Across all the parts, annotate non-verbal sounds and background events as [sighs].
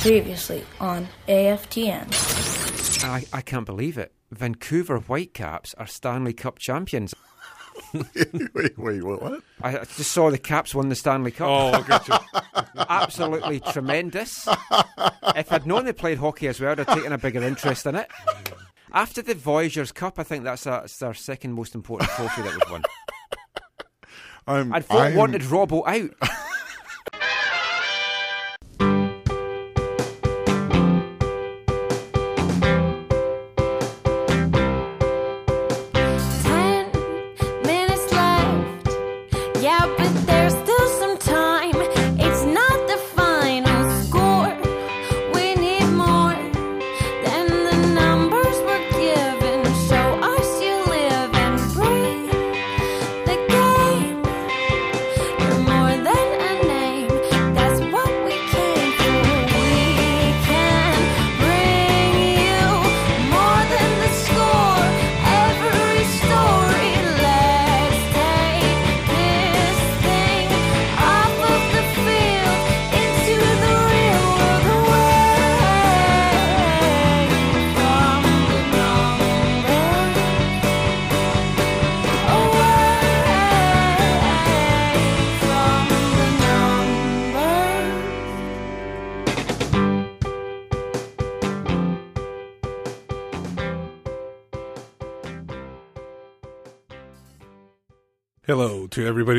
Previously on AFTN. I, I can't believe it. Vancouver Whitecaps are Stanley Cup champions. [laughs] wait, wait, what? what? I just saw the Caps won the Stanley Cup. Oh, I you. [laughs] Absolutely tremendous. If I'd known they played hockey as well, I'd have taken a bigger interest in it. After the Voyageurs Cup, I think that's, a, that's our second most important trophy that we've won. I'm, [laughs] um, I'd thought I'm- wanted Robbo out.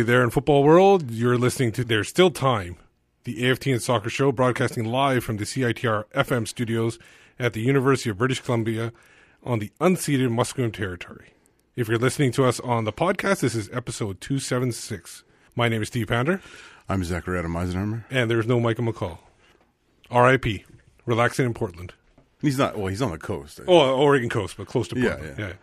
Everybody there in football world. You're listening to There's Still Time, the AFTN Soccer Show, broadcasting live from the CITR FM studios at the University of British Columbia on the unceded Musqueam territory. If you're listening to us on the podcast, this is episode 276. My name is Steve Pander, I'm Zachary Adam Eisenhammer. and there's no Michael McColl. RIP. Relaxing in Portland. He's not. Well, he's on the coast. Oh, Oregon coast, but close to Yeah, Portland. yeah.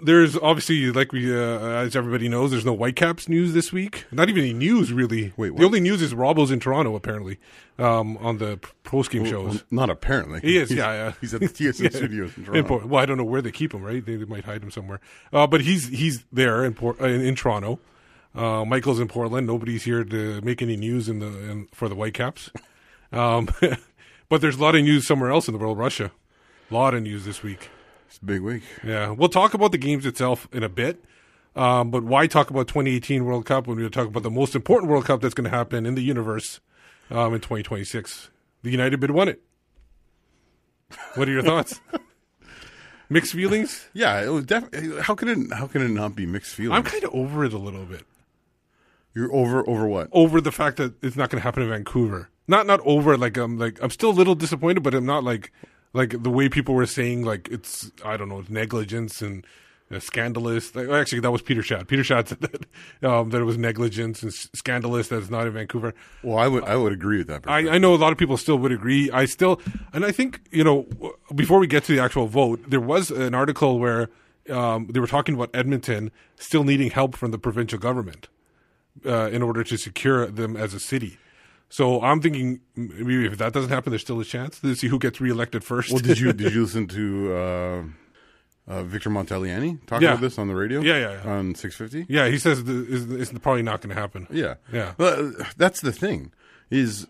There's obviously, like we, uh, as everybody knows, there's no Whitecaps news this week. Not even any news really. Wait, the only news is Robbo's in Toronto apparently um, on the post game shows. Well, not apparently. He is, He's- yeah, yeah. He's at the TSN [laughs] Yeah. studios in In Toronto. Port- well, I don't know where they keep him. Right, they, they might hide him somewhere. Uh, but he's he's there in Port, uh, in, in Toronto. Uh, Michael's in Portland. Nobody's here to make any news in the in, for the Whitecaps. Um, [laughs] but there's a lot of news somewhere else in the world. Russia, a lot of news this week. It's a big week. Yeah, we'll talk about the games itself in a bit. Um, but why talk about 2018 World Cup when we talk about the most important World Cup that's going to happen in the universe um, in 2026? The United bid won it. What are your thoughts? [laughs] Mixed feelings. Yeah, it was def- How can it? How can it not be mixed feelings? I'm kind of over it a little bit. You're over over what? Over the fact that it's not going to happen in Vancouver. Not not over like I'm like I'm still a little disappointed, but I'm not like like the way people were saying like it's I don't know it's negligence and uh, scandalous. Like, actually, that was Peter Schad. Peter Schad said that [laughs] um, that it was negligence and s- scandalous that it's not in Vancouver. Well, I would I would agree with that. I, I know a lot of people still would agree. I still, and I think you know, before we get to the actual vote, there was an article where um, they were talking about Edmonton still needing help from the provincial government uh, in order to secure them as a city. So I'm thinking maybe if that doesn't happen, there's still a chance to see who gets reelected first. well, did you did you [laughs] listen to uh, uh, Victor Montagliani talk Yeah. about this on the radio? Yeah, yeah, yeah. On 650. yeah, he says the, it's, it's probably not going to happen. Yeah, Yeah. Well, that's the thing. Is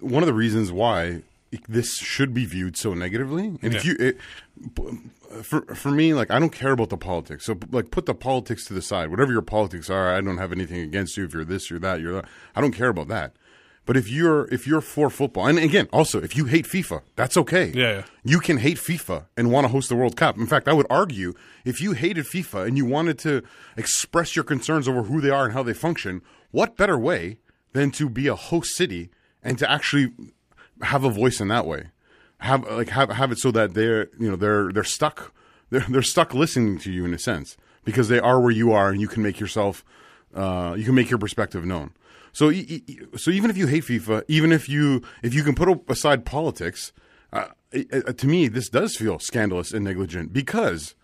one of the reasons why this should be viewed so negatively. And if you, it, for for me, like I don't care about the politics. So like, put the politics to the side. Whatever your politics are, I don't have anything against you. If you're this, you're that, you're that. I don't care about that. But if you're if you're for football, and again, also if you hate FIFA, that's okay. Yeah, yeah. You can hate FIFA and want to host the World Cup. In fact, I would argue if you hated FIFA and you wanted to express your concerns over who they are and how they function, what better way than to be a host city and to actually have a voice in that way? Have like have have it so that they're you know they're they're stuck they're they're stuck listening to you in a sense because they are where you are and you can make yourself uh, you can make your perspective known. So so even if you hate FIFA, even if you if you can put aside politics, uh, it, it- to me this does feel scandalous and negligent because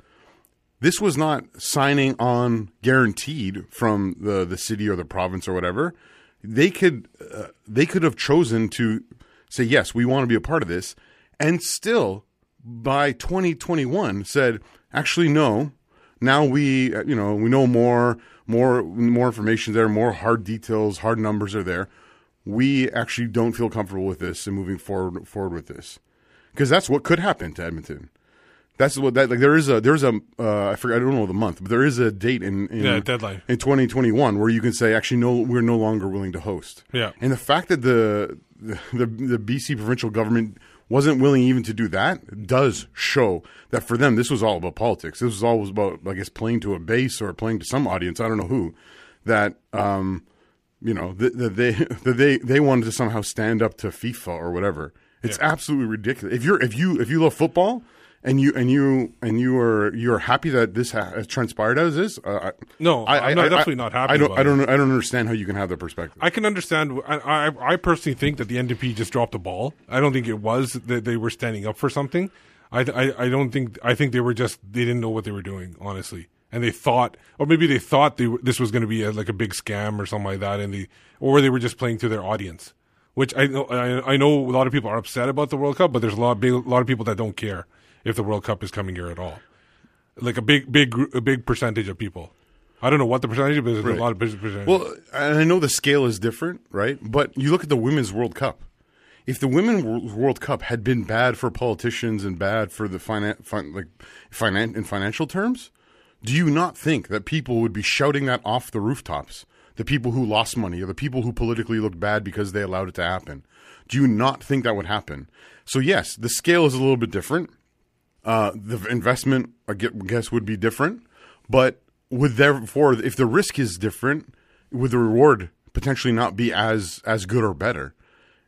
this was not signing on guaranteed from the the city or the province or whatever. They could uh, they could have chosen to say yes, we want to be a part of this, and still by 2021 said actually no. Now we uh, you know we know more more more information there, more hard details, hard numbers are there. we actually don't feel comfortable with this and moving forward forward with this because that's what could happen to Edmonton. That's what that like there is a there's a uh, I forget I don't know the month but there is a date in, in Yeah, deadline. in 2021 where you can say actually no we're no longer willing to host. Yeah. And the fact that the the the, the BC provincial government wasn't willing even to do that does show that for them this was all about politics. This was all about I guess playing to a base or playing to some audience I don't know who that um you know that that they [laughs] that they they wanted to somehow stand up to FIFA or whatever. It's Yeah. absolutely ridiculous. If you're if you if you love football and you and you and you are you're happy that this ha- has transpired as is, uh, I- No, I'm not- definitely not happy I don't. I don't. I don't understand how you can have that perspective. I can understand. I, I, I personally think that the NDP just dropped the ball. I don't think it was that they were standing up for something. I, I, I don't think. I think they were just they didn't know what they were doing, honestly, and they thought, or maybe they thought they this was going to be a, like a big scam or something like that, and they, or they were just playing to their audience. Which I know. I, I know a lot of people are upset about the World Cup, but there's a lot, big, a lot of people that don't care if the World Cup is coming here at all. Like a big, big, a big percentage of people. I don't know what the percentage, is, but there's Right. a lot of business percentage. Well, and I know the scale is different, right? But you look at the Women's World Cup. If the Women's World Cup had been bad for politicians and bad for the finan- fin- like finan- in financial terms, do you not think that people would be shouting that off the rooftops? The people who lost money or the people who politically looked bad because they allowed it to happen. Do you not think that would happen? So yes, the scale is a little bit different. Uh, the investment, I guess, would be different, but would therefore, if the risk is different, would the reward potentially not be as as good or better?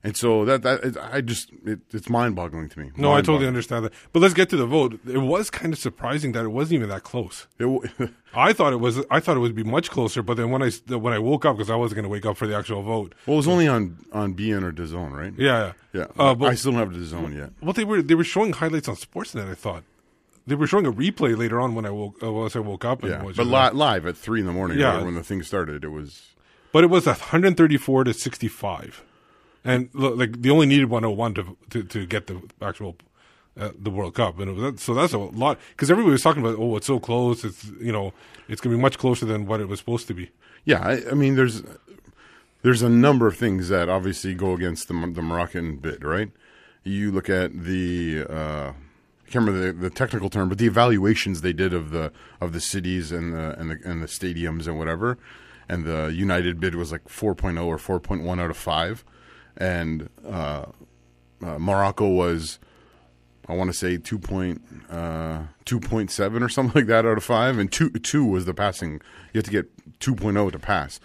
And so that that it, I just it, it's mind boggling to me. No, I totally understand that. But let's get to the vote. It was kind of surprising that it wasn't even that close. It w- [laughs] I thought it was. I thought it would be much closer. But then when I when I woke up because I wasn't going to wake up for the actual vote. well, it was only on on BN or DAZN, right? Yeah, yeah. Uh, but I still don't have DAZN yet. well, they were they were showing highlights on Sportsnet. I thought they were showing a replay later on when I woke uh, once I woke up. And Yeah, was but li- live at three in the morning, Yeah. right, when the thing started, it was But it was 134 to 65, and look, like they only needed 101 to to, to get the actual uh, the World Cup, and so that's a lot because everybody was talking about oh it's so close, it's you know it's gonna be much closer than what it was supposed to be. Yeah, I, I mean, there's there's a number of things that obviously go against the the Moroccan bid, right? You look at the uh, I can't remember the, the technical term, but the evaluations they did of the of the cities and the and the and the stadiums and whatever, and the United bid was like 4.0 or 4.1 out of five, and uh, uh, Morocco was. I want to say two point uh, two point seven or something [laughs] like that out of five, and two two was the passing. You have to get 2.0 to pass.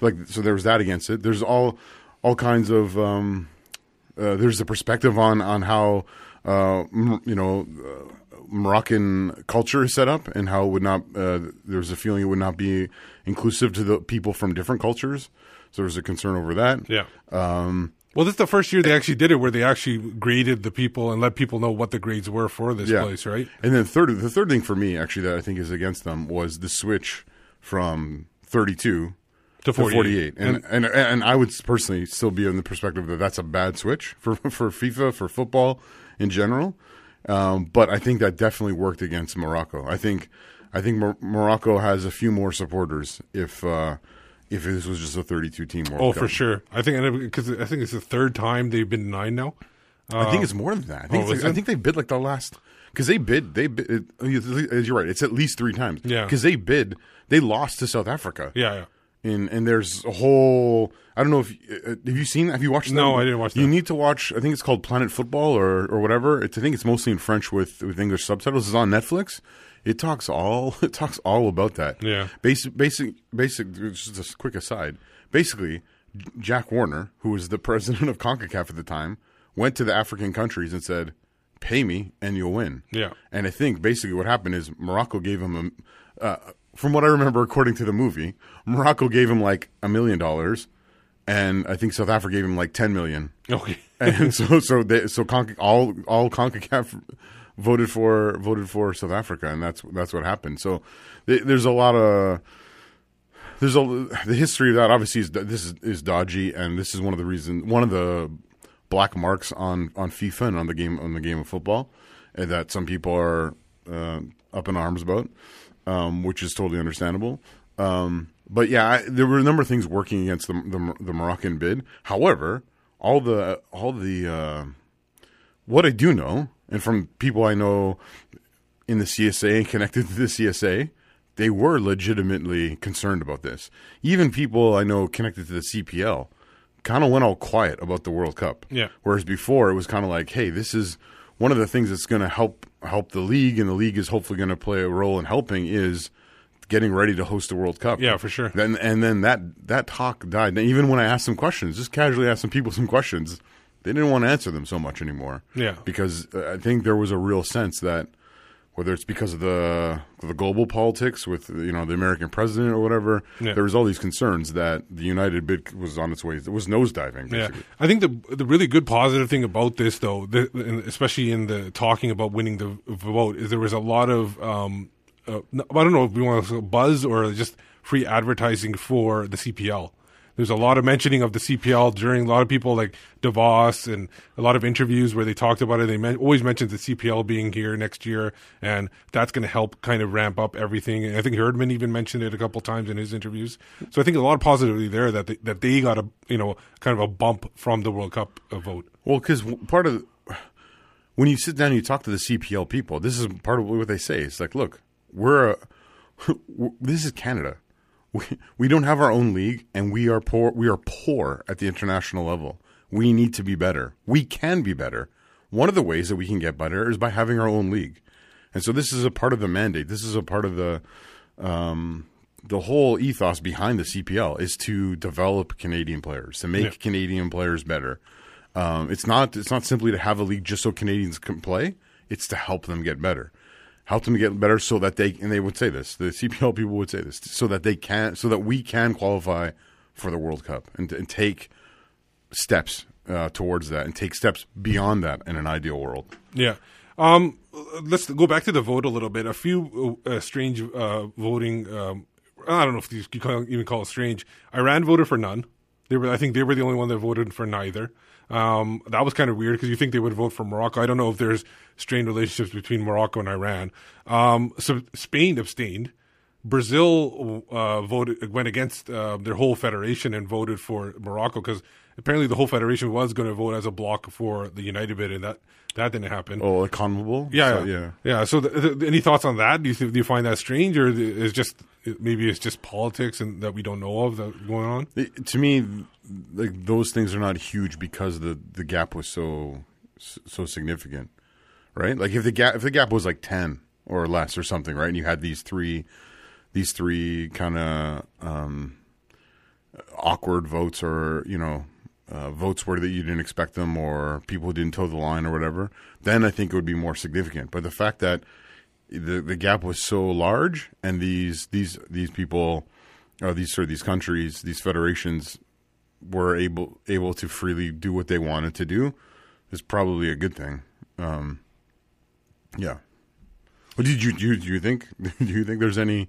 Like so, there was that against it. There's all all kinds of um, uh, there's a perspective on on how uh, m- you know uh, Moroccan culture is set up and how it would not. Uh, there's a feeling it would not be inclusive to the people from different cultures. So there's a concern over that. Yeah. Um, well, this is the first year they actually did it, where they actually graded the people and let people know what the grades were for this place, right? And then third, the third thing for me actually that I think is against them was the switch from 32 To to 48. 48. And, and and I would personally still be in the perspective that that's a bad switch for [laughs] for FIFA for football in general. Um, but I think that definitely worked against Morocco. I think I think Mor- Morocco has a few more supporters if uh, if this was just a 32 team World Oh, Cup. for sure. I think because I think it's the third time they've been denied now. I think it's more than that. I think, oh, like- I think they bid like the last because they bid they bid. It, you're right. It's at least three times. Yeah. because they bid they lost to South Africa. Yeah, yeah. and and there's a whole. I don't know if uh, have you seen have you watched? No, that? I didn't watch You need to watch. I think it's called Planet Football or or whatever. It's I think it's mostly in French with with English subtitles. It's on Netflix. It talks all [laughs] it talks all about that. Yeah. Basic basic basic. Just a quick aside. Basically, Jack Warner, who was the [laughs] president of Concacaf at the time, went to the African countries and said, "Pay me and you'll win." Yeah. And I think basically what happened is Morocco gave him a, uh, from what I remember, according to the movie, Morocco gave him like a million dollars, and I think South Africa gave him like ten million. Okay. And so, so they, so Conca, all all Concacaf voted for voted for South Africa, and that's that's what happened. So th- there's a lot of there's a the history of that. Obviously, is this is, is dodgy, and this is one of the reasons one of the black marks on on FIFA and on the game on the game of football, and that some people are uh, up in arms about, um, which is totally understandable. Um, but yeah, I, there were a number of things working against the, the the Moroccan bid. However, all the all the uh, what I do know, and from people I know in the CSA and connected [laughs] to the CSA, they were legitimately concerned about this. Even people I know connected to the CPL kind of went all quiet about the World Cup. Yeah. Whereas before it was kind of like, hey, this is one of the things that's going to help help the league, and the league is hopefully going to play a role in helping is getting ready to host the World Cup. Yeah, for sure. Then and then that that talk died. And even when I asked some questions, just casually asked some people some questions, they didn't want to answer them so much anymore. Yeah. because uh, I think there was a real sense that whether it's because of the the global politics with you know the American president or whatever, Yeah. there was all these concerns that the United bid was on its way. It was nosediving. Yeah, I think the the really good positive thing about this, though, the, especially in the talking about winning the vote, is there was a lot of um, uh, I don't know if we want to buzz or just free advertising for the CPL. There's a lot of mentioning of the CPL during a lot of people like DeVos and a lot of interviews where they talked about it. They men- always mentioned the CPL being here next year, and that's going to help kind of ramp up everything. And I think Herdman even mentioned it a couple times in his interviews. So I think a lot of positivity there that they, that they got a you know kind of a bump from the World Cup vote. Well, because part of when you sit down and you talk to the CPL people, this is part of what they say. It's like, look, we're a, [laughs] this is Canada. We, we don't have our own league, and we are poor. We are poor at the international level. We need to be better. We can be better. One of the ways that we can get better is by having our own league, and so this is a part of the mandate. This is a part of the um, the whole ethos behind the CPL is to develop Canadian players, to make Yeah. Canadian players better. Um, it's not it's not simply to have a league just so Canadians can play. It's to help them get better, help them get better so that they and they would say this. The CPL people would say this so that they can so that we can qualify for the World Cup and, and take steps uh, towards that and take steps beyond that in an ideal world. Yeah. Um, let's go back to the vote a little bit. A few uh, strange uh, voting. Um, I don't know if you you can even call it strange. Iran voted for none. They were, I think, they were the only one that voted for neither. Um, that was kind of weird because you think they would vote for Morocco. I don't know if there's strained relationships between Morocco and Iran. Um, so Spain abstained. Brazil uh, voted went against uh, their whole federation and voted for Morocco because apparently the whole federation was going to vote as a block for the United bid, and that that didn't happen. Oh, a CONMEBOL? Yeah, So, yeah, yeah. So, the, the, any thoughts on that? Do you think, do you find that strange, or is just maybe it's just politics and that we don't know of that going on? It- to me, like those things are not huge because the the gap was so so significant, right? Like if the gap if the gap was like ten or less or something, right? And you had these three these three kind of um, awkward votes, or you know. Uh, votes were that you didn't expect them, or people didn't toe the line, or whatever. Then I think it would be more significant. But the fact that the the gap was so large, and these these these people, or these sort of these countries, these federations were able able to freely do what they wanted to do, is probably a good thing. Um, yeah. What did you do? Do you think? [laughs] Do you think there's any?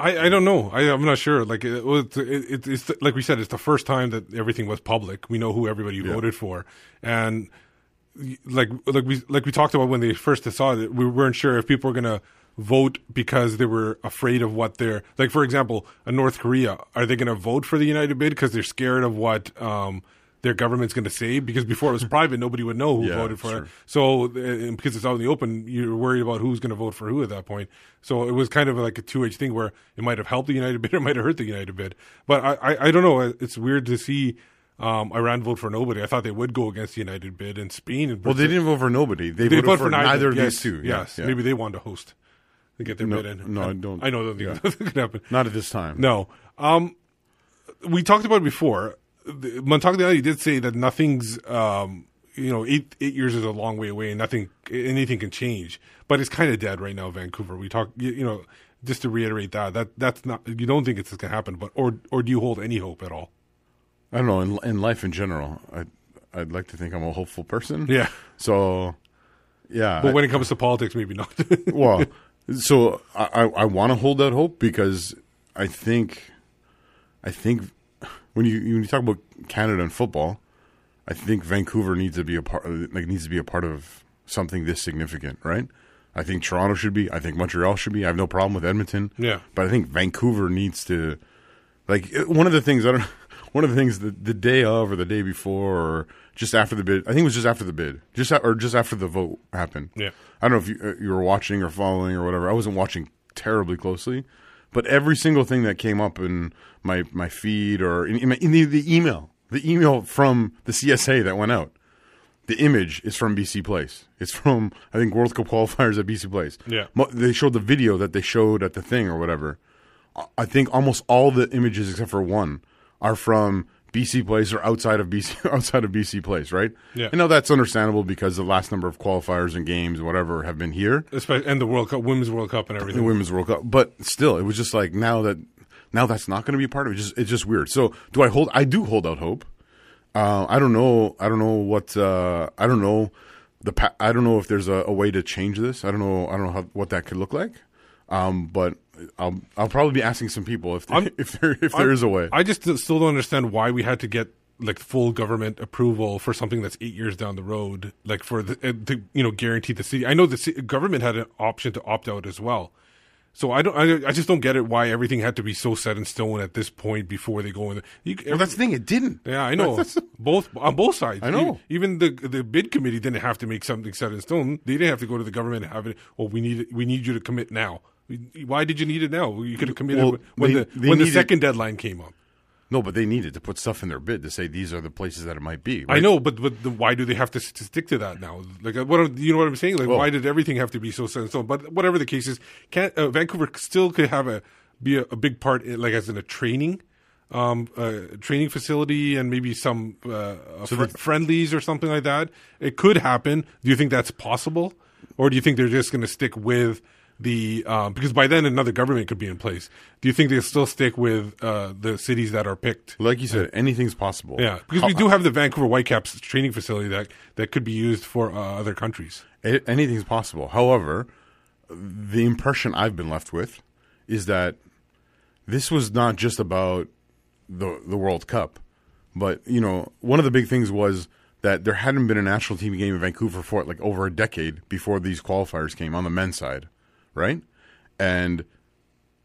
I, I don't know. I, I'm not sure. Like it, it, it, it's like we said, it's the first time that everything was public. We know who everybody voted for, and like like we like we talked about when they first saw it, we weren't sure if people were gonna vote because they were afraid of what they're like. For example, a North Korea, are they gonna vote for the United bid because they're scared of what um, their government's gonna say? Because before it was [laughs] private, nobody would know who Yeah, voted for sure. it. So and because it's out in the open, you're worried about who's going to vote for who at that point. So it was kind of like a two edged thing where it might have helped the United [laughs] bid or it might have hurt the United bid. But I, I, I don't know. It's weird to see um, Iran vote for nobody. I thought they would go against the United bid and Spain. And Well, they didn't vote for nobody. They, They voted voted for, neither of yes, these two. Yes, yeah. maybe they wanted to host to get their No, bid in. no, I don't- I know that yeah. [laughs] could happen. not at this time. No. Um, we talked about it before. The- Montagliani did say that nothing's, um, you know, eight eight years is a long way away, and nothing, anything can change. But it's kind of dead right now, Vancouver. We talk, you, you know, just to reiterate that that that's not. You don't think it's going to happen, but or or do you hold any hope at all? I don't know. In, in life in general, I I'd like to think I'm a hopeful person. Yeah. So, yeah. But I- when it comes to politics, maybe not. [laughs] well, so I, I, I want to hold that hope because I think, I think when you when you talk about Canada and football, I think Vancouver needs to be a part like needs to be a part of something this significant, right? I think Toronto should be. I think Montreal should be. I have no problem with Edmonton. Yeah. But I think Vancouver needs to, like, one of the things I don't. [laughs] One of the things the, the day of or the day before or just after the bid. I think it was just after the bid, just or just after the vote happened. Yeah. I don't know if you uh, you were watching or following or whatever. I wasn't watching terribly closely, but every single thing that came up in my my feed or in, in, my, in the, the email, the email from the CSA that went out, the image is from BC Place. It's from I think World Cup qualifiers at BC Place. Yeah. They showed the video that they showed at the thing or whatever. I- I think almost all the images except for one are from BC Place or outside of BC [laughs] outside of BC Place, right? Yeah. I know that's understandable because the last number of qualifiers and games, whatever, have been here Especially, and the World Cup, Women's World Cup, and everything. the. Women's World Cup. But still, it was just like now that now that's not going to be a part of it. Just it's just weird. So do I hold? I do hold out hope. Uh, I don't know. I don't know what. Uh, I don't know the. Pa- I don't know if there's a, a way to change this. I don't know. I don't know how, what that could look like. Um, but I'll I'll probably be asking some people if I'm- there, [laughs] if there if there I'm- is a way. I just still don't understand why we had to get like full government approval for something that's eight years down the road, like for the uh, to you know guarantee the city. I know the ci- government had an option to opt out as well. So I don't. I, I just don't get it why everything had to be so set in stone at this point before they go in. The, you, well, that's the thing. It didn't. yeah, I know. [laughs] both on both sides. I know. Even the the bid committee didn't have to make something set in stone. They didn't have to go to the government and have it. Well, we need we need you to commit now. Why did you need it now? You could have committed Well, when they- the they when the second deadline came up. No, but they needed to put stuff in their bid to say these are the places that it might be. I know, but but the, why do they have to, to stick to that now? Like, uh, what are, you know what I'm saying? Like, Well- why did everything have to be so set in stone? But whatever the case is, can uh, Vancouver still could have a be a, a big part, in, like as in a training, um, uh, training facility, and maybe some uh, uh, fr- friendlies or something like that. It could happen. Do you think that's possible, or do you think they're just going to stick with? The um, because by then another government could be in place. Do you think they'll still stick with uh, the cities that are picked? Like you said, anything's possible. Yeah, because we do have the Vancouver Whitecaps training facility that that could be used for uh, other countries. A- anything's possible. However, the impression I've been left with is that this was not just about the the World Cup, but you know, one of the big things was that there hadn't been a national team game in Vancouver for like over a decade before these qualifiers came on the men's side, right? And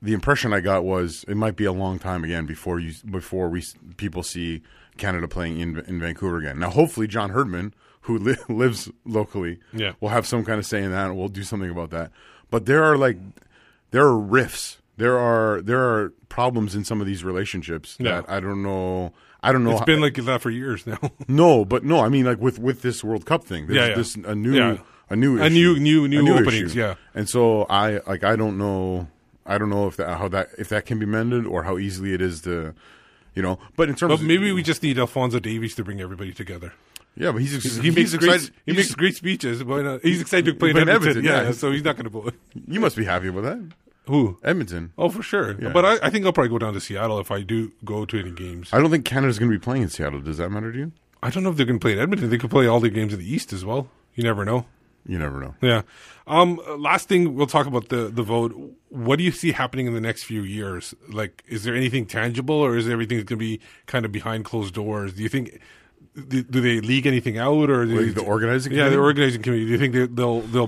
the impression I got was it might be a long time again before you before we people see Canada playing in in Vancouver again. Now, hopefully, John Herdman, who [laughs] li- lives locally, Yeah. will have some kind of say in that, and we'll do something about that. But there are like there are rifts, there are there are problems in some of these relationships Yeah. that I don't know. I don't know. It's how- been like that for years now. [laughs] no, but no, I mean like with with this World Cup thing. There's Yeah, yeah. this a new Yeah. A new A issue, new- new- new openings, issue. yeah. And so I like I don't know I don't know if that how that if that can be mended or how easily it is to you know. But in terms but of maybe we just need Alfonso Davies to bring everybody together. yeah, but he's He he's makes great, excited. he he's makes great speeches. Why not? Uh, he's excited to play in Edmonton. Edmonton, yeah, yeah. so he's not going to vote. you must be happy with that, Who? Edmonton. Oh, for sure. Yeah. But I, I think I'll probably go down to Seattle if I do go to any games. I don't think Canada's going to be playing in Seattle. Does that matter to you? I don't know if they're going to play in Edmonton. They could play all their games in the East as well. You never know. You never know. Yeah. Um. Last thing we'll talk about the the vote. What do you see happening in the next few years? Like, is there anything tangible, or is everything going to be kind of behind closed doors? Do you think? Do, do they leak anything out, or do Like they- the organizing Yeah, the organizing committee. Do you think they, they'll they'll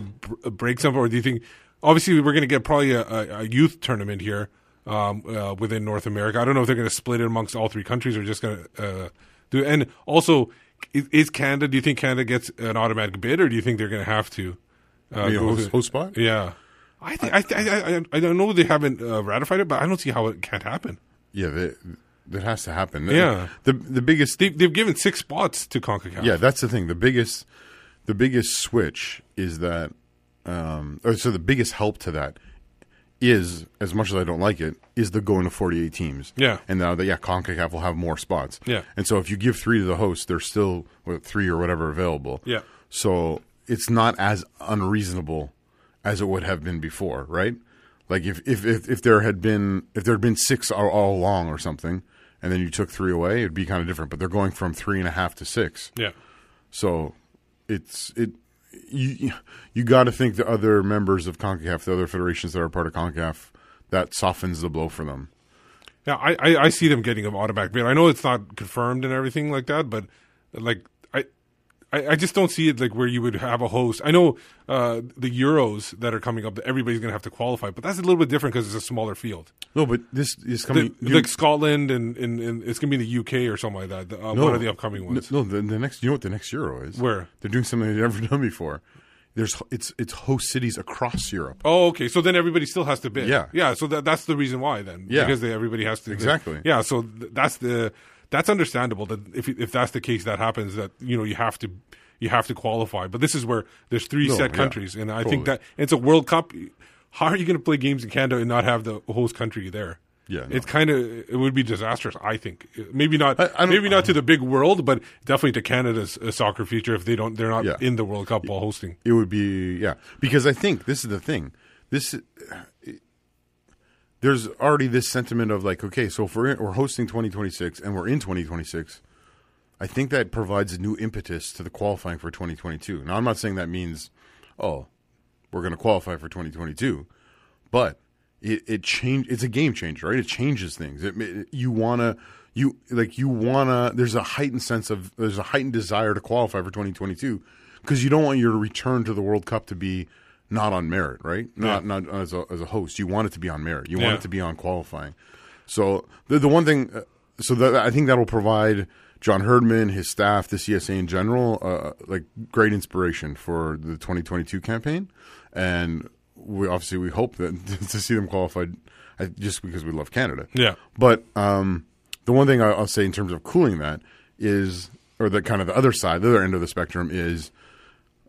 break something, or do you think? Obviously, we're going to get probably a, a, a youth tournament here um, uh, within North America. I don't know if they're going to split it amongst all three countries, or just going to uh, do. And also, is, is Canada? Do you think Canada gets an automatic bid, or do you think they're going to have to? Uh, Be a go host, host spot? yeah, I think I I, I I don't know they haven't uh, ratified it, but I don't see how it can't happen. Yeah, that, that has to happen. Yeah. the the biggest They, they've given six spots to Concacaf. Yeah, that's the thing. The biggest, the biggest switch is that, um, or so the biggest help to that is, as much as I don't like it, is the going to forty-eight teams. Yeah. and now that yeah, Concacaf will have more spots. Yeah. and so if you give three to the host, there's still what, three or whatever available. Yeah. so it's not as unreasonable as it would have been before, right? Like if if if, if there had been if there had been six all, all along or something. And then you took three away, it'd be kind of different. But they're going from three and a half to six. yeah. So it's it you you got to think the other members of CONCACAF, the other federations that are part of CONCACAF, that softens the blow for them. Yeah, I, I, I see them getting an automatic bid. I know it's not confirmed and everything like that, but like I I, just don't see it like where you would have a host. I know uh, the Euros that are coming up, that everybody's going to have to qualify, but that's a little bit different because it's a smaller field. No, but this is coming. you- like Scotland and, and, and it's going to be in the UK or something like that. The- Uh, one of the upcoming ones. No, the, the next. You know what the next Euro is? Where? they're doing something they've never [laughs] done before. There's it's it's host cities across Europe. Oh, okay. So then everybody still has to bid. Yeah. yeah. So that, that's the reason why then. Yeah. because they, everybody has to Exactly. Yeah. So th- that's the that's understandable that if if that's the case that happens that you know you have to you have to qualify. But this is where there's three No, set yeah. countries, and I Totally. think that it's a World Cup. How are you going to play games in Canada and not have the host country there? Yeah, no. it's kind of it would be disastrous. I think maybe not I- I maybe not to the big world, but definitely to Canada's uh, soccer future if they don't they're not Yeah. in the World Cup while hosting. It would be yeah, because I think this is the thing. This there's already this sentiment of like, okay, so if we're we're hosting 2026 and we're in 2026, I think that provides a new impetus to the qualifying for 2022. Now, I'm not saying that means, oh, we're going to qualify for 2022, but it it change. It's a game changer, right? It changes things. It, it you wanna you like you wanna. There's a heightened sense of there's a heightened desire to qualify for 2022 because you don't want your return to the World Cup to be not on merit, right? Not not as a as a host. You want it to be on merit. You want Yeah. it to be on qualifying. So the the one thing, uh, so that I think that will provide John Herdman, his staff, the CSA in general, uh, like great inspiration for the 2022 campaign, and we obviously we hope that [laughs] to see them qualified, just because we love Canada. Yeah. But um, the one thing I- I'll say in terms of cooling that is, or the kind of the other side, the other end of the spectrum is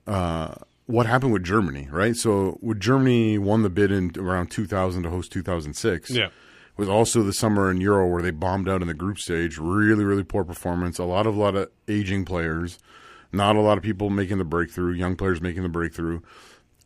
uh, what happened with Germany, right? So when Germany won the bid in around 2000 to host 2006, Yeah. it was also the summer in Euro where they bombed out in the group stage. Really, really poor performance. A lot of, a lot of aging players, not a lot of people making the breakthrough. Young players making the breakthrough,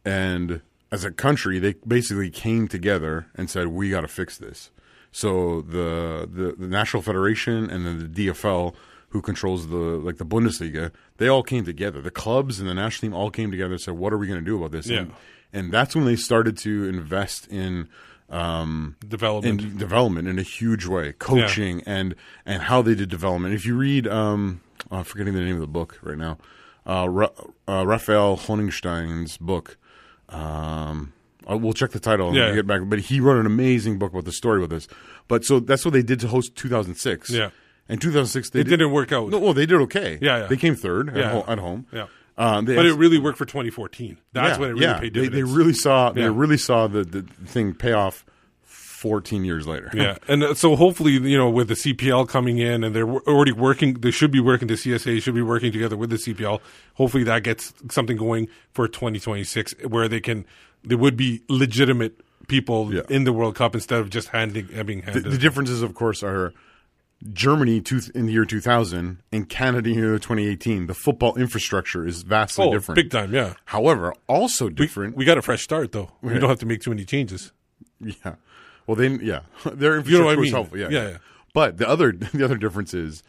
and as a country, they basically came together and said, "We got to fix this." So the, the the National Federation and then the DFL, who controls the like the Bundesliga, they all came together. The clubs and the national team all came together and said, "What are we going to do about this?" Yeah. And, and that's when they started to invest in um, Development. in development in a huge way, coaching and and how they did development. If you read, um, oh, I'm forgetting the name of the book right now, uh, Ra- uh, Raphael Honigstein's book. Um, we'll check the title and Yeah. get back. But he wrote an amazing book about the story with this. But so that's what they did to host 2006. Yeah. And 2006, they It did, didn't work out. No, well, they did okay. Yeah, yeah. They came third at, Yeah. ho- at home. Yeah. Um, they but it really worked for 2014. That's yeah, when it really yeah. paid They, dividends. they really saw. They really saw the, the thing pay off 14 years later. [laughs] yeah, and uh, so hopefully, you know, with the CPL coming in, and they're already working, they should be working. The CSA should be working together with the CPL. Hopefully, that gets something going for 2026, where they can, there would be legitimate people Yeah. in the World Cup instead of just handing, having The, handed. the differences, of course, are Germany two, in the year 2000 and Canada in the year 2018. The football infrastructure is vastly oh, different. big time, yeah. However, also different. we got a fresh start though. We don't have to make too many changes. [laughs] yeah. Well, then, yeah, [laughs] their infrastructure You know I was mean? helpful. Yeah, Yeah, yeah. But the other, [laughs] the other difference is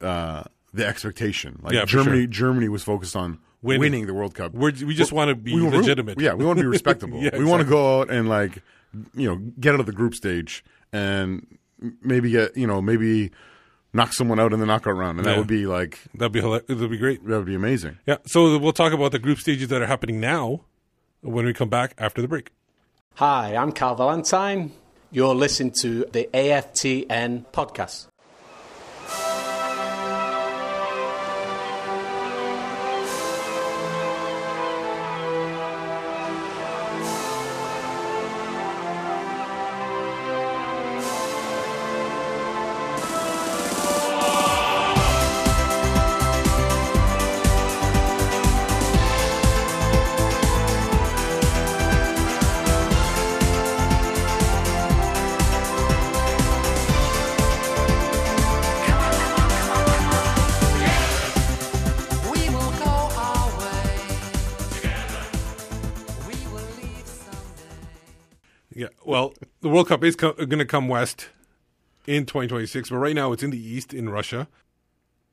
uh, the expectation. Like Yeah, Germany, sure. Germany was focused on Winning. winning, the World Cup. We're, we just want to be we legitimate. Yeah, we want to be respectable. Yeah, we want to go out and like, you know, get out of the group stage and maybe get, you know, maybe knock someone out in the knockout round, and Yeah. that would be like That'd be hila- that'd be great. that would be amazing. Yeah. So we'll talk about the group stages that are happening now when we come back after the break. Hi, I'm Carl Valentine. You're listening to the AFTN podcast. World Cup is co- going to come west in 2026, but right now it's in the east in Russia.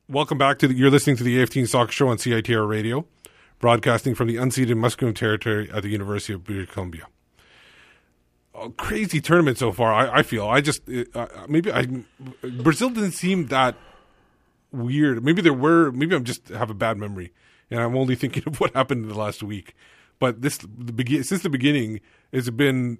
Welcome back to the, you're listening to the AFTN Soccer Show on CITR Radio, broadcasting from the unceded Musqueam territory at the University of British Columbia. A crazy tournament so far. I, I feel. I just uh, maybe I Brazil didn't seem that weird. Maybe there were. Maybe I'm just have a bad memory, and I'm only [laughs] thinking of what happened in the last week. But this the begin since the beginning, it's been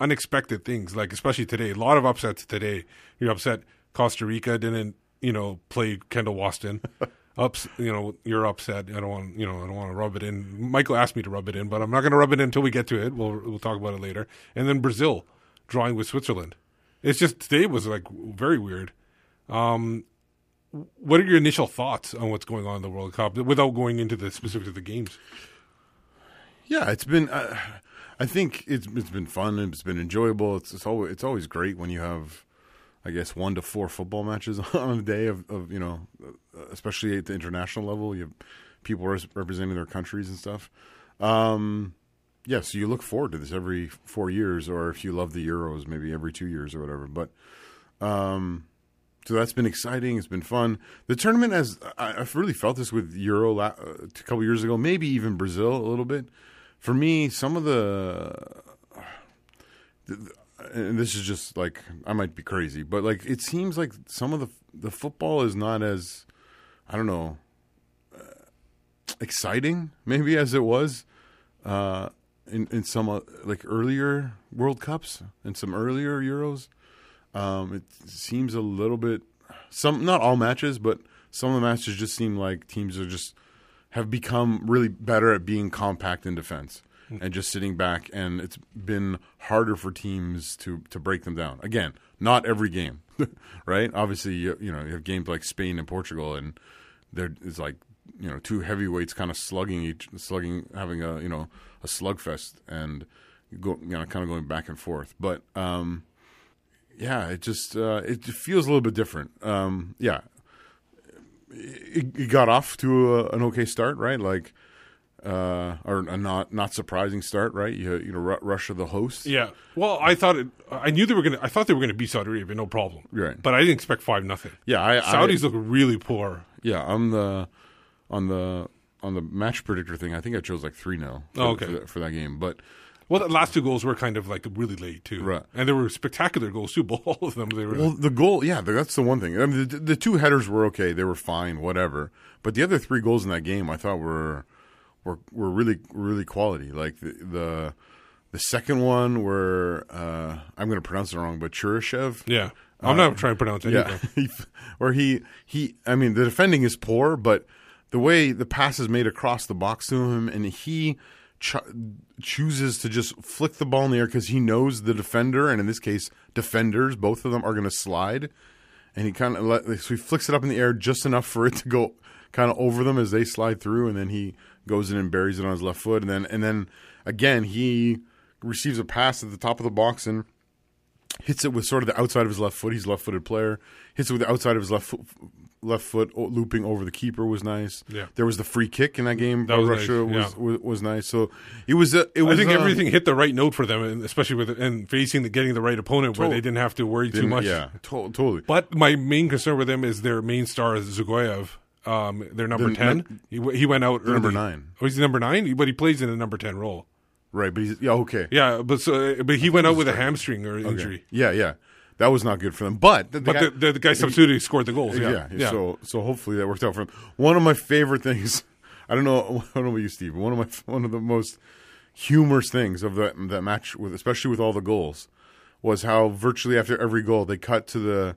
unexpected things. Like especially today, a lot of upsets today. You're upset Costa Rica didn't, you know, play Kendall Waston. [laughs] Ups, you know, you're upset. I don't want, you know, I don't want to rub it in. Michael asked me to rub it in, but I'm not going to rub it in until we get to it. We'll we'll talk about it later. And then Brazil drawing with Switzerland. It's just today was like very weird. Um, what are your initial thoughts on what's going on in the World Cup without going into the specifics of the games? Yeah, it's been. Uh, I think it's it's been fun. It's been enjoyable. It's it's always it's always great when you have, I guess, one to four football matches [laughs] on a day of, of you know, especially at the international level. You have people res- representing their countries and stuff. Um, yeah, so you look forward to this every four years, or if you love the Euros, maybe every two years or whatever. But um, so that's been exciting. It's been fun. The tournament has I, I've really felt this with Euro uh, a couple years ago, maybe even Brazil a little bit. For me, some of the, and this is just like I might be crazy, but like it seems like some of the the football is not as I don't know uh, exciting maybe as it was uh, in in some uh, like earlier World Cups and some earlier Euros. Um, it seems a little bit some not all matches, but some of the matches just seem like teams are just have become really better at being compact in defense and just sitting back and it's been harder for teams to to break them down. Again, not every game, [laughs] right? Obviously, you, you know, you have games like Spain and Portugal and there is like, you know, two heavyweights kind of slugging each slugging having a, you know, a slugfest and go, you know, kind of going back and forth. But um yeah, it just uh, it feels a little bit different. Um, yeah, it, it got off to a, an okay start, right? Like, uh, or a not not surprising start, right? You you know, Ru- Russia the host, Yeah. Well, I thought it. I knew they were gonna. I thought they were gonna beat Saudi Arabia, no problem. Right. But I didn't expect five nothing. yeah. I, Saudis I, look really poor. yeah. I'm the on the on the match predictor thing. I think I chose like three 0 for, Oh, okay. for, for that game, but Well, the last two goals were kind of like really late too, Right. And they were spectacular goals too. [laughs] Both all of them. They were. Well, the goal, yeah, that's the one thing. I mean, the, the two headers were okay; they were fine, whatever. But the other three goals in that game, I thought were were were really really quality. Like the the, the second one, where uh, I'm going to pronounce it wrong, but Cheryshev, yeah. I'm not trying to pronounce it. yeah, [laughs] he, where he he. I mean, the defending is poor, but the way the pass is made across the box to him, and he ch- chooses to just flick the ball in the air because he knows the defender, and in this case, defenders, both of them are going to slide, and he kind of so he flicks it up in the air just enough for it to go kind of over them as they slide through, and then he goes in and buries it on his left foot, and then and then again he receives a pass at the top of the box and hits it with sort of the outside of his left foot. He's left-footed player. Hits it with the outside of his left foot, left foot looping over the keeper was nice. Yeah. There was the free kick in that game. That was Russia nice, was, yeah. was was nice. So it was. A, it I think uh, everything hit the right note for them, and especially with and facing the getting the right opponent where they didn't have to worry too much. Yeah, to- totally. But my main concern with them is their main star is Dzagoev. Um, their number The ten. He, he went out number nine. Oh, he's number nine, but he plays in a number ten role. Right, but he's yeah okay. Yeah, but so but he went out with a hamstring or Okay. injury. Yeah, yeah. That was not good for them. But the, the But guy, the, the, guy substituted who scored the goals. yeah, Yeah, So so hopefully that worked out for him. One of my favorite things. [laughs] I don't know. [laughs] I don't know about you, Steve. but One of my one of the most humorous things of that that match, with especially with all the goals, was how virtually after every goal they cut to the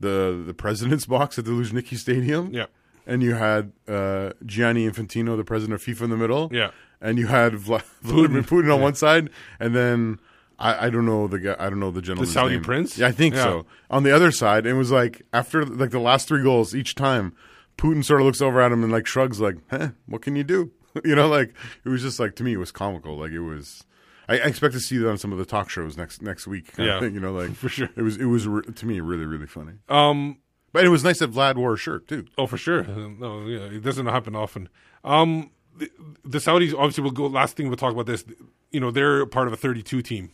the the president's [laughs] box at the Luzhniki Stadium. Yeah. And you had uh, Gianni Infantino, the president of FIFA, in the middle. Yeah. And you had Vla- Vladimir Putin on one side, and then I, I don't know the guy. I don't know the gentleman's Saudi name. prince? Yeah, I think Yeah. so. On the other side, it was like after like the last three goals each time, Putin sort of looks over at him and like shrugs, like, "Huh, what can you do?" [laughs] you know, like it was just like to me, it was comical. Like it was. I, I expect to see that on some of the talk shows next next week. kind of Yeah, thing, you know, like [laughs] for sure. It was it was re- to me really really funny. Um. But it was nice that Vlad wore a shirt too. Oh, for sure. [laughs] No, yeah, it doesn't happen often. Um, the, the Saudis obviously will go. Last thing we'll talk about this. You know, they're part of a 32 team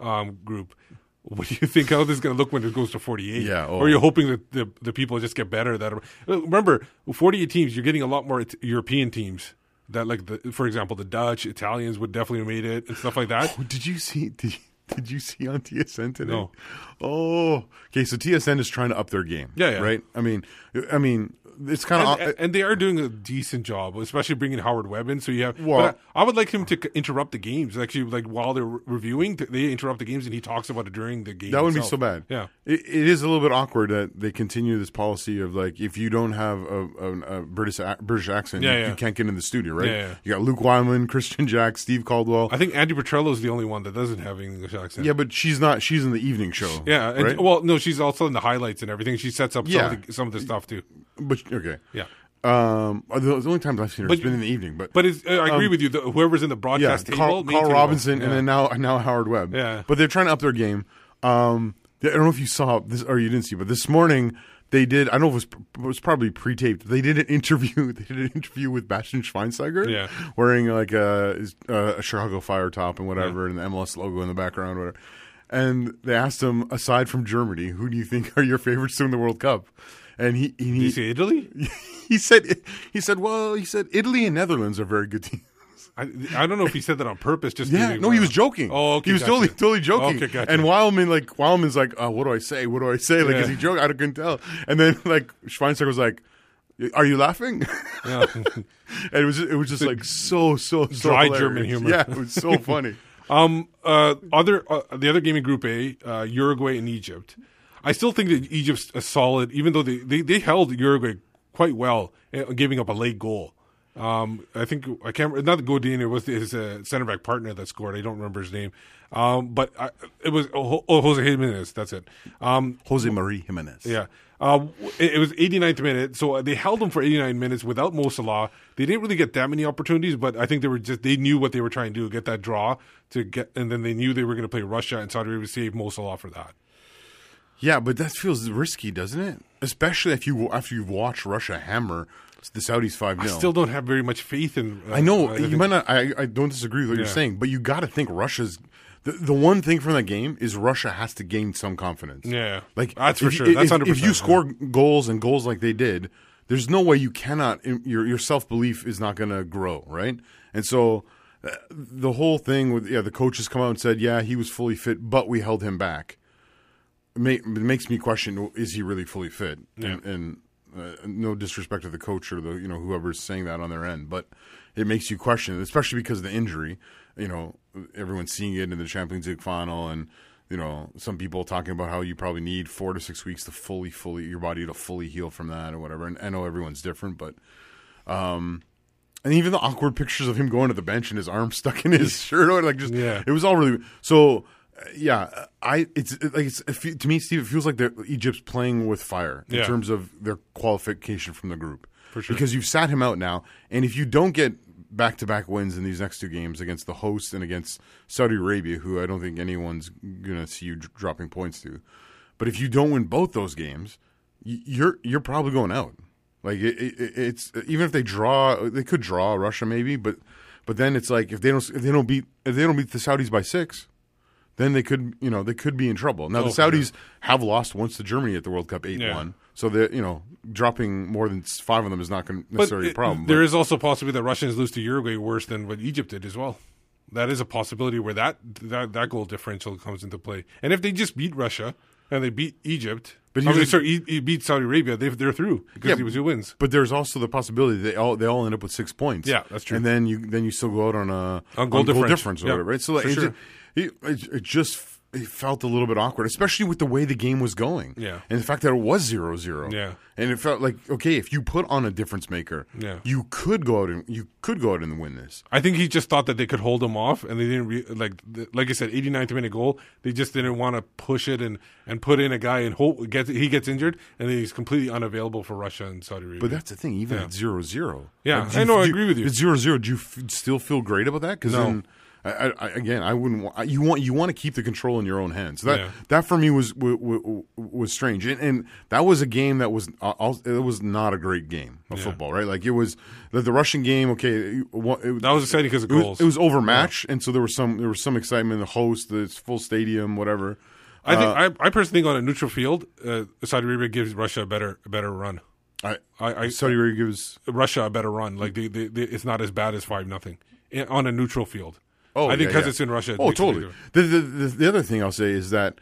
um, group. What do you think how this is going to look when it goes to 48? Yeah, oh. Or are you hoping that the the people just get better? That are, remember 48 teams. You're getting a lot more European teams. That like the, for example, the Dutch, Italians would definitely have made it and stuff like that. [laughs] Oh, did you see? Did, did you see on TSN today? No. Oh, okay. So TSN is trying to up their game. Yeah, yeah. Right. I mean, I mean, it's kind and, of and they are doing a decent job, especially bringing Howard Webb in. So you have. Well- but I, I would like him to interrupt the games. Actually, like while they're reviewing, they interrupt the games and he talks about it during the game. That wouldn't be so bad. Yeah. it, it is a little bit awkward that they continue this policy of like if you don't have a, a, a British ac- British accent, Yeah, you, yeah. you can't get in the studio, right? Yeah, yeah. You got Luke Wileman, Christian Jack, Steve Caldwell. I think Andi Petrillo is the only one that doesn't have an English accent. yeah, but she's not. She's in the evening show. Yeah, and, right? well, no, she's also in the highlights and everything. She sets up Yeah. some, of the, some of the stuff too. but okay. Yeah, Um, the, the only times I've seen her But- has been in the evening. But but it's, uh, I agree with you. The, whoever's in the Um, yeah, broadcast table, Carl, main Carl table. Robinson, Yeah. and then now now Howard Webb. Yeah. but they're trying to up their game. Um, I don't know if you saw this or you didn't see, but this morning they did. I don't know if it was, it was probably pre-taped. They did an [laughs] interview. They did an interview with Bastian Schweinsteiger, Yeah. wearing like a, a Chicago Fire top and whatever, and the MLS logo in the background, whatever. And they asked him, aside from Germany, who do you think are your favorites to win the World Cup? And he he, Did you say Italy? [laughs] he said he said well he said Italy and Netherlands are very good teams. I, I don't know if he said that on purpose. Just Yeah, no, he was joking. Oh, okay, he was gotcha. totally totally joking. Okay, gotcha. And Wileman like Wileman's like, oh, what do I say? What do I say? Like, Yeah. is he joking? I couldn't tell. And then [laughs] like Schweinsteiger was like, "Are you laughing?" Yeah. [laughs] and it was it was just like so so so Dry hilarious. German humor. Yeah, it was so funny. Um, uh, other uh, the other game in Group A, uh, Uruguay and Egypt. I still think that Egypt's a solid, even though they, they, they held Uruguay quite well, uh, giving up a late goal. Um, I think I can't remember- not Godin. It was his uh, center back partner that scored. I don't remember his name. Um, but I, it was oh, oh, Jose Giménez. That's it. Um, Jose Marie Giménez. yeah. Uh, it, it was 89th minute, so they held them for 89 minutes without Mo Salah. They didn't really get that many opportunities, but I think they were just they knew what they were trying to do, get that draw to get, and then they knew they were going to play Russia and Saudi Arabia save Mo Salah for that. Yeah, but that feels risky, doesn't it? Especially if you after you've watched Russia hammer the Saudis five I still don't have very much faith in. Uh, I know I you think- might not. I, I don't disagree with what you're saying, but you got to think Russia's. The, the one thing from that game is Russia has to gain some confidence. Yeah. like That's for if- sure. That's That's if 100%, you yeah. score goals and goals like they did, there's no way you cannot. Your your self belief is not going to grow, right? And so uh, the whole thing with yeah, the coaches come out and said, yeah, he was fully fit, but we held him back. It, makes me question: Is he really fully fit? And, and uh, no disrespect to the coach or the you know whoever's saying that on their end, but it makes you question, especially because of the injury. You know, everyone's seeing it in the Champions League final, and you know some people talking about how you probably need four to six weeks to fully, fully your body to fully heal from that or whatever. And I know everyone's different, but um, and even the awkward pictures of him going to the bench and his arm stuck in his [laughs] shirt, or like just Yeah. it was all really so. Yeah, I it's like it's, it to me, Steve. It feels like Egypt's playing with fire in Yeah. terms of their qualification from the group. For sure. because you've sat him out now, and if you don't get back to back wins in these next two games against the host and against Saudi Arabia, who I don't think anyone's gonna see you dr- dropping points to, but if you don't win both those games, y- you're you're probably going out. Like it, it, it's even if they draw, they could draw Russia maybe, but but then it's like if they don't if they don't beat if they don't beat the Saudis by six, then they could you know they could be in trouble. Now Oh, the Saudis have lost once to Germany at the World Cup eight Yeah. one, so they you know dropping more than five of them is not going necessarily it- a problem. There is also possibility that Russians lose to Uruguay worse than what Egypt did as well. That is a possibility where that that, that goal differential comes into play. And if they just beat Russia and they beat Egypt, But but I mean, sorry, e- e- beat Saudi Arabia, they, they're through because Yeah, it was who wins. But there's also the possibility they all they all end up with six points. Yeah, that's true. And then you then you still go out on a On goal difference. or Yeah, whatever, right? So like, sure. it, it, it just it felt a little bit awkward, especially with the way the game was going. Yeah. and the fact that it was zero zero. Yeah. and it felt like okay, if you put on a difference maker, Yeah. you could go out and you could go out and win this. I think he just thought that they could hold him off, and they didn't re- like the- like I said, 89th minute goal. They just didn't want to push it and, and put in a guy and hope gets he gets injured, and then he's completely unavailable for Russia and Saudi Arabia. But that's the thing, even Yeah. at zero zero. Yeah, do I know, I agree with you. At zero zero, do you f- still feel great about that? Because No. then, I, I, again, I wouldn't. Want, you want you want to keep the control in your own hands. That Yeah. that for me was w- w- was strange, and, and that was a game that was uh, it was not a great game of Yeah. football, right? Like it was the, the Russian game. Okay, it, it, that was exciting because of it was, goals. it was overmatched, and so there was some there was some excitement. The host, the full stadium, whatever. I think Uh, I, I personally think on a neutral field, uh, Saudi Arabia gives Russia a better a better run. I, I, I Saudi Arabia gives. Russia a better run. Like they, they, they, it's not as bad as five nothing on a neutral field. Oh, I think because yeah. it's in Russia. Oh, totally. The, the the the other thing I'll say is that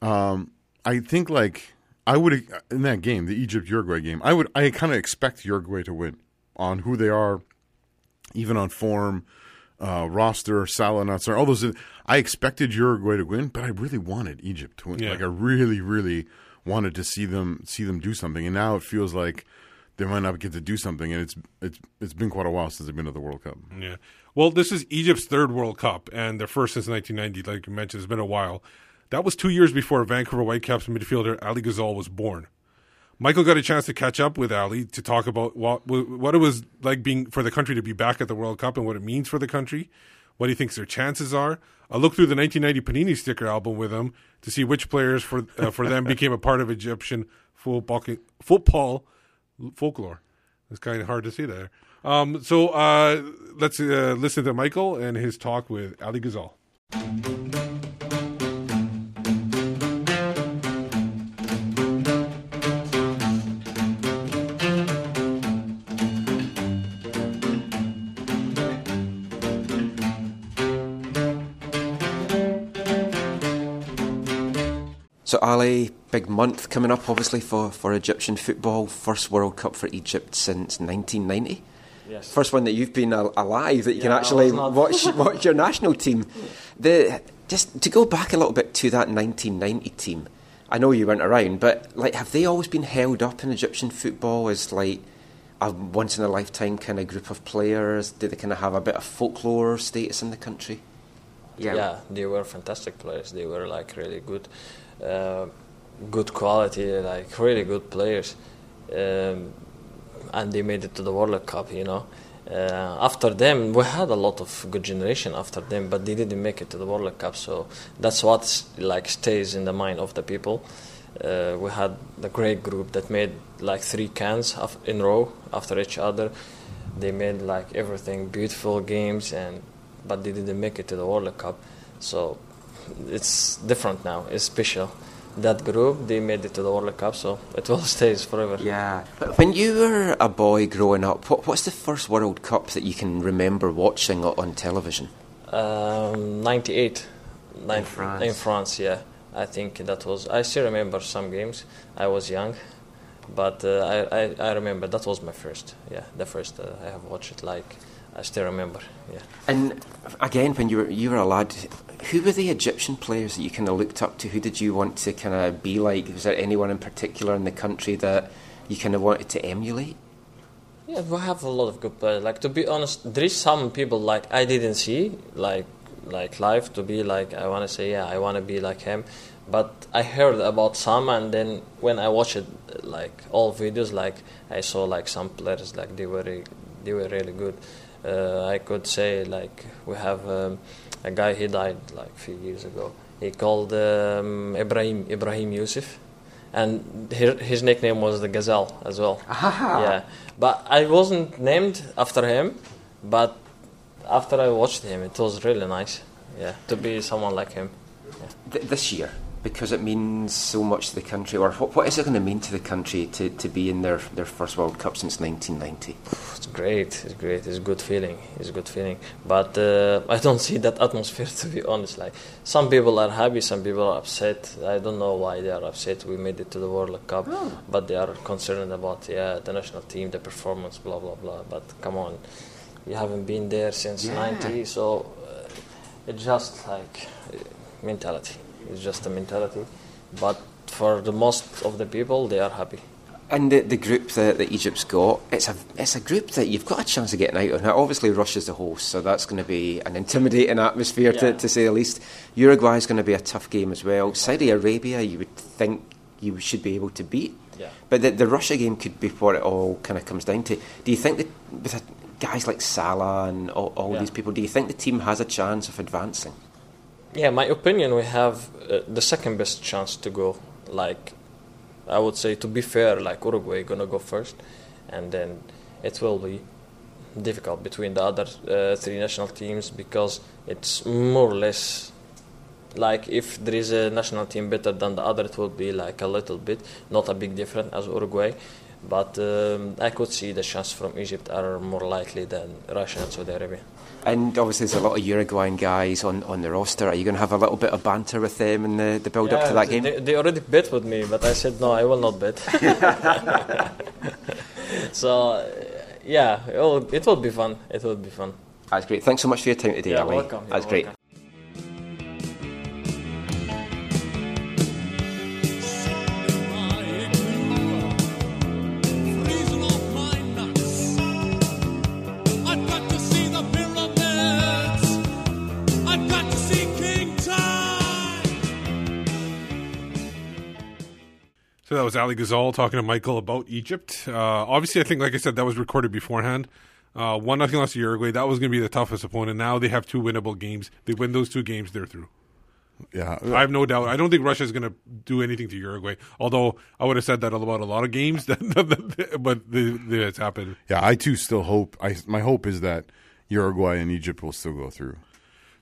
um, I think like I would in that game, the Egypt Uruguay game. I would I kind of expect Uruguay to win on who they are, even on form, uh, roster, Salah, not all those. I expected Uruguay to win, but I really wanted Egypt to win. Yeah. Like I really, really wanted to see them see them do something, and now it feels like they might not get to do something. And it's it's it's been quite a while since they've been to the World Cup. Yeah. Well, this is Egypt's third World Cup and their first since 1990. Like you mentioned, it's been a while. That was two years before Vancouver Whitecaps midfielder Ali Ghazal was born. Michael got a chance to catch up with Ali to talk about what what it was like being for the country to be back at the World Cup and what it means for the country, what he thinks their chances are. I looked through the 1990 Panini sticker album with him to see which players for uh, for them became a part of Egyptian football football folklore. It's kind of hard to see there. Um, so uh, let's uh, listen to Michael and his talk with Ali Ghazal. So Ali, big month coming up, obviously for, for Egyptian football. First World Cup for Egypt since 1990. Yes. First one that you've been al- alive that you can Yeah, I actually watch [laughs] watch your national team. The just to go back a little bit to that 1990 team. I know you weren't around, but like, have they always been held up in Egyptian football as like a once in a lifetime kind of group of players? Do they kind of have a bit of folklore status in the country? Yeah. they were fantastic players. They were like really good, uh, good quality, like really good players, um, and they made it to the World Cup. You know, uh, after them, we had a lot of good generation after them, but they didn't make it to the World Cup. So that's what like stays in the mind of the people. Uh, we had the great group that made like three CANs in row after each other. They made like everything beautiful games and but they didn't make it to the World Cup. So it's different now. It's special. That group they made it to the World Cup, so it will [laughs] stay forever. Yeah. But when you were a boy growing up, what, what's the first World Cup that you can remember watching on television? Um, 98. Nin- France. In France, yeah. I think that was. I still remember some games. I was young, but uh, I, I I remember that was my first. Yeah, the first uh, I have watched it. Like I still remember. Yeah. And again, when you were you were a lad, who were the Egyptian players that you kind of looked up to? Who did you want to kind of be like? Was there anyone in particular in the country that you kind of wanted to emulate? Yeah, we have a lot of good players. Like to be honest, there is some people like I didn't see like like live to be like I want to say yeah I want to be like him, but I heard about some and then when I watched it like all videos like I saw like some players like they were they were really good. Uh, I could say like we have um, a guy he died like a few years ago. He called um, Ibrahim Ibrahim Yusuf and his, his nickname was the Gazelle as well. Yeah, but I wasn't named after him, but after I watched him, it was really nice. Yeah, to be someone like him. Th- this year, because it means so much to the country, or what, what is it going to mean to the country to, to be in their, their first World Cup since 1990? It's great. It's great. It's a good feeling. It's a good feeling. But uh, [laughs] I don't see that atmosphere to be honest. Like some people are happy, some people are upset. I don't know why they are upset. We made it to the World Cup, but they are concerned about yeah the national team, the performance, blah blah blah. But come on, you haven't been there since Yeah. '90, so uh, it's just like uh, mentality. It's just a mentality. But for the most of the people, they are happy. And the, the group that, that Egypt's got, it's a it's a group that you've got a chance of getting out of. Now, obviously, Russia's the host, so that's going to be an intimidating atmosphere to, Yeah. to say the least. Uruguay's going to be a tough game as well. Saudi Arabia, you would think you should be able to beat. Yeah. But the, the Russia game could be what it all kind of comes down to. Do you think that with guys like Salah and all, all Yeah. these people, do you think the team has a chance of advancing? Yeah, my opinion, we have uh, the second best chance to go. Like, I would say, to be fair, like Uruguay gonna go first, and then it will be difficult between the other uh, three national teams because it's more or less like if there is a national team better than the other, it will be like a little bit, not a big difference as Uruguay. But um, I could see the chance from Egypt are more likely than Russia and Saudi Arabia. And obviously, there's a lot of Uruguayan guys on, on the roster. Are you going to have a little bit of banter with them in the, the build up to that game? They, they already bet with me, but I said no, I will not bet. [laughs] so, yeah, it will, it will be fun. It will be fun. That's great. Thanks so much for your time today, Yeah, Ali. welcome. That's You're great. welcome. So that was Ali Ghazal talking to Michael about Egypt. Uh, obviously, I think, like I said, that was recorded beforehand. Uh, one nothing loss to Uruguay. That was going to be the toughest opponent. Now they have two winnable games. They win those two games, they're through. Yeah, I have no doubt. I don't think Russia is going to do anything to Uruguay. Although I would have said that about a lot of games, [laughs] that, but the, the, it's happened. yeah. I too still hope. I my hope is that Uruguay and Egypt will still go through.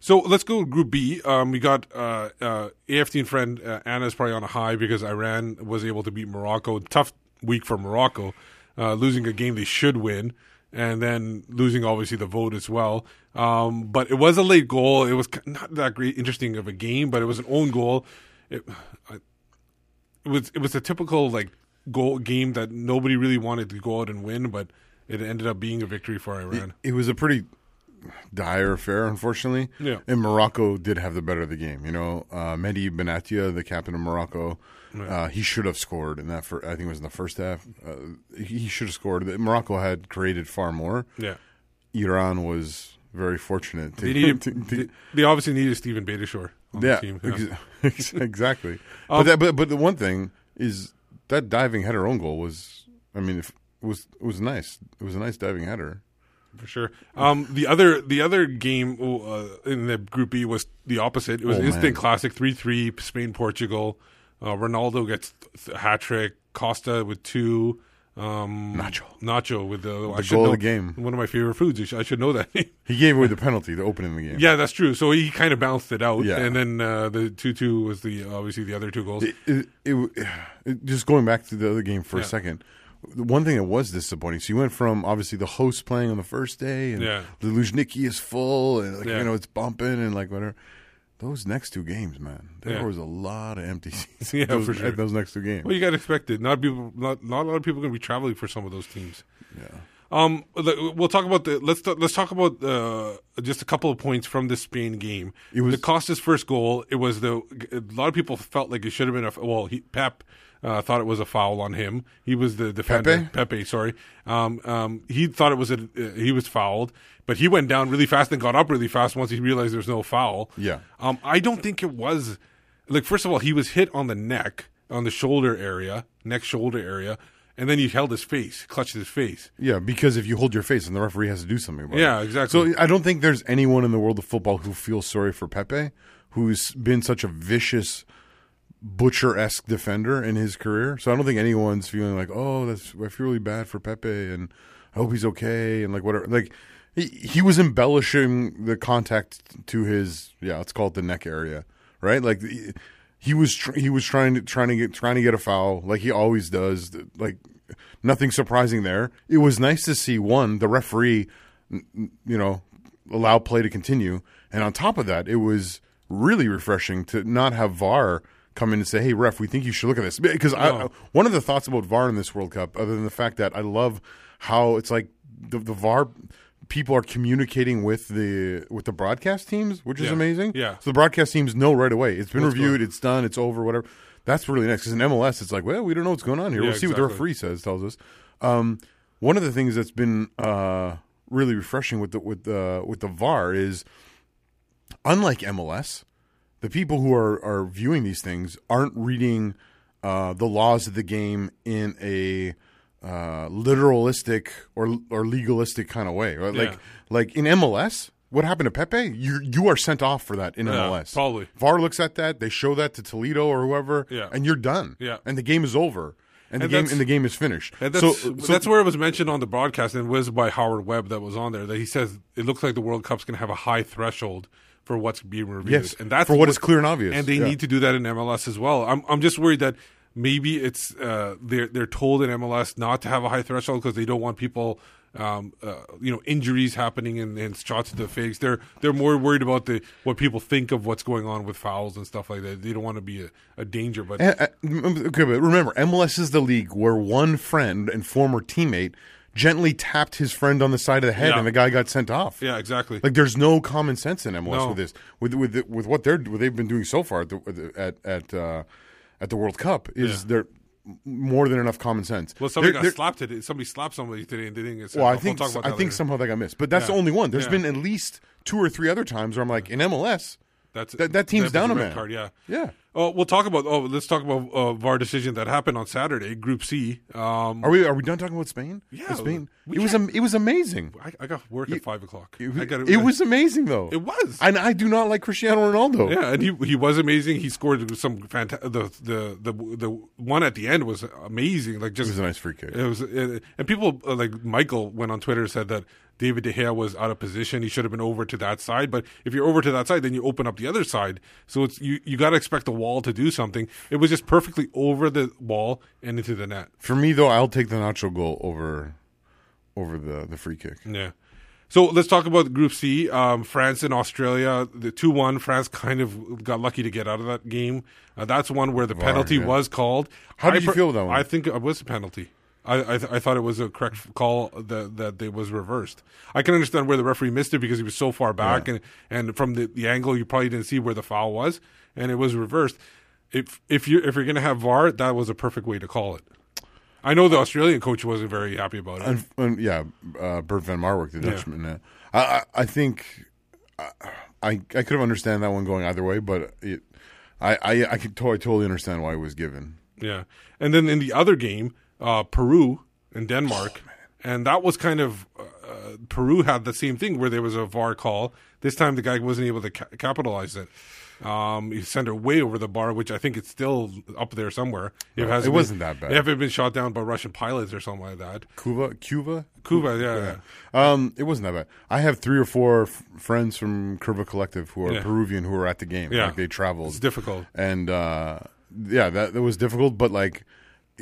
So let's go to Group B. Um, we got uh, uh, AFT friend uh, is probably on a high because Iran was able to beat Morocco. Tough week for Morocco, uh, losing a game they should win, and then losing obviously the vote as well. Um, but it was a late goal. It was not that great, interesting of a game, but it was an own goal. It, I, it was it was a typical like goal game that nobody really wanted to go out and win, but it ended up being a victory for Iran. It was a pretty dire affair, unfortunately. Yeah. And Morocco did have the better of the game. You know, uh, Mehdi Benatia, the captain of Morocco, uh, he should have scored in that. For, I think it was in the first half. Uh, he should have scored. Morocco had created far more. Yeah. Iran was very fortunate. To, They needed. [laughs] to- to- they, obviously needed Stephen Beitashour on yeah, the team. Yeah. [laughs] ex- exactly. [laughs] Um, but that, but but the one thing is that diving header own goal was. I mean, if, was it was nice. It was a nice diving header. For sure. Um, the other the other game uh, in the Group B was the opposite. It was Oh, instant man. classic three three Spain Portugal. Uh, Ronaldo gets th- hat trick. Costa with two. Um, Nacho. Nacho with the, I The should goal of the game. One of my favorite foods. I should, I should know that. He gave away the penalty, the opening of the game. yeah, that's true. So he kind of bounced it out, Yeah. and then uh, the two two was the obviously the other two goals. It, it, it, it- just going back to the other game for Yeah. a second. The one thing that was disappointing. So you went from obviously the host playing on the first day, and Yeah. the Luzhniki is full, and like, Yeah. you know it's bumping, and like whatever. Those next two games, man, there Yeah. was a lot of empty [laughs] seats. [laughs] Yeah, those, for sure. those next two games. Well, you got to expect it. Not people, not not a lot of people going to be traveling for some of those teams. Yeah. Um, we'll talk about the let's let's talk about uh, just a couple of points from the Spain game. It was- the Costa's first goal. It was the a lot of people felt like it should have been a well. He, Pep uh, thought it was a foul on him. He was the defender. Pepe? sorry. Um, um, he thought it was a uh, he was fouled, but he went down really fast and got up really fast once he realized there's no foul. Yeah. Um, I don't think it was like first of all he was hit on the neck, on the shoulder area, neck shoulder area, and then he held his face, clutched his face. Yeah, because if you hold your face, and the referee has to do something about it. Yeah, exactly. So I don't think there's anyone in the world of football who feels sorry for Pepe, who's been such a vicious, butcher esque defender in his career. So I don't think anyone's feeling like, oh, that's I feel really bad for Pepe, and I hope he's okay, and like whatever. Like he, he was embellishing the contact to his yeah, let's call it the neck area, right? Like. He, was tr- he was trying to trying to get trying to get a foul like he always does. Like nothing surprising there. It was nice to see one the referee, you know, allow play to continue, and on top of that, it was really refreshing to not have VAR come in and say, "Hey, ref, we think you should look at this." Because I, No. one of the thoughts about VAR in this World Cup, other than the fact that I love how it's like the, the VAR people are communicating with the with the broadcast teams, which is Yeah. amazing. Yeah. So the broadcast teams know right away. It's been What's reviewed, it's done, it's over, whatever. That's really nice because in MLS, it's like, well, we don't know what's going on here. Yeah, we'll see what the exactly. referee says, tells us. Um, one of the things that's been uh, really refreshing with the with the with the VAR is, unlike MLS, the people who are are viewing these things aren't reading uh, the laws of the game in a uh, literalistic or or legalistic kind of way. Right? Like Yeah. like in MLS, what happened to Pepe? You you are sent off for that in Yeah, MLS. probably. VAR looks at that. They show that to Toledo or whoever, Yeah. and you're done. Yeah. and the game is over, and the game and the game is finished. And so, that's, so that's where it was mentioned on the broadcast, and it was by Howard Webb that was on there. That he says it looks like the World Cup's going to have a high threshold for what's being reviewed, Yes, and that's for what is clear and obvious, And they yeah. need to do that in MLS as well. I'm I'm just worried that maybe it's uh, they're they're told in MLS not to have a high threshold because they don't want people um, uh, you know injuries happening and, and shots to the face. They're they're more worried about the what people think of what's going on with fouls and stuff like that. They don't want to be a, a danger. But Eh, eh, mm, Okay, but remember, MLS is the league where one friend and former teammate gently tapped his friend on the side of the head, Yeah. and the guy got sent off. yeah, exactly. Like, there's no common sense in MLS No. with this. With with with what they're what they've been doing so far at the, at at uh, at the World Cup is Yeah. there more than enough common sense. well, somebody There- got there- slapped today. Somebody slapped somebody today and they didn't get sent Well, I think we'll I think later. somehow that got missed, but that's Yeah. the only one. There's Yeah. been at least two or three other times where I'm like, in MLS, That's that- that team's was down a man. Card, yeah, yeah. Oh, we'll talk about. Oh, let's talk about uh, VAR decision that happened on Saturday, Group C. Um, Are we are we done talking about Spain? Yeah, Spain. It was am- it was amazing. I, I got work at five o'clock. It, I got it was amazing though. It was. and I do not like Cristiano Ronaldo. Yeah, and he he was amazing. He scored some fanta- the the the the one at the end was amazing. Like just It was a nice free kick. It was, uh, and people uh, like Michael went on Twitter said that David De Gea was out of position. He should have been over to that side. But if you're over to that side, then you open up the other side. So it's you you got to expect the wall to do something. It was just perfectly over the wall and into the net. For me though, I'll take the Nacho goal over over the the free kick. Yeah. So let's talk about Group C. Um, France and Australia, the two one. France kind of got lucky to get out of that game. Uh, that's one where the penalty yeah. was called. How did I you feel with that one? I think it was a penalty. I I, th- I thought it was a correct call that that it was reversed. I can understand where the referee missed it because he was so far back and and from the, the angle you probably didn't see where the foul was and it was reversed. If if you if you're gonna have VAR, that was a perfect way to call it. I know the Australian coach wasn't very happy about it. And, and yeah, uh, Bert Van Marwijk, the Yeah. Dutchman. uh, I, I think I I I could have understand that one going either way, but it I I I could to- I totally understand why it was given. Yeah, and then in the other game, uh, Peru and Denmark, and that was kind of uh, uh, Peru had the same thing where there was a VAR call. This time, the guy wasn't able to ca- capitalize it. Um, he sent it way over the bar, which I think it's still up there somewhere. It, hasn't it been- wasn't that bad. It hasn't been shot down by Russian pilots or something like that. Cueva, Cueva, Cueva, yeah, yeah. Um, it wasn't that bad. I have three or four f- friends from Curva Collective who are Yeah. Peruvian who were at the game. Yeah. like they traveled. It's difficult. and uh, yeah, that that was difficult. But like,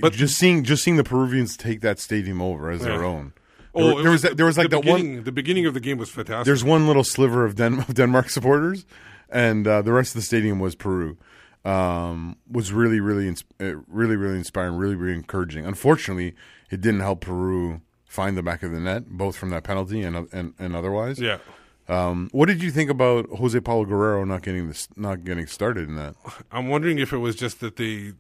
But- just seeing just seeing the Peruvians take that stadium over as their Yeah. own. Oh, there, there was that, there was like the that one. beginning, The beginning of the game was fantastic. There's one little sliver of, Den- [laughs] of Denmark supporters, and uh, the rest of the stadium was Peru. Um, was really, really, ins- uh, really, really inspiring, really, really encouraging. Unfortunately, it didn't help Peru find the back of the net, both from that penalty and and, and otherwise. yeah. Um, what did you think about Jose Paolo Guerrero not getting this, not getting started in that? I'm wondering if it was just that they.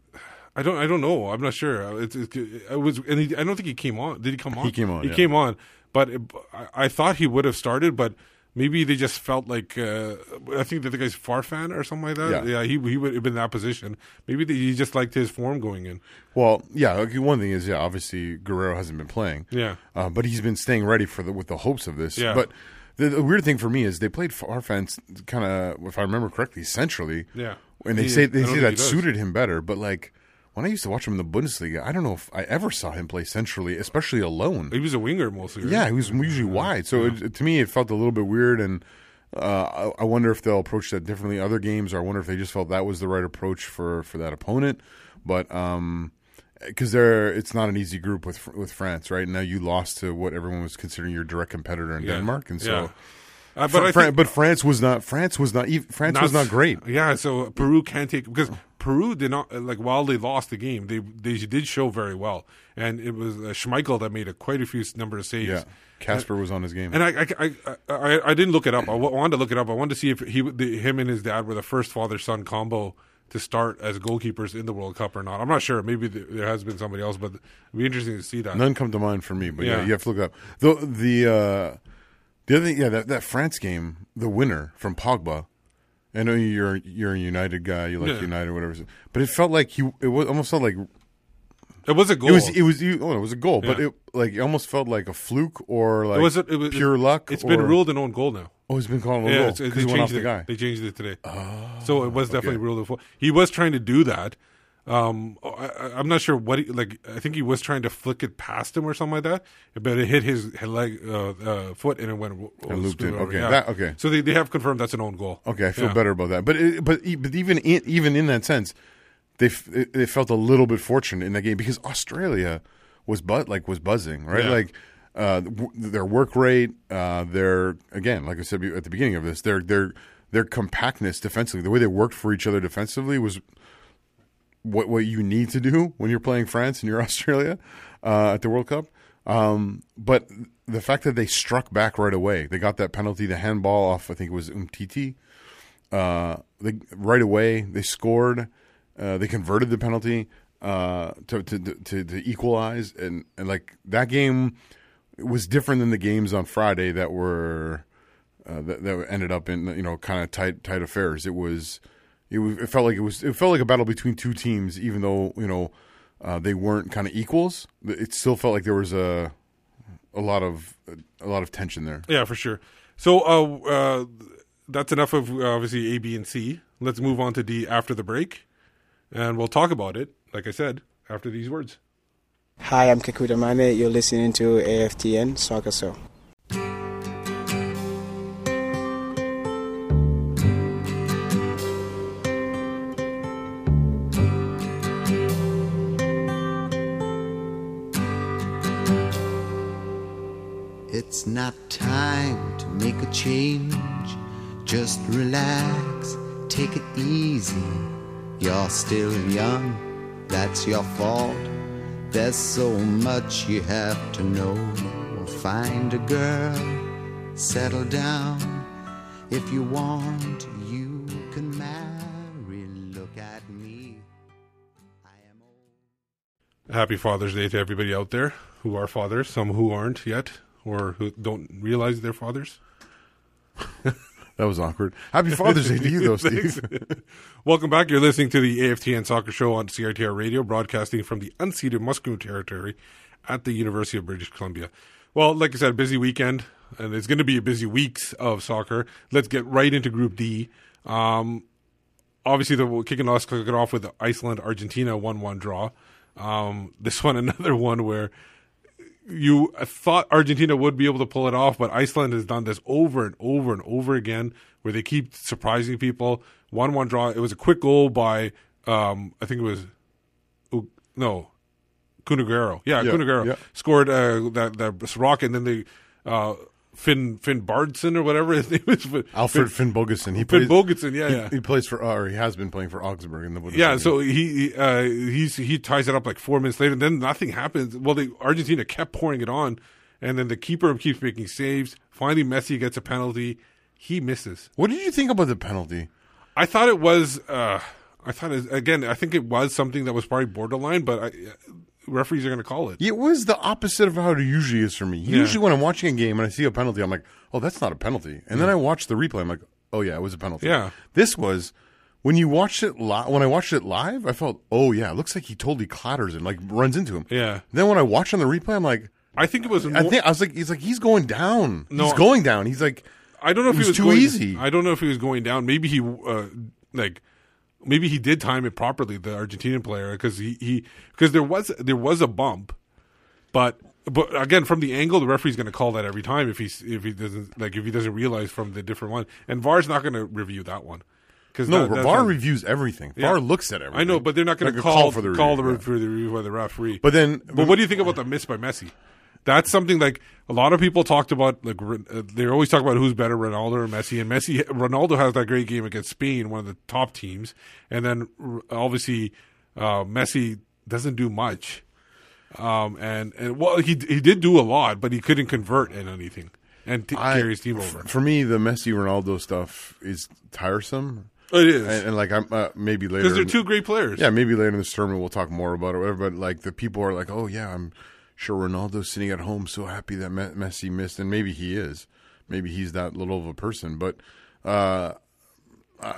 I don't. I don't know. I'm not sure. It's, it, it was, and he, I don't think he came on. Did he come on? He came on, He yeah. came on, but it, I, I thought he would have started, but maybe they just felt like. Uh, I think that the guy's Farfán or something like that. Yeah. he he would have been in that position. Maybe they, he just liked his form going in. Well, yeah. Okay, one thing is, yeah, obviously Guerrero hasn't been playing. Yeah. uh, but he's been staying ready for the with the hopes of this. Yeah. But the, the weird thing for me is they played Farfán kind of, if I remember correctly, centrally. Yeah. and they He- say they say that suited him better. But like when I used to watch him in the Bundesliga, I don't know if I ever saw him play centrally, especially alone. He was a winger mostly. right? Yeah, he was usually wide. So it, to me, it felt a little bit weird, and uh, I, I wonder if they'll approach that differently other games, or I wonder if they just felt that was the right approach for for that opponent. But um, because they're it's not an easy group with with France, right? Now you lost to what everyone was considering your direct competitor in Yeah. Denmark, and so. Yeah. Uh, but I Fran- think, but France was not. France was not. France was not great. Yeah, so Peru can't take because Peru did not like while they lost the game, they they did show very well, and it was uh, Schmeichel that made a, quite a few number of saves. Yeah, Kasper was on his game. And I, I, I, I, I didn't look it up. I wanted to look it up. I wanted to see if he, the, him and his dad were the first father-son combo to start as goalkeepers in the World Cup or not. I'm not sure. Maybe th- there has been somebody else, but it'd be interesting to see that. None come to mind for me, but yeah, Yeah. you have to look up the the uh, the other thing. Yeah, that, that France game, the winner from Pogba. I know you're you're a United guy. You like Yeah. United, whatever. But it felt like he. It was almost felt like It was a goal. it was. It was. You, oh, it was a goal, but it like it almost felt like a fluke or like it was, it was pure luck. It's been ruled an own goal now. Oh, it's been called a Yeah, goal it's, because they changed off the it. guy. They changed it today. Oh, so it was definitely ruled. a foul. He was trying to do that. Um, I, I- I'm not sure what he, like. I think he was trying to flick it past him or something like that, but it hit his leg, uh, uh, foot, and it went And looped over. Okay, Yeah. that- okay. So they, they have confirmed that's an own goal. Okay, I feel Yeah. better about that. But it, but but even in, even in that sense, they f- they felt a little bit fortunate in that game because Australia was but like was buzzing right Yeah. like. uh, their work rate, uh, their again, like I said at the beginning of this, their their their compactness defensively, the way they worked for each other defensively was what what you need to do when you're playing France and you're [laughs] Australia uh, at the World Cup. Um, but the fact that they struck back right away, they got that penalty, the handball off. I think it was Umtiti. Uh, they right away they scored. Uh, they converted the penalty uh, to, to to to equalize, and and like that game was different than the games on Friday that were uh, that, that ended up in you know kind of tight tight affairs. It was it was it felt like it was it felt like a battle between two teams, even though you know uh, they weren't kind of equals. It still felt like there was a a lot of a lot of tension there. Yeah, for sure. So uh, uh, that's enough of uh, obviously A, B, and C. Let's move on to D after the break, and we'll talk about it. Like I said, after these words. Hi, I'm Kakuta Mane. You're listening to AFTN Soccer Show. It's not time to make a change. Just relax, take it easy. You're still young, that's your fault. There's so much you have to know. Find a girl, settle down. If you want, you can marry. Look at me. Happy Father's Day to everybody out there who are fathers, some who aren't yet, or who don't realize they're fathers. That was awkward. Happy Father's Day to you, though, [laughs] Steve. [laughs] Welcome back. You're listening to the AFTN Soccer Show on CiTR Radio, broadcasting from the unceded Musqueam territory at the University of British Columbia. Well, like I said, busy weekend, and it's going to be a busy weeks of soccer. Let's get right into Group D. Um, obviously, the kicking off, kicking off with Iceland, Argentina, one-one draw. Um, this one, [laughs] another one where you thought Argentina would be able to pull it off, but Iceland has done this over and over and over again, where they keep surprising people. One-one draw. It was a quick goal by, um, I think it was, no, Kun Agüero. Yeah, Yeah, yeah. scored uh, that that rocket, and then they uh, Finn Finn Bardson or whatever his [laughs] name is. Alfred Finnbogason. He Finn plays, Bogason, yeah, he, yeah. He plays for, or he has been playing for Augsburg in the Bundesliga. Yeah, so he he, uh, he's he ties it up like four minutes later, and then nothing happens. Well, the Argentina kept pouring it on, and then the keeper keeps making saves. Finally, Messi gets a penalty. He misses. What did you think about the penalty? I thought it was. Uh, I thought it, again. I think it was something that was probably borderline, but I, referees are going to call it. It was the opposite of how it usually is for me. Yeah. Usually, when I'm watching a game and I see a penalty, I'm like, "Oh, that's not a penalty," and then I watch the replay. I'm like, "Oh yeah, it was a penalty." Yeah. This was when you watched it li- when I watched it live. I felt, "Oh yeah, it looks like he totally clatters and like runs into him." Yeah. Then when I watch on the replay, I'm like, I think it was. I think I was like, he's like he's going down. No. he's going down. He's like, I don't know if it he was too going, easy. I don't know if he was going down. Maybe he uh, like maybe he did time it properly, the Argentinian player, because he he because there was there was a bump, but but again from the angle, the referee's going to call that every time if he's if he doesn't like if he doesn't realize from the different one, and VAR's not going to review that one. Because no, VAR reviews everything. Yeah. VAR looks at everything. I know, but they're not going to a call, for the call review, the, for the review by the referee. But then- but what do you think about the miss by Messi? That's something like a lot of people talked about. Like uh, they always talk about who's better, Ronaldo or Messi. And Messi, [laughs] Ronaldo has that great game against Spain, one of the top teams, and then obviously uh, Messi doesn't do much. Um, and and well, he he did do a lot, but he couldn't convert in anything and t- I- carry his team over. For me, the Messi Ronaldo stuff is tiresome. It is. and, and like I'm uh, maybe later Because they're in- two great players. Yeah, maybe later in this tournament we'll talk more about it. Whatever, but like the people are like, oh yeah, I'm sure Ronaldo's sitting at home so happy that Messi missed, and maybe he is. Maybe he's that little of a person, but. uh uh,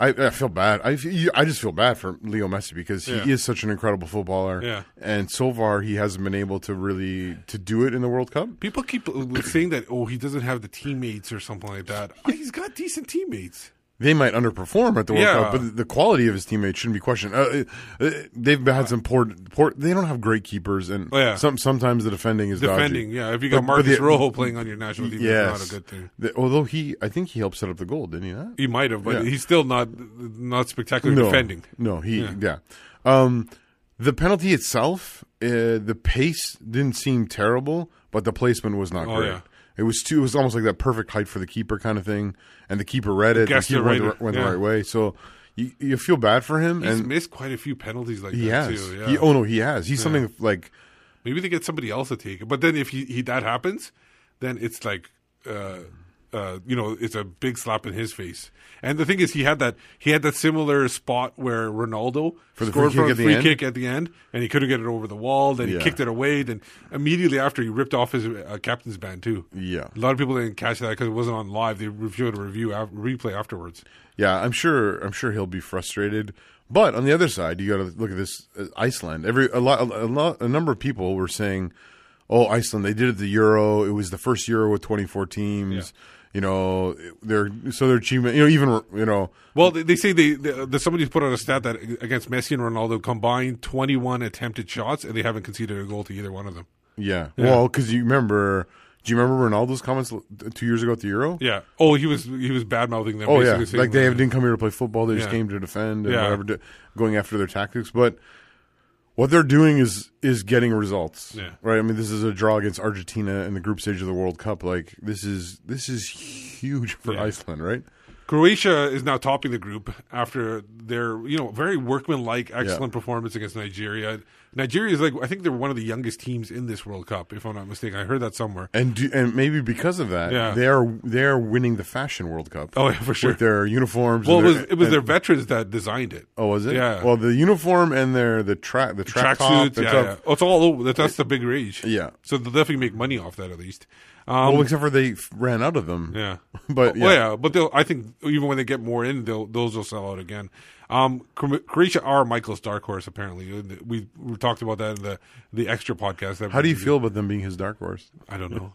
I, I feel bad. I, I just feel bad for Leo Messi because he Yeah. is such an incredible footballer. Yeah. and so far he hasn't been able to really to do it in the World Cup. People keep saying that oh he doesn't have the teammates or something like that. He's got decent teammates. They might underperform at the World Yeah. Cup, but the quality of his teammates shouldn't be questioned. Uh, uh, they've had some poor, poor. They don't have great keepers, and Oh, yeah. some sometimes the defending is Defending, dodgy. yeah. If you got But- but Marcos the- Rojo playing on your national team, yes, it's not a good thing. The- although he, I think he helped set up the goal, didn't he? Not? He might have, but Yeah. he's still not not spectacular no, defending. No, he, Yeah. yeah. Um, The penalty itself, uh, the pace didn't seem terrible, but the placement was not Oh, great. It was too. It was almost like that perfect height for the keeper kind of thing, and the keeper read it. Guessed the keeper it went, right, the, went yeah. the right way. So you, you feel bad for him, He's and missed quite a few penalties like he that has. too. Yeah. He, oh no, he has. He's Yeah. something like Maybe they get somebody else to take it. But then if he, he that happens, then it's like uh, uh, you know, it's a big slap in his face. And the thing is, he had that he had that similar spot where Ronaldo For the scored free kick from a at the free end? kick at the end, and he couldn't get it over the wall. Then Yeah. he kicked it away. Then immediately after, he ripped off his uh, captain's band too. Yeah. a lot of people didn't catch that because it wasn't on live. They reviewed a review replay afterwards. Yeah, I'm sure. I'm sure he'll be frustrated. But on the other side, you got to look at this uh, Iceland. Every a lot, a, lot, a number of people were saying, "Oh, Iceland, they did it the Euro. It was the first Euro with 24 teams. You know, their so their achievement. You know, even you know, Well, they, they say they, they, uh, the somebody's put out a stat that against Messi and Ronaldo combined 21 attempted shots, and they haven't conceded a goal to either one of them. yeah. Yeah. Well, because you remember, do you remember Ronaldo's comments two years ago at the Euro? Yeah. Oh, he was he was bad mouthing them. Oh yeah, basically saying like they didn't come here to play football; they just came to defend and Yeah. whatever, going after their tactics. But what they're doing is is getting results, Yeah. right? I mean, this is a draw against Argentina in the group stage of the World Cup. Like this is this is huge for Yeah. Iceland, right? Croatia is now topping the group after their you know very workmanlike, excellent performance against Nigeria. Nigeria is like I think they're one of the youngest teams in this World Cup, if I'm not mistaken. I heard that somewhere. And do, and maybe because of that, Yeah. they are they are winning the fashion World Cup. Oh, yeah, for sure. with their uniforms. Well, it and was their- it was and- their veterans that designed it. Oh, was it? Yeah. Well, the uniform and their the track the track, Track top suits, yeah, yeah. Oh, it's all over. That's the big rage. Yeah. So they'll definitely make money off that at least. Um, well, except for they ran out of them. Yeah, [laughs] But, Well, yeah. yeah, but they'll, I think even when they get more in, they'll, those will sell out again. Um, Croatia are Michael's dark horse. Apparently, we we talked about that in the the extra podcast. That How do you feel about them being his dark horse? I don't know.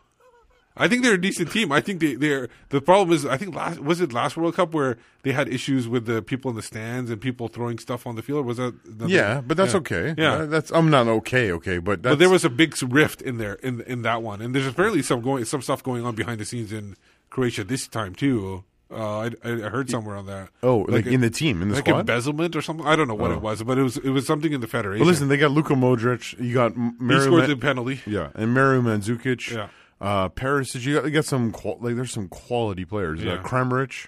I think they're a decent team. I think they they're the problem is I think last was it last World Cup where they had issues with the people in the stands and people throwing stuff on the field. Was that? that- Yeah, but that's yeah. okay. Yeah, Uh, that's I'm not okay, okay, but that's, but there was a big rift in there in in that one, and there's apparently some going some stuff going on behind the scenes in Croatia this time too. Uh, I, I heard somewhere on that. Oh, like in the team, in the like squad? embezzlement or something. I don't know what Oh. it was, but it was it was something in the federation. But listen, they got Luka Modric. You got M- he scored Man- the penalty. Yeah, and Mario Mandzukic. Yeah. Uh, Paris. You got, you got some qual- like there's some quality players. Yeah. Uh, Kramaric.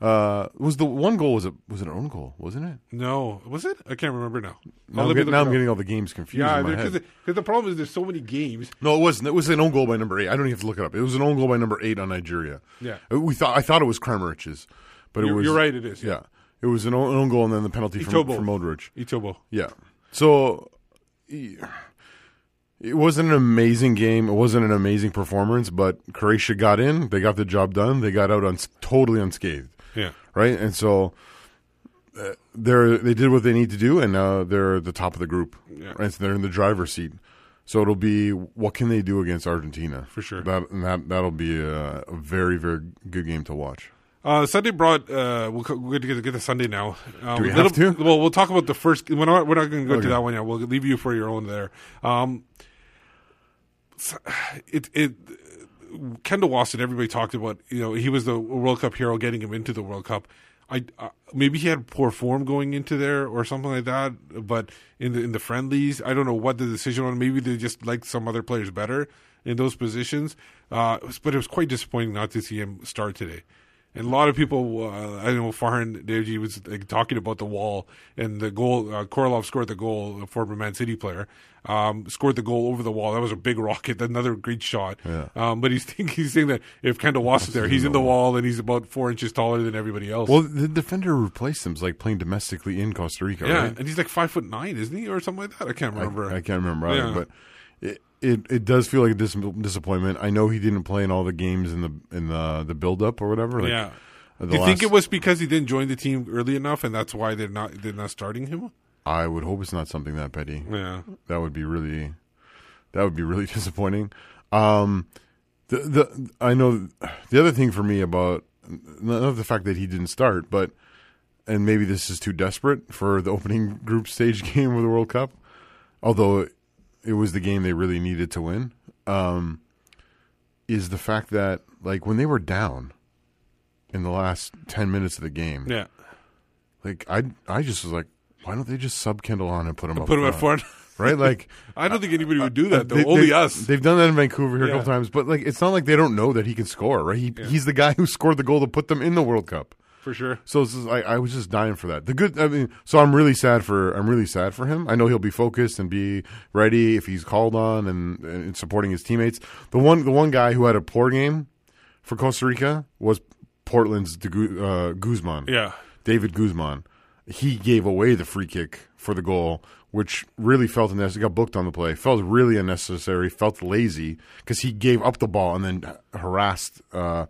Uh, was the one goal was it was it an own goal? Wasn't it? No, was it? I can't remember now. Now, I'm, get- now I'm getting all the games confused. Yeah, because the, the problem is there's so many games. No, it wasn't. It was an own goal by number eight. I don't even have to look it up. It was an own goal by number eight on Nigeria. Yeah. Uh, we thought I thought it was Kramaric's, but it You're- was. you're right, it is, yeah. Yeah, it was an own, own goal and then the penalty from, Etebo. from Modric. Etebo. Yeah. So e- it wasn't an amazing game. It wasn't an amazing performance, but Croatia got in. They got the job done. They got out uns- totally unscathed. Yeah. Right. And so uh, they're they did what they need to do, and now they're at the top of the group. Yeah. Right. So they're in the driver's seat. So it'll be what can they do against Argentina For sure. That and that that'll be a, a very very good game to watch. Uh, Sunday brought. Uh, we'll, we're going to get to Sunday now. Um, Do we little- have to? Well, we'll talk about the first. We're not, we're not going to go Okay. to that one yet. We'll leave you for your own there. Um, it it. Kendall Waston, everybody talked about. You know, he was the World Cup hero, getting him into the World Cup. I uh, maybe he had poor form going into there or something like that. But in the in the friendlies, I don't know what the decision on. Maybe they just liked some other players better in those positions. Uh, but it was quite disappointing not to see him start today. And a lot of people, uh, I know Farhan Devji was like, talking about the wall and the goal. Uh, Kolarov scored the goal, a former Man City player, um, scored the goal over the wall. That was a big rocket, another great shot. Yeah. Um, but he's [laughs] thinking, he's saying that if Kendall Waston's there, he's in the wall and he's about four inches taller than everybody else. Well, the defender who replaced him is like playing domestically in Costa Rica. yeah, right? and he's like five foot nine, isn't he, or something like that? I can't remember. I, I can't remember either, Yeah. but it, it it does feel like a dis- disappointment. I know he didn't play in all the games in the in the the build up or whatever. Like, yeah. Do you think it was because he didn't join the team early enough, and that's why they're not they're not starting him? I would hope it's not something that petty. Yeah. that would be really that would be really [laughs] disappointing. Um, the the I know the other thing for me about not the fact that he didn't start, but and maybe this is too desperate for the opening group stage [laughs] game of the World Cup, although it was the game they really needed to win. Um, is the fact that like when they were down in the last ten minutes of the game, Yeah. like I I just was like, why don't they just sub Kendall on and put him up Put him at front. [laughs] right? Like [laughs] I don't think anybody would do that though. They- Only they- us. They've done that in Vancouver here Yeah. a couple times, but like it's not like they don't know that he can score, right? He, He's the guy who scored the goal to put them in the World Cup. For sure. So this is, I, I was just dying for that. The good, I mean, so I'm really sad for I'm really sad for him. I know he'll be focused and be ready if he's called on and, and supporting his teammates. The one the one guy who had a poor game for Costa Rica was Portland's De uh, Guzman. Yeah. David Guzman. He gave away the free kick for the goal, which really felt unnecessary. Got booked on the play. Felt really unnecessary. Felt lazy because he gave up the ball and then harassed uh,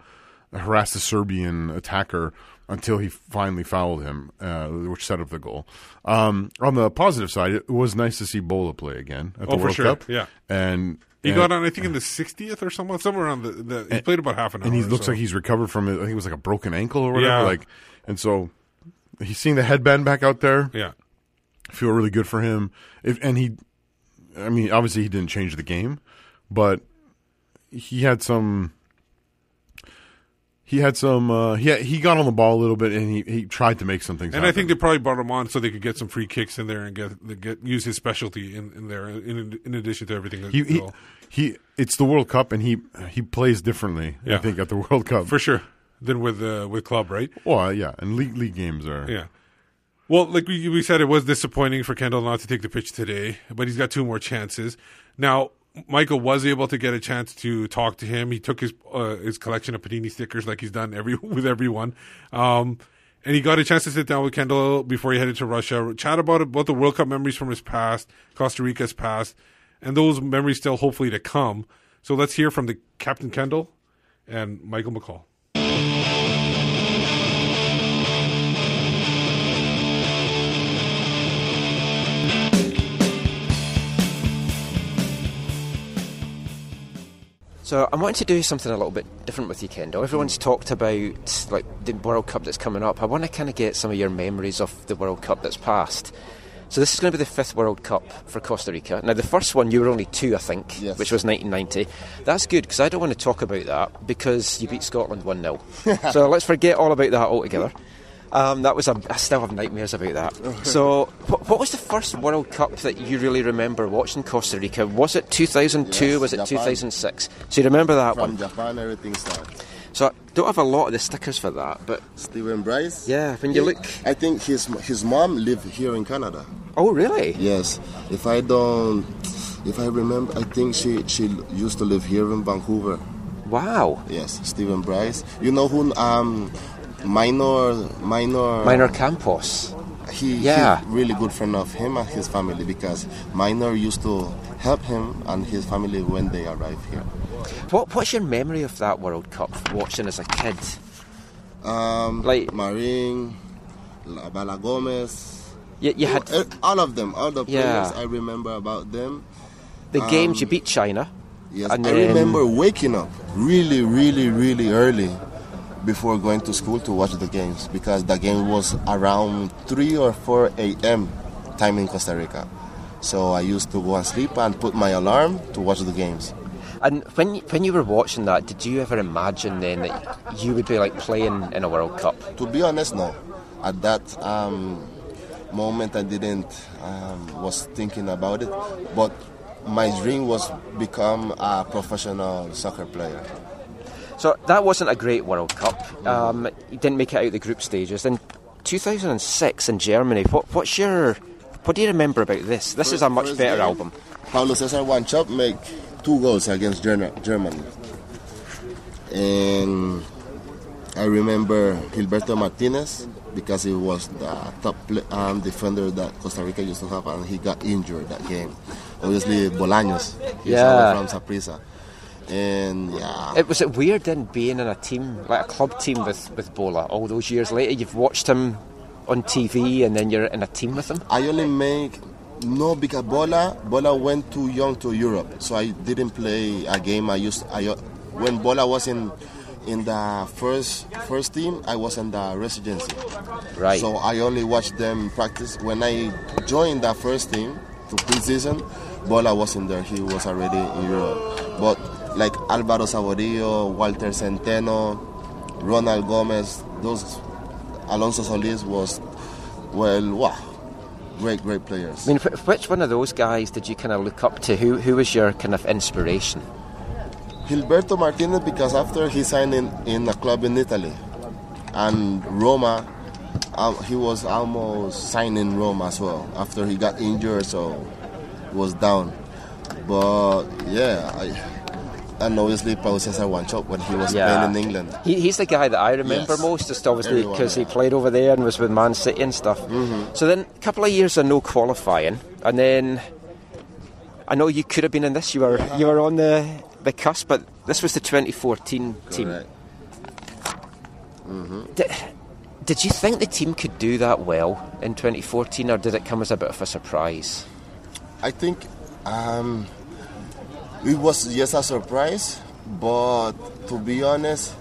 harassed the Serbian attacker until he finally fouled him, uh, which set up the goal. Um, on the positive side, it was nice to see Bola play again at the Oh, World sure. Cup. Yeah. and He and- got on, I think, in the 60th or somewhere, somewhere around the. the he played about half an hour. and he looks so. like he's recovered from it. I think it was like a broken ankle or whatever. Yeah. Like, and so he's seeing the headband back out there. Yeah. I feel really good for him. If and he, I mean, obviously he didn't change the game, but he had some. He had some. Uh, he he got on the ball a little bit, and he, he tried to make some things. And I think they probably brought him on so they could get some free kicks in there and get get use his specialty in, in there in in addition to everything. he, he, he it's the World Cup, and he he plays differently. I think at the World Cup for sure than with uh, with club, right? Well, yeah, and league league games are Yeah. Well, like we, we said, it was disappointing for Kendall not to take the pitch today, but he's got two more chances. Now, Michael was able to get a chance to talk to him. He took his uh, his collection of Panini stickers, like he's done every [laughs] with everyone, um, and he got a chance to sit down with Kendall before he headed to Russia, chat about about the World Cup memories from his past, Costa Rica's past, and those memories still hopefully to come. So let's hear from the Captain Kendall and Michael McColl. So I wanted to do something a little bit different with you, Kendall. Everyone's hmm. talked about like the World Cup that's coming up. I want to kind of get some of your memories of the World Cup that's passed. So this is going to be the fifth World Cup for Costa Rica. Now the first one you were only two, I think, which was 1990. That's good because I don't want to talk about that because you beat Scotland one 0 [laughs] So let's forget all about that altogether. Um, that was a, I still have nightmares about that. [laughs] So, what, what was the first World Cup that you really remember watching Costa Rica? Was it 2002? Yes, was it Japan. 2006? So you remember that From one? Japan, everything started. So I don't have a lot of the stickers for that, but Stephen Bryce. Yeah, when you He- look- I think his his mom lived here in Canada. Oh, really? Yes. If I don't, if I remember, I think she she used to live here in Vancouver. Wow. Yes, Stephen Bryce. You know who? Um, minor, minor, Minor Campos. He, Yeah. he's really good friend of him and his family because Minor used to help him and his family when they arrived here. What What's your memory of that World Cup watching as a kid? Um, like Marin, La- Bala Gomez. You, you had Eh, all of them, all the Yeah. players I remember about them. the games you Um, beat China. Yes, and I then- remember waking up really, really, really early before going to school to watch the games because the game was around 3 or 4 a.m. time in Costa Rica. So I used to go and sleep and put my alarm to watch the games. And when you- when you were watching that, did you ever imagine then that you would be like playing in a World Cup? To be honest, no. At that um, moment, I didn't um, was thinking about it, but my dream was become a professional soccer player. So that wasn't a great World Cup. Um, you didn't make it out of the group stages. Then 2006 in Germany. What what's your what do you remember about this? This is a much better game, album. Paulo Cesar Wanchope make two goals against Germany. And I remember Gilberto Martinez because he was the top um, defender that Costa Rica used to have, and he got injured that game. Obviously, Bolaños, he's Yeah. from Saprissa. And yeah, It was it weird then being in a team like a club team with with Bola all those years later. You've watched him on TV and then you're in a team with him. I only make no because Bola Bola went too young to Europe, so I didn't play a game. I used I when Bola was in in the first first team, I was in the residency. Right. So I only watched them practice. When I joined the first team to preseason, Bola wasn't there. He was already in Europe. But like Alvaro Saborío, Walter Centeno, Ronald Gomez, those Alonso Solis was well, wow. great, great players. I mean, which one of those guys did you kind of look up to? Who who was your kind of inspiration? Gilberto Martinez because after he signed in, in a club in Italy, and Roma, um, he was almost signing in Roma as well after he got injured, so he was down. But yeah, I, and obviously Paulo Cesar Wanchope when he was playing in England. He, he's the guy that I remember Yes. most, just obviously because he played over there and was with Man City and stuff. Mm-hmm. So then, a couple of years of no qualifying, and then I know you could have been in this. You were you were on the the cusp, but this was the 2014 team. Mm-hmm. Did, did you think the team could do that well in 2014, or did it come as a bit of a surprise? I think um, it was just a surprise, but to be honest,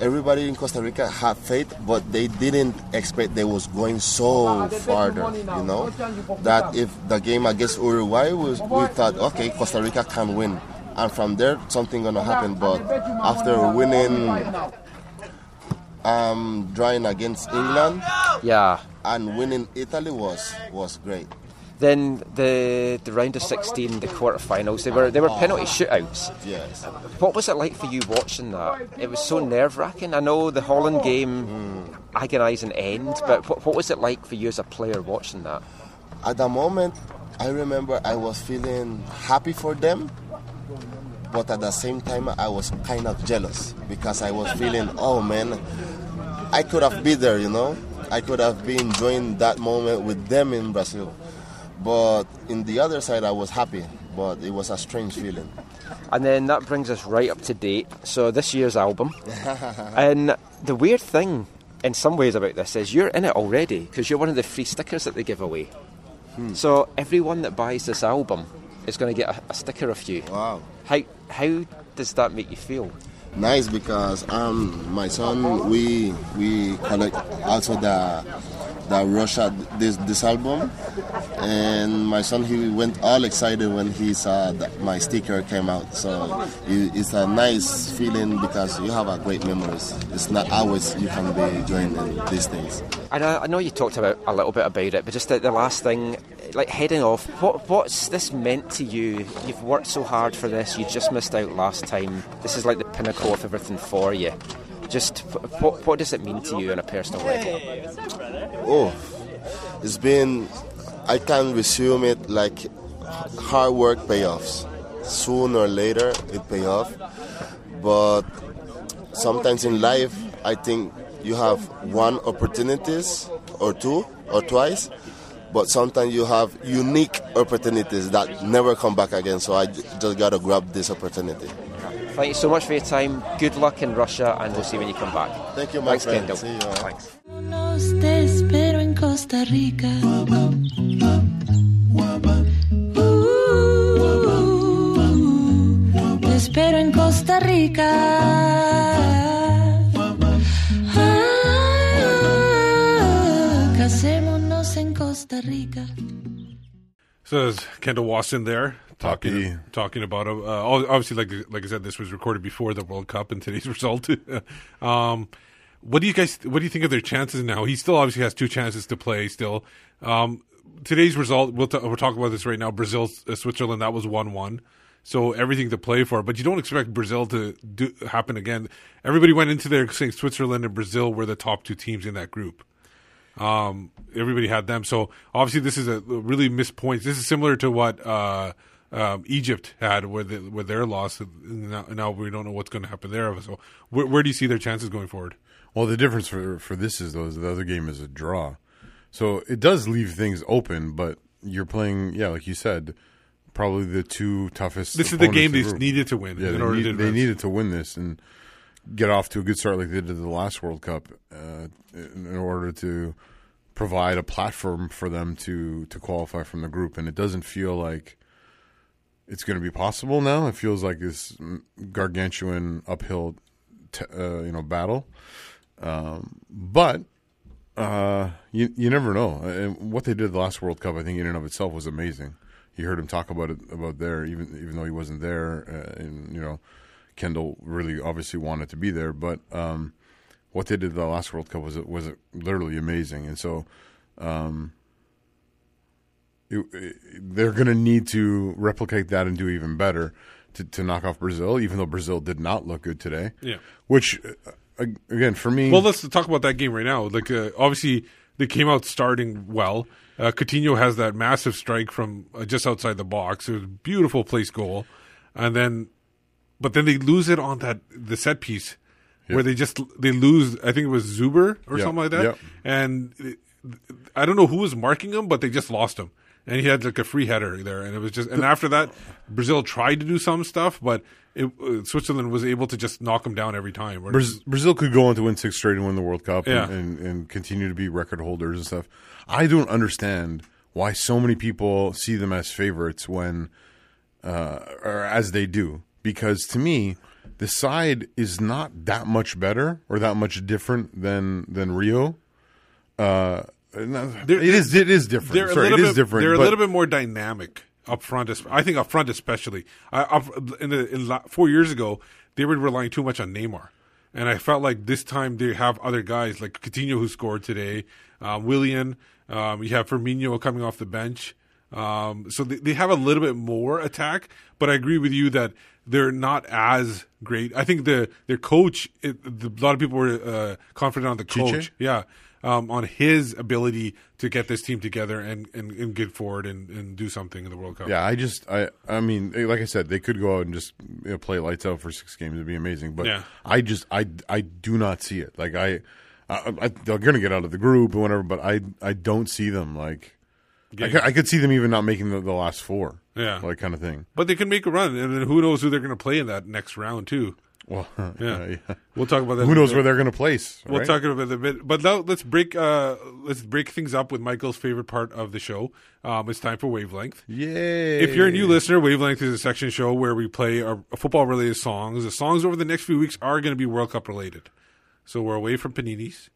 everybody in Costa Rica had faith, but they didn't expect they was going so farther. You know, that if the game against Uruguay was, we thought, okay, Costa Rica can win, and from there something gonna happen. But after winning, um, drawing against England, Yeah. and winning Italy was was great. Then the the round of 16, the quarterfinals, they were they were oh. penalty shootouts. Yes. What was it like for you watching that? It was so nerve wracking. I know the Holland oh. game, agonising end, but what, what was it like for you as a player watching that? At the moment, I remember I was feeling happy for them, but at the same time, I was kind of jealous because I was feeling, [laughs] oh man, I could have been there, you know? I could have been enjoying that moment with them in Brazil. But in the other side, I was happy, but it was a strange feeling. And then that brings us right up to date. So this year's album, [laughs] and the weird thing, in some ways, about this is you're in it already because you're one of the free stickers that they give away. Hmm. So everyone that buys this album is going to get a, a sticker of you. Wow. How how does that make you feel? Nice because um my son we we collect also the the Russia this this album and my son he went all excited when he saw that my sticker came out so it, it's a nice feeling because you have a great memories it's not always you can be joining these things And I, I know you talked about a little bit about it, but just the, the last thing, like heading off, what what's this meant to you? You've worked so hard for this. You just missed out last time. This is like the pinnacle of everything for you. Just what what does it mean to you on a personal level? oh it's been I can resume it like hard work payoffs sooner or later it pay off. But sometimes in life I think you have one opportunities or two or twice. But sometimes you have unique opportunities that never come back again. So i just gotta grab this opportunity Thank you so much for your time. Good luck in Russia, and we'll see you when you come back. Thank you, my Thanks, friend. Kendall. See you. Thanks. Te espero en Costa Rica. Uh, te espero en Costa Rica. Ah, casémonos en Costa Rica. So there's Kendall Waston there talking talking about uh, obviously like like I said this was recorded before the World Cup and today's [laughs] result. [laughs] um, what do you guys what do you think of their chances now? He still obviously has two chances to play still. Um, today's result we'll t- we're talking about this right now. Brazil uh, Switzerland that was one one. So everything to play for, but you don't expect Brazil to do happen again. Everybody went into there saying Switzerland and Brazil were the top two teams in that group. Um, everybody had them. So obviously, this is a really missed point. This is similar to what uh, um, Egypt had with the, with their loss. And Now, now we don't know what's going to happen there. So where, where do you see their chances going forward? Well, the difference for for this is though is the other game is a draw, so it does leave things open. But you're playing, yeah, like you said, probably the two toughest. This is the game in the they needed to win Yeah, in they, order need- to they needed to win this and get off to a good start like they did the last World Cup, uh, in in order to provide a platform for them to to qualify from the group. And it doesn't feel like it's going to be possible now. It feels like this gargantuan uphill, t- uh, you know, battle. Um, but uh, you you never know. And what they did the last World Cup, I think, in and of itself, was amazing. You heard him talk about it about there, even even though he wasn't there, uh, and you know, Kendall really obviously wanted to be there. But um, what they did the last World Cup was was literally amazing. And so, um, it, it- they're going to need to replicate that and do even better to, to knock off Brazil. Even though Brazil did not look good today. Yeah. Which, uh, again, for me, Well, let's talk about that game right now. Like, uh, obviously, they came out starting well. Uh, Coutinho has that massive strike from uh, just outside the box. It was a beautiful place goal, and then, but then they lose it on that the set piece Yeah. where they just they lose. I think it was Zuber or Yeah, something like that. yeah. And it- I don't know who was marking him, but they just lost him. And he had like a free header there, and it was just. And after that, Brazil tried to do some stuff, but it, uh, Switzerland was able to just knock him down every time. Where- Brazil could go on to win six straight and win the World Cup Yeah. and, and, and continue to be record holders and stuff. I don't understand why so many people see them as favorites when, uh, or as they do. Because to me, the side is not that much better or that much different than than Rio. Uh, it is it is different. They're Sorry, a little it is bit, different. They're a little bit more dynamic up front. I think up front, especially. I, up, in the in la, four years ago, they were relying too much on Neymar, and I felt like this time they have other guys like Coutinho who scored today, uh, Willian. Um, you have Firmino coming off the bench. Um, so they, they have a little bit more attack, but I agree with you that they're not as great. I think the their coach, it, the, a lot of people were uh, confident on the Tite? coach. Yeah, um, on his ability to get this team together and, and, and get forward and, and do something in the World Cup. Yeah, I just, I, I mean, like I said, they could go out and just you know, play lights out for six games. It'd be amazing. But Yeah. I just, I, I do not see it. Like I, I, I they're going to get out of the group and whatever, but I, I don't see them. Like, I could, I could see them even not making the, the last four. Yeah. like kind of thing. But they can make a run, and then who knows who they're going to play in that next round too. Well, [laughs] Yeah, yeah. we'll talk about that. Who knows where they're going to place? We'll right? talk about it a bit, but now let's break. Uh, let's break things up with Michael's favorite part of the show. Um, it's time for wavelength. Yay! If you're a new listener, Wavelength is a section show where we play our football related songs. The songs over the next few weeks are going to be World Cup related. So we're away from paninis.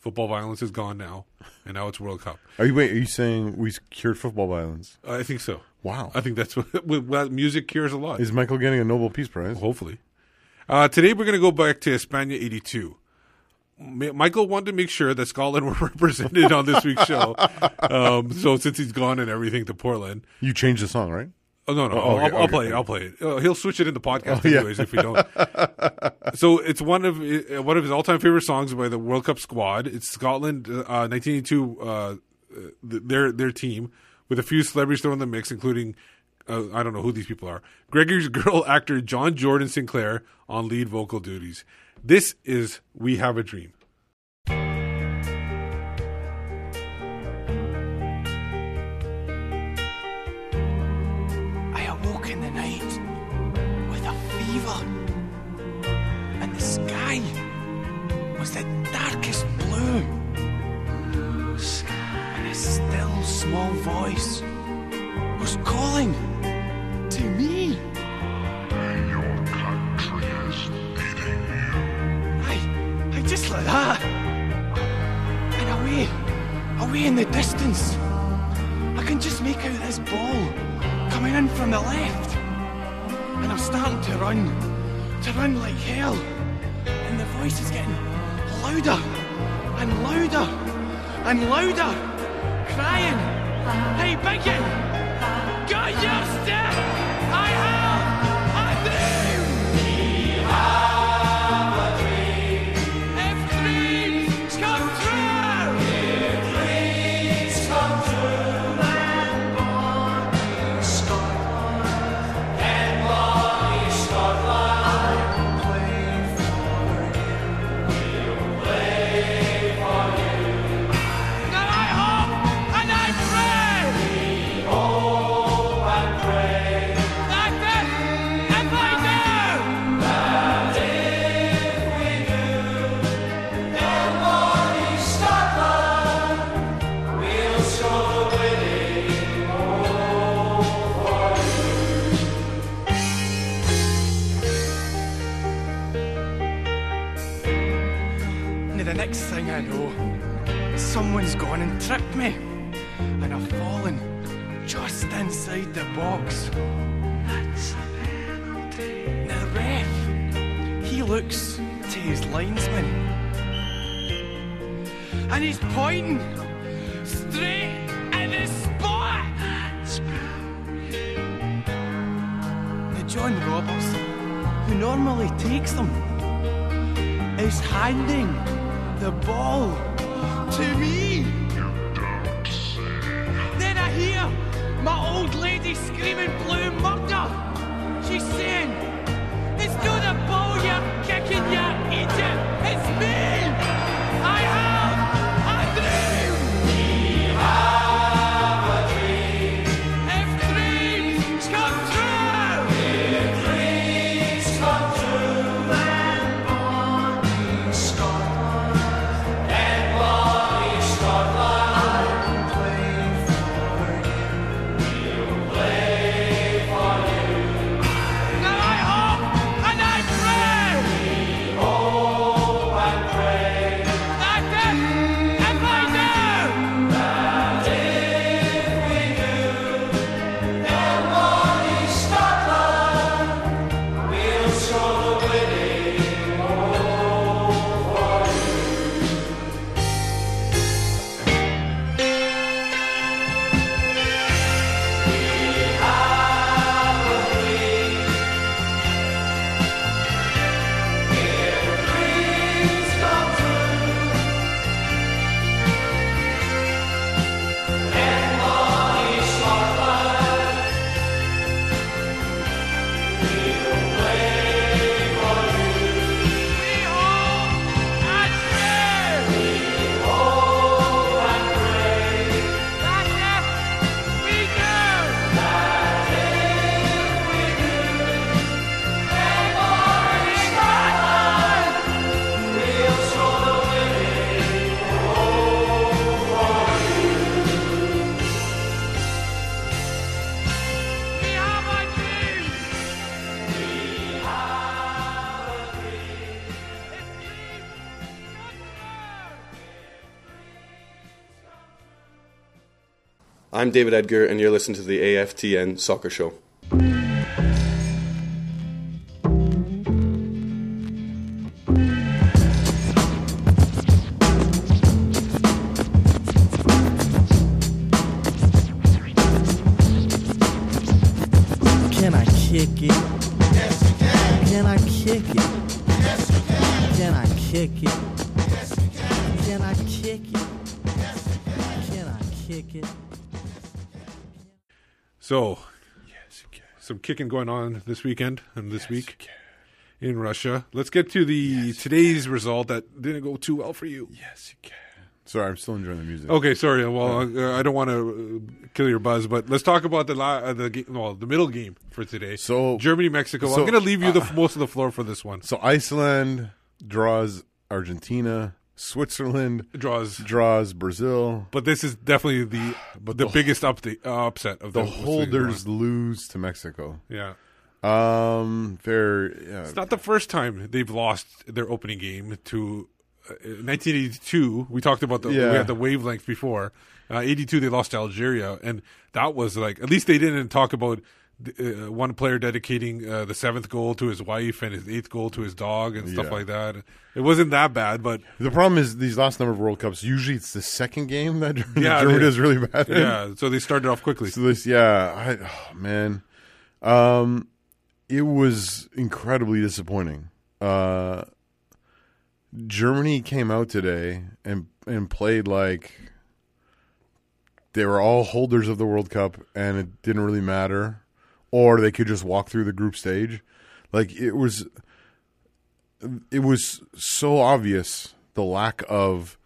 Football violence is gone now, and now it's World Cup. Are you wait? Are you saying we cured football violence? I think so. Wow. I think that's [laughs] what music cures a lot. Is Michael getting a Nobel Peace Prize? Hopefully. Uh, today we're going to go back to Espana 82. Ma- Michael wanted to make sure that Scotland [laughs] were represented on this week's show. Um, so since he's gone and everything to Portland. You changed the song, right? Oh, no, no. Oh, I'll, okay, I'll, play it. I'll play it. Uh, he'll switch it in the podcast Oh, yeah. anyways if we don't. [laughs] so it's one of uh, one of his all time favorite songs by the World Cup squad. It's Scotland, uh, 1982, uh, th- their their team with a few celebrities thrown in the mix, including uh, I don't know who these people are. Gregory's [laughs] Girl actor John Gordon Sinclair on lead vocal duties. This is "We Have a Dream." I awoke in the night with a fever, and the sky was the darkest blue. And a still small voice was calling like that. And away, away in the distance, I can just make out this ball coming in from the left. And I'm starting to run, to run like hell. And the voice is getting louder and louder and louder, crying, Hey, Biggin, got your step! I have box. Now, ref, he looks to his linesman and he's pointing straight at the spot. Now, John Robertson, who normally takes them, is handing the ball to me. Old lady screaming blue murder. She's saying, It's not a ball you're kicking, you David Edgar, and you're listening to the AFTN Soccer Show. Kicking going on this weekend and this week in Russia. Let's get to the today's result that didn't go too well for you. Yes, you can. Sorry, I'm still enjoying the music. Okay, sorry. Well, uh, I don't want to uh, kill your buzz, but let's talk about the la- uh, the ga- well, the middle game for today. So Germany Mexico. so, I'm going to leave you the uh, most of the floor for this one. So Iceland draws Argentina. Switzerland draws draws Brazil. But this is definitely the [sighs] But the, the- biggest update, uh, upset of The the, holders lose to Mexico. Yeah. Um, they're yeah. It's not the first time they've lost their opening game to uh, 1982. We talked about the we had the wavelength before. Uh, 82 they lost to Algeria, and that was like at least they didn't talk about uh, one player dedicating uh, the seventh goal to his wife and his eighth goal to his dog and stuff Yeah. like that. It wasn't that bad, but The problem is these last number of World Cups. Usually, it's the second game that [laughs] Yeah, Germany does really bad. in. yeah, so they started off quickly. So this, yeah, I, oh, man, um, it was incredibly disappointing. Uh, Germany came out today and and played like they were all holders of the World Cup, and it didn't really matter, or they could just walk through the group stage. Like it was, it was so obvious the lack of,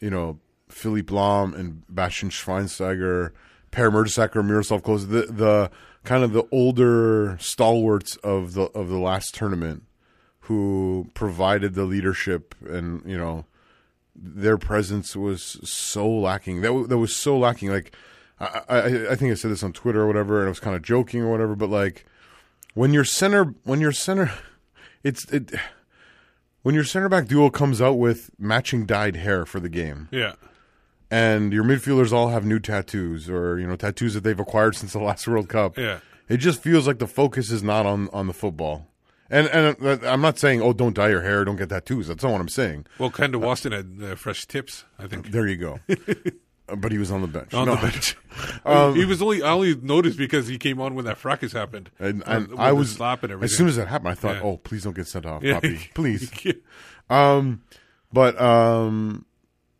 you know, Philipp Lahm and Bastian Schweinsteiger, Per Mertesacker, Miroslav Klose, the the kind of the older stalwarts of the of the last tournament, who provided the leadership and you know their presence was so lacking. That that was so lacking. Like I, I I think I said this on Twitter or whatever, and I was kind of joking or whatever. But like when your center when your center, [laughs] it's it when your center back duo comes out with matching dyed hair for the game. Yeah. And your midfielders all have new tattoos or you know tattoos that they've acquired [laughs] since the last World Cup. Yeah. It just feels like the focus is not on on the football. And and uh, I'm not saying oh don't dye your hair, don't get tattoos. That's not what I'm saying. Well, Kendall Waston had uh, fresh tips, I think. There you go. [laughs] But he was on the bench. On No. the bench. [laughs] Um, he was only I only noticed because he came on when that fracas happened. And, and I was slap and everything. as soon as that happened, I thought, Yeah. "Oh, please don't get sent off, Yeah. Poppy, [laughs] please." um, but um,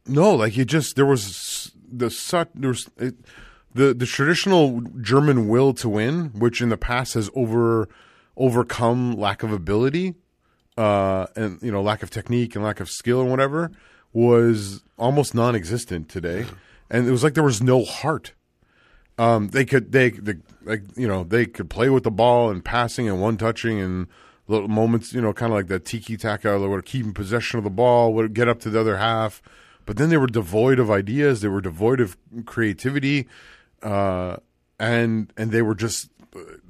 no, like it just there was the such there was it, the the traditional German will to win, which in the past has over overcome lack of ability, uh, and you know lack of technique and lack of skill and whatever was almost non-existent today, and it was like there was no heart. Um, they could they, like you know they could play with the ball and passing and one touching and little moments you know kind of like that tiki taka they were keeping possession of the ball would get up to the other half. But then they were devoid of ideas they were devoid of creativity uh, and and they were just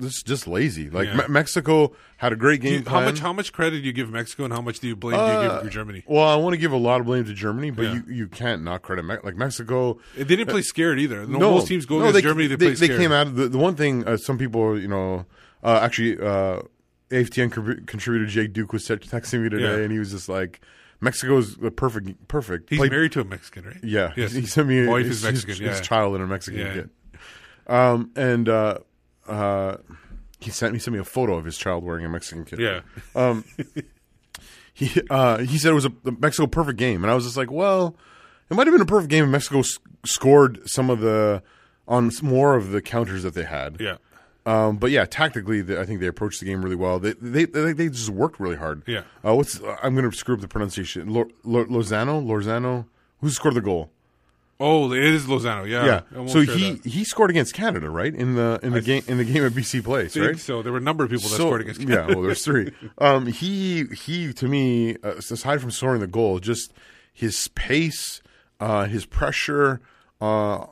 just just lazy like Yeah. Me- Mexico had a great game you- how much how much credit do you give Mexico and how much do you blame do you Uh, give Germany? Well, I want to give a lot of blame to Germany, but Yeah. you, you can't not credit Me- like Mexico. They didn't play scared either. No, most teams go against Germany, they play scared. came out of the, the one thing. Uh, some people, you know, uh, actually, uh, AFTN contrib- contributor Jake Duke was te- texting me today, Yeah. and he was just like, "Mexico's the perfect, perfect." He's Played- married to a Mexican, right? Yeah, Yes. [laughs] he sent me Wife his, is Mexican, his, yeah. his child and a Mexican Yeah. kid. Um, and uh, uh, he sent me sent me a photo of his child wearing a Mexican kid. Yeah. [laughs] Um, he uh, he said it was a the Mexico perfect game, and I was just like, well, it might have been a perfect game if Mexico s- scored some of the on more of the counters that they had. Yeah. Um, but yeah, tactically, they, I think they approached the game really well. They they they, they just worked really hard. Yeah. Uh, what's I'm going to screw up the pronunciation. Lo, Lo, Lozano, Lozano, who scored the goal? Oh, it is Lozano. Yeah. yeah. So share he that. he scored against Canada, right? In the in the I game in the game at BC Place, think right? so. There were a number of people that So- scored against Canada. Yeah, well, there's three. [laughs] Um, he he to me, uh, aside from scoring the goal, just his pace, uh, his pressure, uh,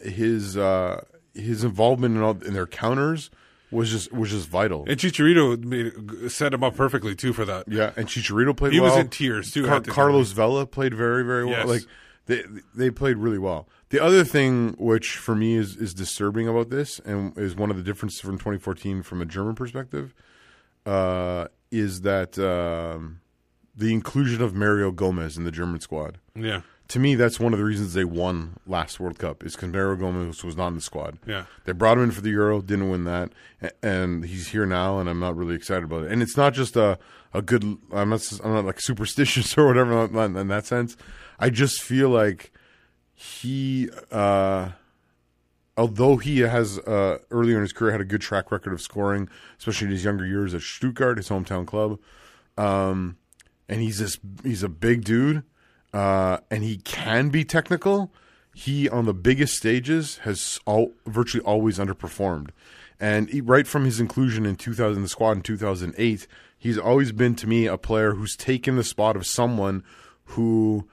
his uh, his involvement in, all, in their counters was just was just vital. And Chicharito made, set him up perfectly too for that. Yeah, and Chicharito played He well. was in tears, too, Car- Carlos Vela played very, very well. Yes. Like they they played really well. The other thing, which for me is is disturbing about this, and is one of the differences from 2014 from a German perspective, uh, is that um, the inclusion of Mario Gomez in the German squad. Yeah. To me, that's one of the reasons they won last World Cup is because Mario Gomez was not in the squad. Yeah. They brought him in for the Euro, didn't win that, and he's here now, and I'm not really excited about it. And it's not just a a good. I'm not. I'm not like superstitious [laughs] or whatever in in that sense. I just feel like he, uh, although he has uh, earlier in his career had a good track record of scoring, especially in his younger years at Stuttgart, his hometown club, um, and he's this he's a big dude, uh, and he can be technical. He on the biggest stages has all, virtually always underperformed, and he, right from his inclusion in 2000 the squad in 2008, he's always been to me a player who's taken the spot of someone who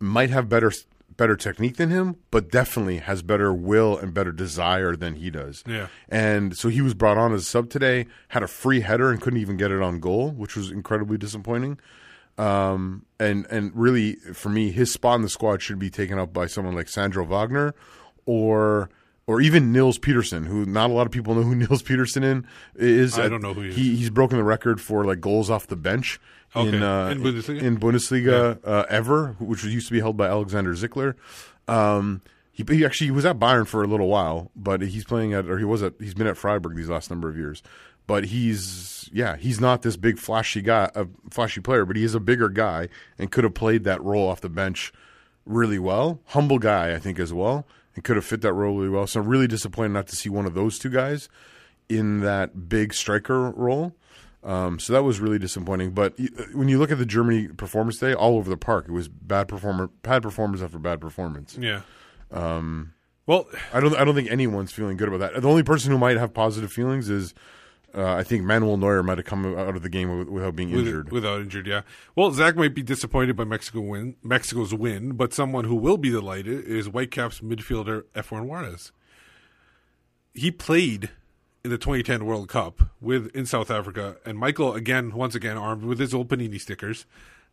might have better better technique than him, but definitely has better will and better desire than he does. Yeah. And so he was brought on as a sub today, had a free header and couldn't even get it on goal, which was incredibly disappointing. Um, and and really for me, his spot in the squad should be taken up by someone like Sandro Wagner or or even Nils Petersen, who not a lot of people know who [laughs] Nils Petersen in is. I don't know who he is. he's broken the record for like goals off the bench in uh, In Bundesliga? in Bundesliga uh, ever, which used to be held by Alexander Zickler. Um, he, he actually he was at Bayern for a little while, but he's playing at or he was at he's been at Freiburg these last number of years. But he's yeah he's not this big flashy guy, a flashy player, but he is a bigger guy and could have played that role off the bench really well. Humble guy, I think as well, and could have fit that role really well. So I'm really disappointed not to see one of those two guys in that big striker role. Um, so that was really disappointing. But when you look at the Germany performance day, all over the park, it was bad performer, bad performance after bad performance. Yeah. Um, well, I don't, I don't think anyone's feeling good about that. The only person who might have positive feelings is, uh, I think Manuel Neuer might have come out of the game without being injured. Without injured, yeah. Well, Zach might be disappointed by Mexico win, Mexico's win, but someone who will be delighted is Whitecaps midfielder Efren Juarez. He played in the 2010 World Cup with in South Africa, and Michael again, once again, armed with his old Panini stickers.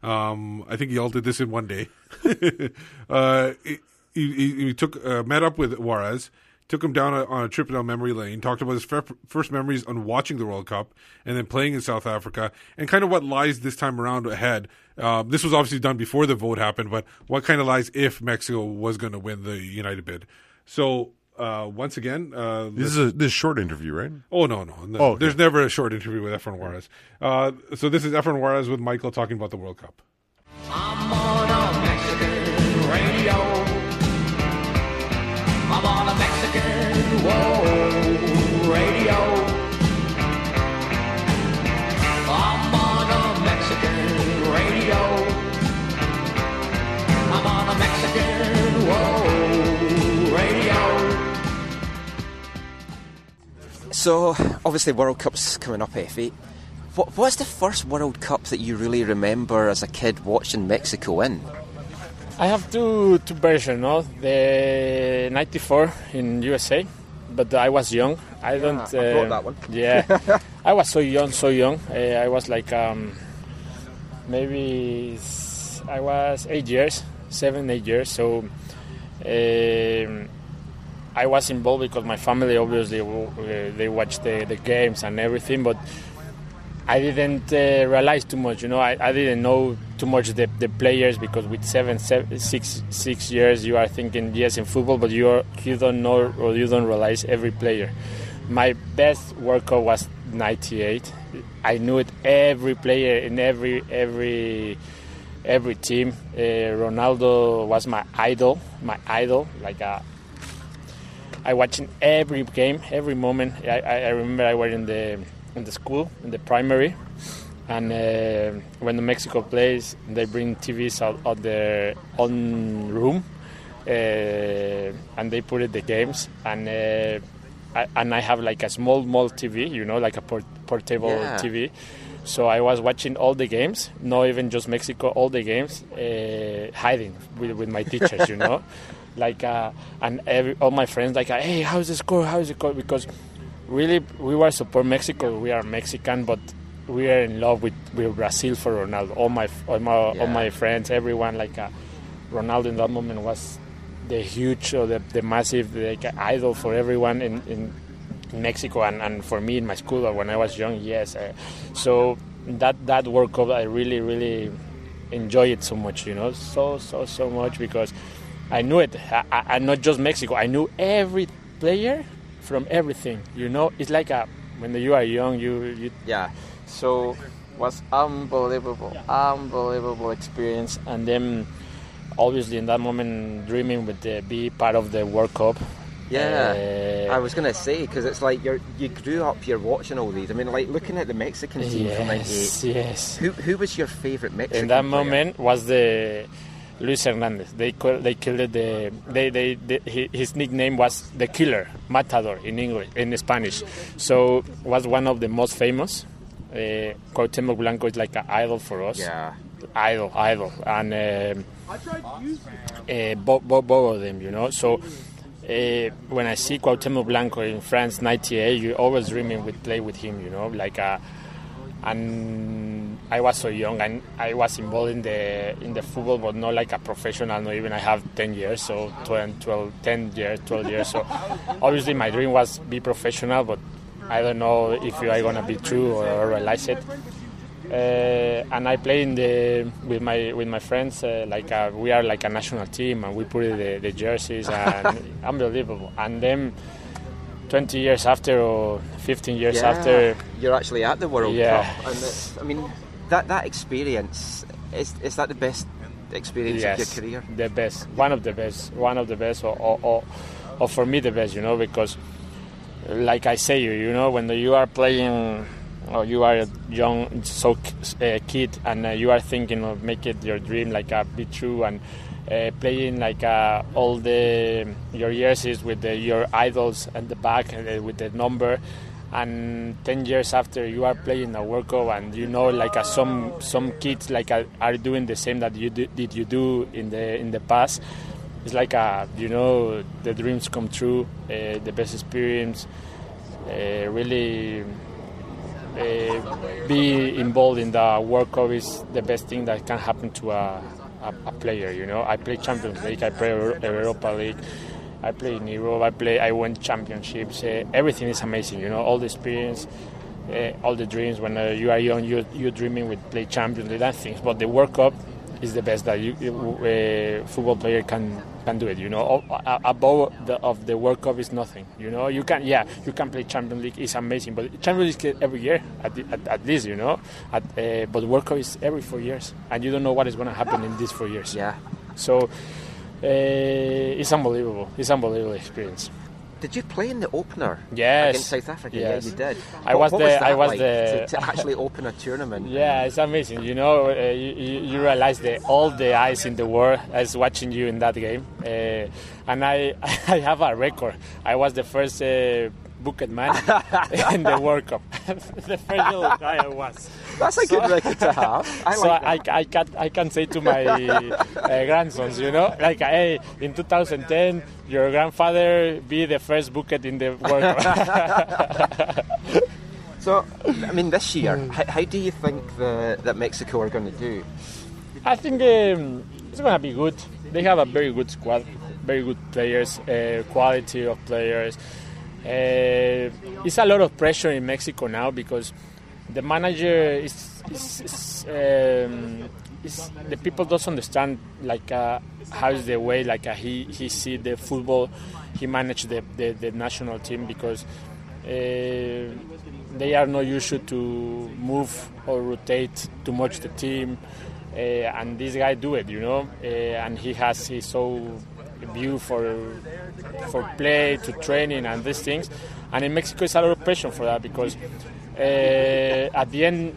Um, I think he all did this in one day. [laughs] uh, he, he, he took uh, met up with Juarez, took him down a, on a trip down memory lane, talked about his fir- first memories on watching the World Cup and then playing in South Africa, and kind of what lies this time around ahead. Uh, this was obviously done before the vote happened, but what kind of lies if Mexico was going to win the United bid? So uh, once again, uh, This is a this is short interview, right? Oh no, no, no. Oh, okay. there's never a short interview with Efren Juarez. Uh, so this is Efren Juarez with Michael talking about the World Cup. I'm on a Mexican radio. I'm on a Mexican whoa So, obviously, World Cup's coming up, Effie. What, what's the first World Cup that you really remember as a kid watching Mexico in? I have two two versions, no? The '94 in USA, but I was young. I don't. Ah, I brought that one. [laughs] Yeah, I was so young, so young. Uh, I was like um, maybe I was eight years, seven, eight years. So um, I was involved because my family obviously they watched the, the games and everything, but I didn't uh, realize too much. You know, I, I didn't know too much the, the players because with seven, seven, six, six years you are thinking yes in football, but you are, you don't know or you don't realize every player. My best World Cup was '98. I knew it every player in every every every team. Uh, Ronaldo was my idol, my idol. Like uh, I watching every game, every moment. I, I remember I was in the in the school in the primary, and uh, when the Mexico plays, they bring TVs out of their own room, uh, and they put it the games and. Uh, I, and I have like a small, small TV, you know, like a port- portable Yeah. TV. So I was watching all the games, not even just Mexico, all the games, uh, hiding with, with my teachers, you know, [laughs] like uh, and every, all my friends like, hey, how's the score? How's the score? Because really, we were support Mexico. We are Mexican, but we are in love with, with Brazil for Ronaldo. All my all my, all my friends, everyone like uh, Ronaldo in that moment was the huge or the, the massive like idol for everyone in, in Mexico and, and for me in my school when I was young yes uh, so that that World Cup I really really enjoy it so much you know so so so much because I knew it I, I, and not just Mexico I knew every player from everything you know it's like a when you are young you, you yeah so was unbelievable unbelievable experience and then obviously in that moment dreaming with the be part of the World Cup Yeah, Uh, I was gonna say because it's like you're you grew up, you're watching all these. I mean, like looking at the Mexican team from Yes, '98. yes. Who who was your favorite Mexican? in that player? moment was the Luis Hernandez. They call, they killed the they, they, they hi- his nickname was the killer, Matador in English in Spanish. So was one of the most famous. Uh, Cuauhtemoc Blanco is like an idol for us. Yeah. idol, idol, and um, uh, bo- bo- both of them, you know. So uh, when I see Cuauhtemoc Blanco in France '98, you always dreaming with play with him, you know, like uh, and I was so young and I was involved in the in the football, but not like a professional. Not even I have 10 years, so 12, 12 10 years, 12 years. So [laughs] obviously my dream was be professional, but I don't know if I gonna be true or, realize it. Uh, and I play in the with my with my friends. Uh, like uh, we are like a national team, and we put the, the jerseys and [laughs] unbelievable. And then 20 years after or 15 years Yeah, after, you're actually at the World Yeah. Cup, and it's, I mean that that experience is is that the best experience yes, of your career? the best, one of the best, one of the best, or, or, or, or for me the best, you know, because like I say, you you know, when you are playing or you are a young so uh, kid and uh, you are thinking of make it your dream like uh, be true and uh, playing like uh, all the your years is with the, your idols at the back uh, with the number and 10 years after you are playing a World Cup and you know like uh, some some kids like uh, are doing the same that you do, did you do in the in the past it's like a you know the dreams come true uh, the best experience uh, really uh, be involved in the World Cup is the best thing that can happen to a, a, a player. You know, I play Champions League, I play Europa League, I play in Europe. I play. I won championships. Uh, everything is amazing. You know, all the experience, uh, all the dreams. When uh, you are young, you you're dreaming with play Champions League and things. But the World Cup is the best that you uh, football player can can do it. You know, All- above the, of the World Cup is nothing. You know, you can yeah, you can play Champions League. It's amazing, but Champions League every year at, the, at, at least. You know, at, uh, but World Cup is every four years, and you don't know what is going to happen in these four years. Yeah. So. Uh, it's unbelievable. It's unbelievable experience. Did you play in the opener Yes. against South Africa? Yes. Yeah, you did. I What- was what the- that I was like, the- to, to actually open a tournament. [laughs] Yeah, it's amazing. You know, uh, you, you you realize that all the eyes in the world is watching you in that game, uh, and I [laughs] I have a record. I was the first uh, booked man [laughs] in the World Cup. [laughs] the first little guy I was. That's a good record to have. I [laughs] so like I, I can I can say to my uh, grandsons, you know, like hey, in 2010, your grandfather be the first booked in the World Cup. So, I mean, this year, Hmm. how, how do you think the, that Mexico are going to do? I think um, it's gonna be good. They have a very good squad, very good players, uh, quality of players. Uh, it's a lot of pressure in Mexico now because the manager is, is, is, um, is the people doesn't understand like uh, how is the way like uh, he he see the football, he manage the, the, the national team because. Uh, they are not used to move or rotate too much the team, uh, and this guy do it, you know, uh, and he has his own view for for play to training and these things, and in Mexico it's a lot of pressure for that because uh, at the end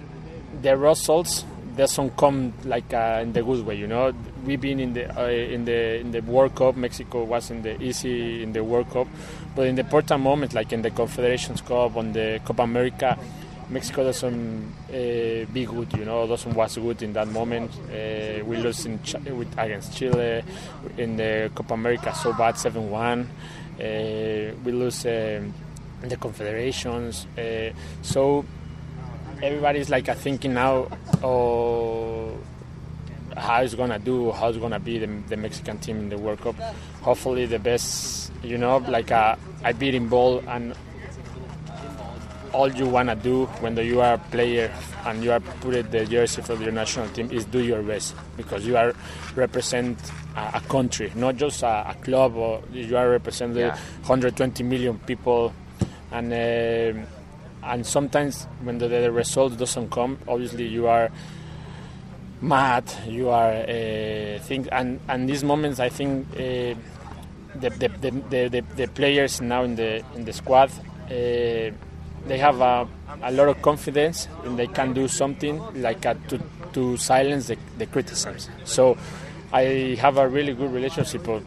the results doesn't come like uh, in the good way, you know. We've been in the uh, in the in the World Cup. Mexico was in the easy in the World Cup, but in the important moments, like in the Confederations Cup, on the Copa America, Mexico doesn't uh, be good, you know. Doesn't was good in that moment. Uh, we lost in Ch- with against Chile in the Copa America so bad, seven one. Uh, we lose um, in the Confederations, uh, so everybody's like uh, thinking now, oh, how it's gonna do, how it's gonna be the, the Mexican team in the World Cup. Hopefully, the best, you know, like uh, I beat in ball and all you wanna do when you are a player and you are putting the jersey for your national team is do your best because you are represent a, a country, not just a, a club. Or you are representing Yeah. 120 million people, and um and sometimes when the, the result doesn't come, obviously you are mad. You are uh, think and and these moments, I think. Uh, the, the, the, the, the, the players now in the in the squad uh, they have a, a lot of confidence and they can do something like uh, to, to silence the, the criticisms. So I have a really good relationship with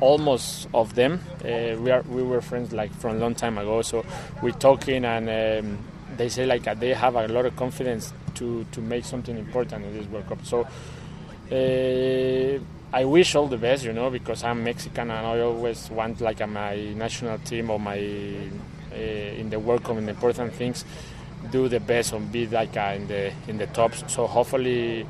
almost of them. Uh, we are we were friends like from a long time ago. So we're talking and um, they say like they have a lot of confidence to, to make something important in this World Cup. So. Uh, I wish all the best, you know, because I'm Mexican and I always want like my national team or my in the World Cup in important things do the best and be like uh, in the in the tops. So hopefully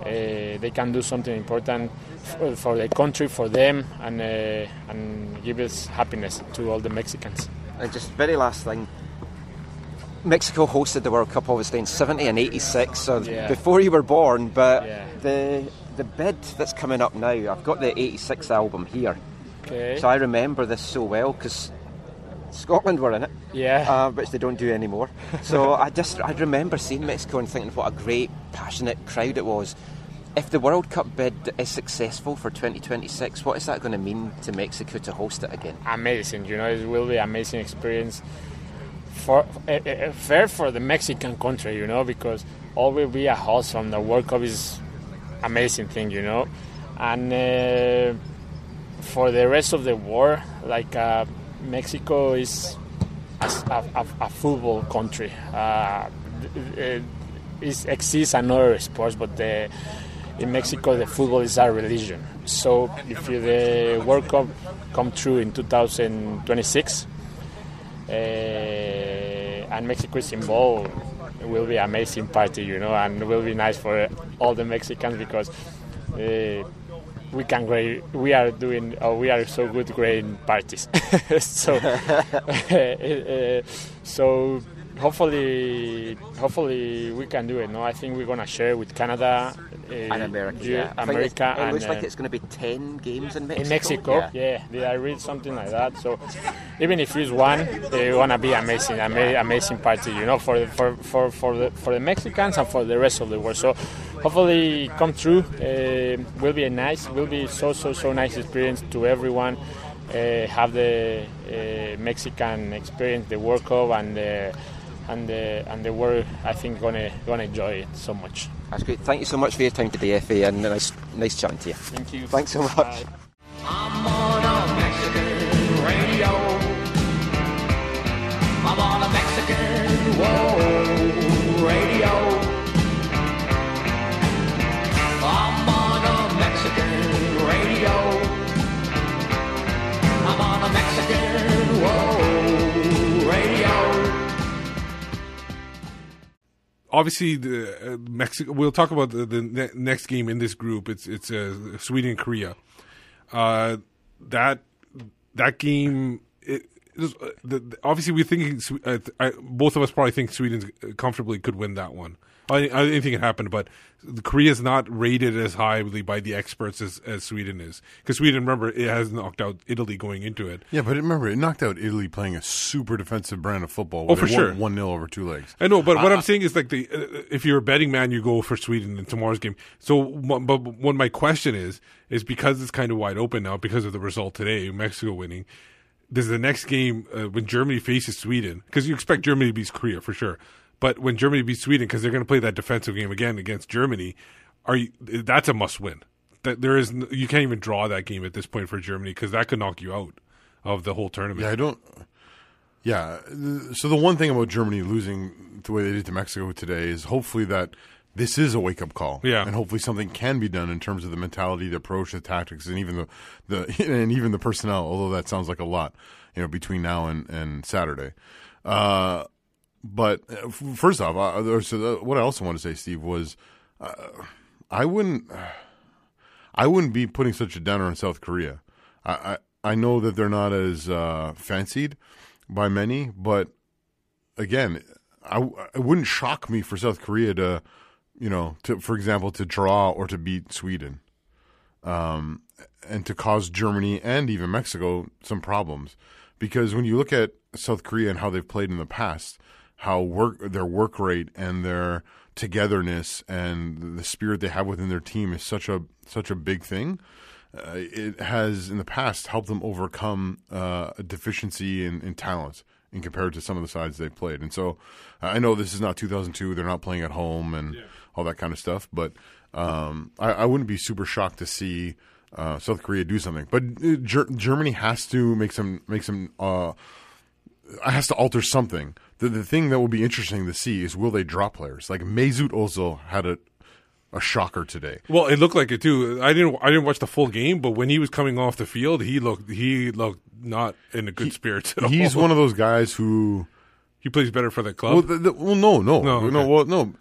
uh, they can do something important for, for the country, for them, and uh, and give us happiness to all the Mexicans. And just very last thing. Mexico hosted the World Cup obviously in 70 and 86, so Yeah. before you were born, but Yeah. the the bid that's coming up now, I've got the 86 album here. Okay. So I remember this so well because Scotland were in it. Yeah. Uh, which they don't do anymore. [laughs] So I just I remember seeing Mexico and thinking what a great, passionate crowd it was. If the World Cup bid is successful for 2026, what is that going to mean to Mexico to host it again? amazing. You know, it will be an amazing experience for uh, uh, fair for the Mexican country. You know, because all will be a host from the World Cup is amazing thing. You know, and uh, for the rest of the world, like uh, Mexico is a, a, a, football country. Uh, it, it exists another sports, but the in Mexico, the football is our religion. So if the World Cup come true in 2026 uh, and Mexico is involved, it will be an amazing party, you know, and it will be nice for all the Mexicans because uh, we can grade. We are doing. We are so good grading parties. [laughs] so, uh, [laughs] [laughs] so hopefully, hopefully we can do it. No, I think we're gonna share with Canada uh, And America, yeah. America, it and looks like uh, it's going to be 10 games in Mexico. in Mexico. Yeah. Did I read something like that? So even if it's one, it's gonna be amazing, ama- amazing party, you know, for the, for for for the for the Mexicans and for the rest of the world. So hopefully come true. Uh, will be a nice, will be so so so nice experience to everyone. Uh, have the uh, Mexican experience, the World Cup, and the and the and the world. I think gonna gonna enjoy it so much. That's great. Thank you so much for your time today, FA, and nice, nice chatting to you. Thank you. Thanks so much. I'm obviously the uh, Mexico. We'll talk about the, the ne- next game in this group. It's it's uh, Sweden and Korea. Uh, that that game. It, it was, uh, obviously, we're thinking. Uh, I, both of us probably think Sweden comfortably could win that one. I, I didn't think it happened, but Korea is not rated as highly by the experts as, as Sweden is. Because Sweden, remember, it has knocked out Italy going into it. Yeah, but remember, it knocked out Italy playing a super defensive brand of football. Oh, for sure. One 0 over two legs. I know, but what I- I'm saying is like the uh, if you're a betting man, you go for Sweden in tomorrow's game. So, but what my question is is because it's kind of wide open now because of the result today, Mexico winning. Does the next game uh, when Germany faces Sweden? Because you expect Germany to beat Korea for sure, but when Germany beats Sweden, because they're going to play that defensive game again against Germany, are you, that's a must win. That there is you can't even draw that game at this point for Germany because that could knock you out of the whole tournament. Yeah, I don't. Yeah. So the one thing about Germany losing the way they did to Mexico today is hopefully that this is a wake up call. Yeah. And hopefully something can be done in terms of the mentality, the approach, the tactics, and even the, the [laughs] and even the personnel. Although that sounds like a lot, you know, between now and and Saturday. Uh, but uh, first off, uh, what I also want to say, Steve, was uh, I wouldn't. I wouldn't be putting such a downer on South Korea. I I, I know that they're not as uh, fancied by many, but again, I it wouldn't shock me for South Korea to, you know, to for example, to draw or to beat Sweden, um, and to cause Germany and even Mexico some problems, because when you look at South Korea and how they've played in the past, how work their work rate and their togetherness and the spirit they have within their team is such a such a big thing. Uh, it has in the past helped them overcome uh, a deficiency in, in talent in compared to some of the sides they've played. And so uh, I know this is not 2002; they're not playing at home and all that kind of stuff. But um, I, I wouldn't be super shocked to see uh, South Korea do something. But uh, Ger- Germany has to make some make some uh, has to alter something. The the thing that will be interesting to see is will they drop players like Mesut Ozil had a a shocker today. Well, it looked like it too. I didn't. I didn't watch the full game, but when he was coming off the field, he looked. He looked not in a good spirits at He's all. one of those guys who he plays better for the club. Well, the, the, well no, no, No, no, well, no.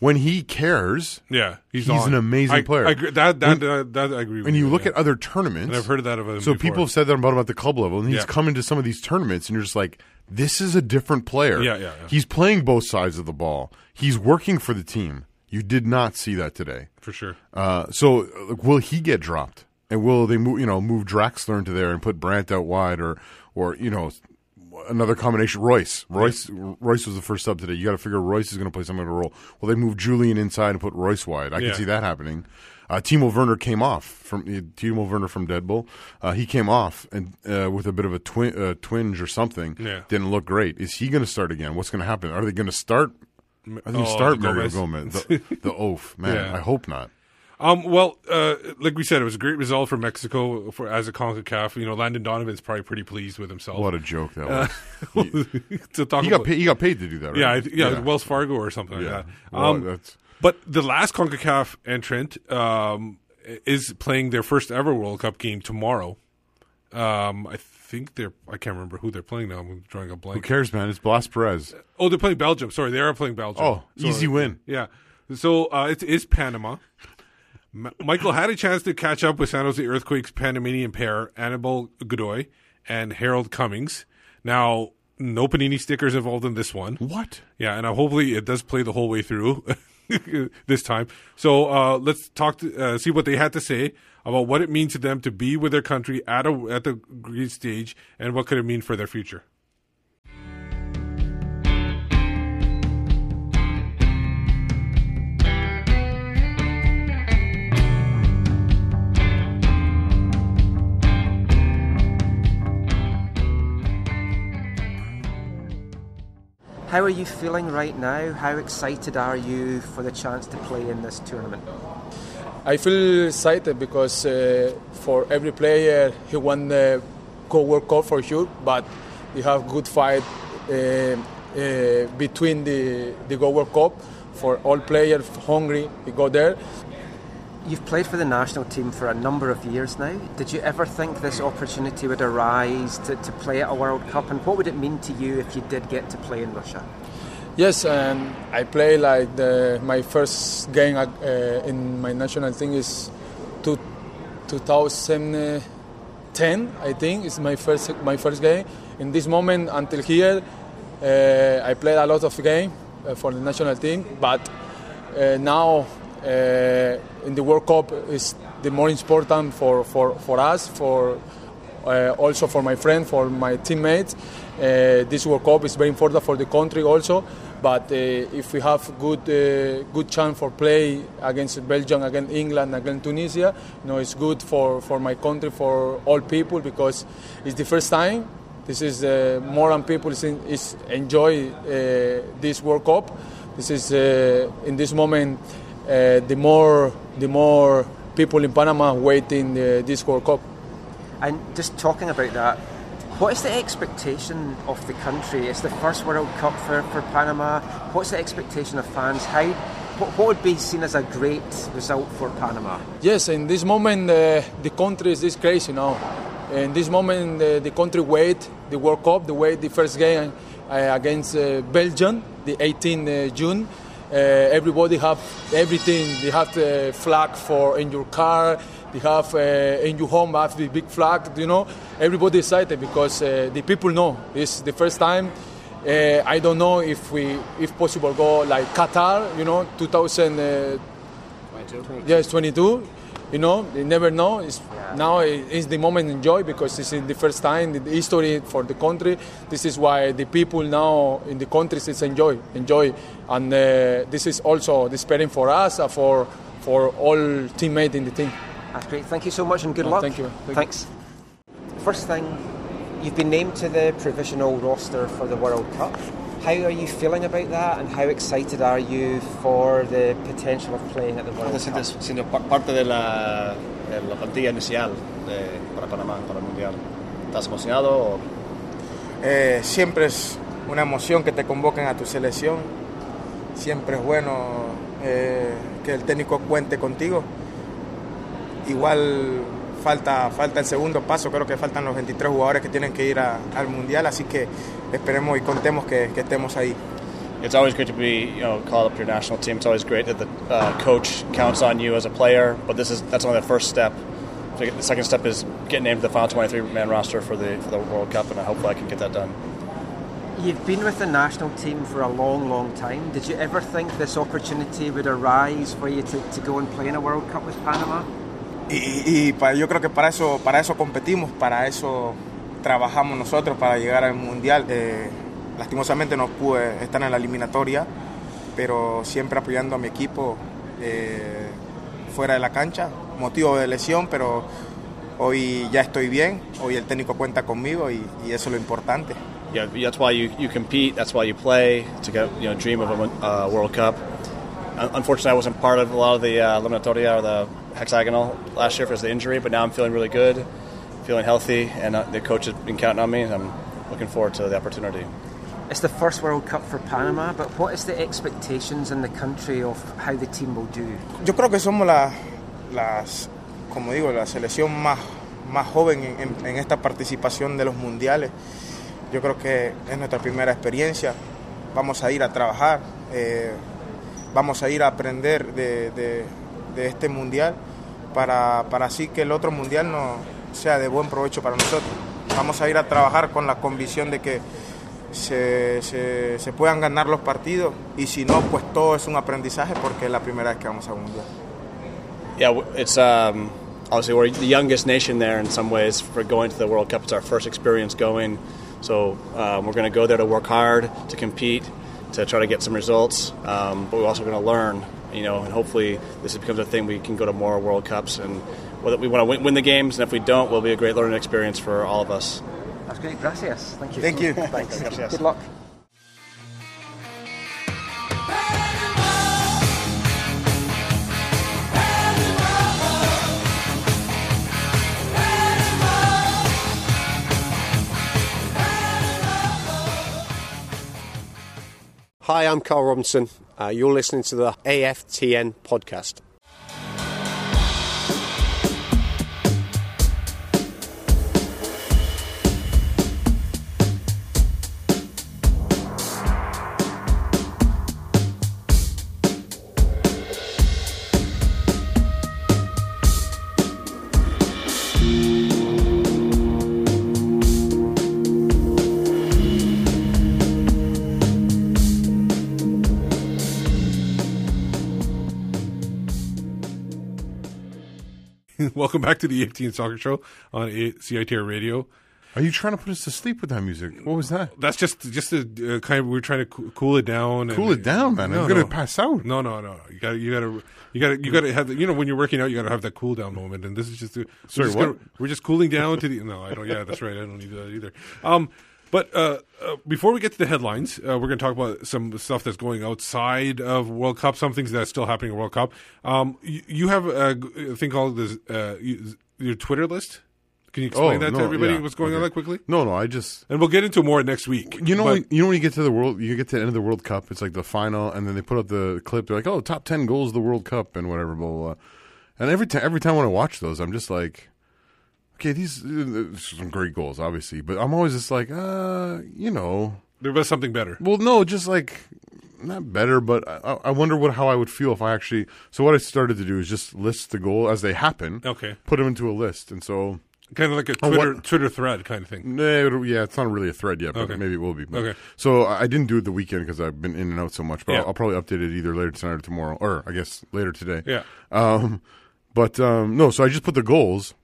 When he cares, Yeah, he's he's, an amazing I- player. I agree- that- that- When- that- that I agree with And you you, look yeah. at other tournaments, And I've heard that of him So before. people have said that about him at the club level, and he's Yeah. come into some of these tournaments, and you're just like, this is a different player. Yeah, yeah, yeah. He's playing both sides of the ball. He's working for the team. You did not see that today. For sure. Uh, so, like, will he get dropped? And will they move? You know, move Draxler into there and put Brandt out wide, or, or you know, another combination. Reus, Reus, Reus was the first sub today. You got to figure Reus is going to play some kind of role. Well, they move Julian inside and put Reus wide. I Yeah. can see that happening. Uh, Timo Werner came off from uh, Timo Werner from Dead Bull. Uh, he came off and uh, with a bit of a twin, uh, twinge or something. Yeah. Didn't look great. Is he going to start again? What's going to happen? Are they going to start? Are they Oh, start Gomez. Mario Gomez? The, [laughs] the oaf, man. Yeah. I hope not. Um, well, uh, like we said, it was a great result for Mexico for as a Concacaf. You know, Landon Donovan's probably pretty pleased with himself. What a joke that Uh, was. [laughs] to talk he got about- paid. He got paid to do that, right? Yeah, th- yeah, Wells Fargo or something Yeah. like that. Well, Um, that's- but the last Concacaf entrant um, is playing their first ever World Cup game tomorrow. Um, I think they're. I can't remember who they're playing now. I'm drawing a blank. Who cares, man? It's Blas Perez. Oh, they're playing Belgium. Sorry, they are playing Belgium. Oh, Sorry. easy win. Yeah. So uh, it is Panama. Michael had a chance to catch up with San Jose Earthquakes Panamanian pair Aníbal Godoy and Harold Cummings. Now, no Panini stickers involved in this one. What? Yeah, and uh, hopefully it does play the whole way through [laughs] [laughs] this time. So uh, let's talk to uh, see what they had to say about what it means to them to be with their country at a at the great stage, and what could it mean for their future. How are you feeling right now? How excited are you for the chance to play in this tournament? I feel excited because uh, for every player he won the Go World Cup for sure, but we have good fight uh, uh, between the the Go World Cup for all players hungry. We go there. You've played for the national team for a number of years now. Did you ever think this opportunity would arise to, to play at a World Cup? And what would it mean to you if you did get to play in Russia? Yes, and I play like the, my first game uh, in my national team is two, 2010. I think is my first my first game. In this moment until here, uh, I played a lot of game uh, for the national team, but uh, now in the World Cup is the more important for, for, for us, for uh, also for my friend, for my teammates. Uh, this World Cup is very important for the country also. But uh, if we have good uh, good chance for play against Belgium, against England, against Tunisia, you know, it's good for, for my country, for all people because it's the first time. This is uh, more than people is, is enjoy uh, this World Cup. This is uh, in this moment uh, the more the more people in Panama waiting uh, this World Cup. And just talking about that, what is the expectation of the country? It's the first World Cup for, for Panama. What's the expectation of fans? How, what, what would be seen as a great result for Panama? Yes, in this moment uh, the country is this crazy now. In this moment uh, the country wait the World Cup, the wait the first game uh, against uh, Belgium, the 18th uh, June. Uh, everybody have everything. They have the flag for in your car. They have uh, in your home have the big flag. You know, everybody excited because uh, the people know it's the first time. Uh, I don't know if we, if possible, go like Qatar. You know, 2000. Uh, Yes, 22. You know, you never know. It's, Now is the moment to enjoy because it's in the first time in the history for the country. This is why the people now in the countries is enjoy, enjoy, and uh, this is also the spirit for us, uh, for for all teammates in the team. That's great. Thank you so much and good Oh, luck. thank you. Thank Thanks. First thing, you've been named to the provisional roster for the World Cup. How are you feeling about that and how excited are you for the potential of playing at the World ¿Cómo te Cup? sientes siendo pa- parte de la, de la plantilla inicial de- para Panamá, para el Mundial? ¿Estás emocionado? o- Eh, siempre es una emoción que te convoquen a tu selección. Siempre es bueno eh, que el técnico cuente contigo. Igual falta, falta el segundo paso, creo que faltan los 23 jugadores que tienen que ir a- al Mundial, así que esperemos y contemos que, que estemos ahí. It's always great to be, you know, called up to your national team. It's always great that the uh, coach counts on you as a player. But this is that's only the first step. So the second step is getting named to the final 23-man roster for the for the World Cup, and I hope I can get that done. You've been with the national team for a long, long time. Did you ever think this opportunity would arise for you to, to go and play in a World Cup with Panama? Y, y- para, yo creo que para eso, para eso competimos, para eso trabajamos nosotros, para llegar al Mundial. Eh, lastimosamente no pude estar en la eliminatoria, pero siempre apoyando a mi equipo eh, fuera de la cancha. Motivo de lesión, pero hoy ya estoy bien, hoy el técnico cuenta conmigo y, eso es lo importante. Yeah, that's why you, you compete. That's why you play to get you know dream of a uh, World Cup. Un- Unfortunately, I wasn't part of a lot of the uh, eliminatoria or the hexagonal last year because of the injury. But now I'm feeling really good, feeling healthy, and uh, the coach has been counting on me. And I'm looking forward to the opportunity. It's the first World Cup for Panama, but what is the expectations in the country of how the team will do? Yo creo que somos la, las, como digo, la selección más, más joven en, en- en esta participación de los mundiales. Yo creo que es nuestra primera experiencia. Vamos a ir a trabajar, eh, vamos a ir a aprender de, de- de este mundial para, para así que el otro mundial no sea de buen provecho para nosotros. Vamos a ir a trabajar con la convicción de que se, se- puedan ganar los partidos y si no, pues todo es un aprendizaje porque es la primera vez que vamos a un mundial. Yeah, it's um, obviously we're the youngest nation there in some ways for going to the World Cup. It's our first experience going, so um, we're going to go there to work hard, to compete, to try to get some results. Um, but we're also going to learn, you know, and hopefully this becomes a thing we can go to more World Cups and whether we want to win, win the games, and if we don't, will be a great learning experience for all of us. That's great. Gracias. Thank you. Thank you. Thanks. Gracias. Good luck. Hi, I'm Carl Robinson. Uh, you're listening to the AFTN podcast. Welcome back to the AFTN Soccer Show on A- CiTR Radio. Are you trying to put us to sleep with that music? What was that? That's just just a uh, kind of we're trying to coo- cool it down. Cool it down, man. I'm gonna pass out. No, no, no. You got to you got to you got to you got to have the, you know when you're working out you got to have that cool down moment. And this is just a, we're Sorry, just what? gonna- we're just cooling down to the no. I don't. Yeah, that's right. I don't need that either. Um, but uh, uh, before we get to the headlines, uh, we're going to talk about some stuff that's going outside of World Cup. Some things that's still happening in World Cup. Um, you, you have a thing called this, uh, you- your Twitter list. Can you explain Oh, that no, to everybody? yeah. What's going on Okay. that quickly? No, no, I just And we'll get into more next week. You know, But- when, you know when you get to the world, you get to the end of the World Cup. It's like the final, and then they put up the clip. They're like, "Oh, top ten goals of the World Cup," and whatever, blah blah. blah. And every time, every time when I watch those, I'm just like, okay, these uh, some great goals, obviously, but I'm always just like, uh, you know, there was something better. Well, no, just like not better, but I, I wonder what how I would feel if I actually. So what I started to do is just list the goal as they happen. Okay. Put them into a list, and so kind of like a Oh, Twitter Twitter thread kind of thing. Yeah, it's not really a thread yet, but Okay. maybe it will be. But- Okay. So I I didn't do it the weekend because I've been in and out so much, but Yeah. I'll, I'll probably update it either later tonight or tomorrow, or I guess later today. Yeah. Um, but um, no, so I just put the goals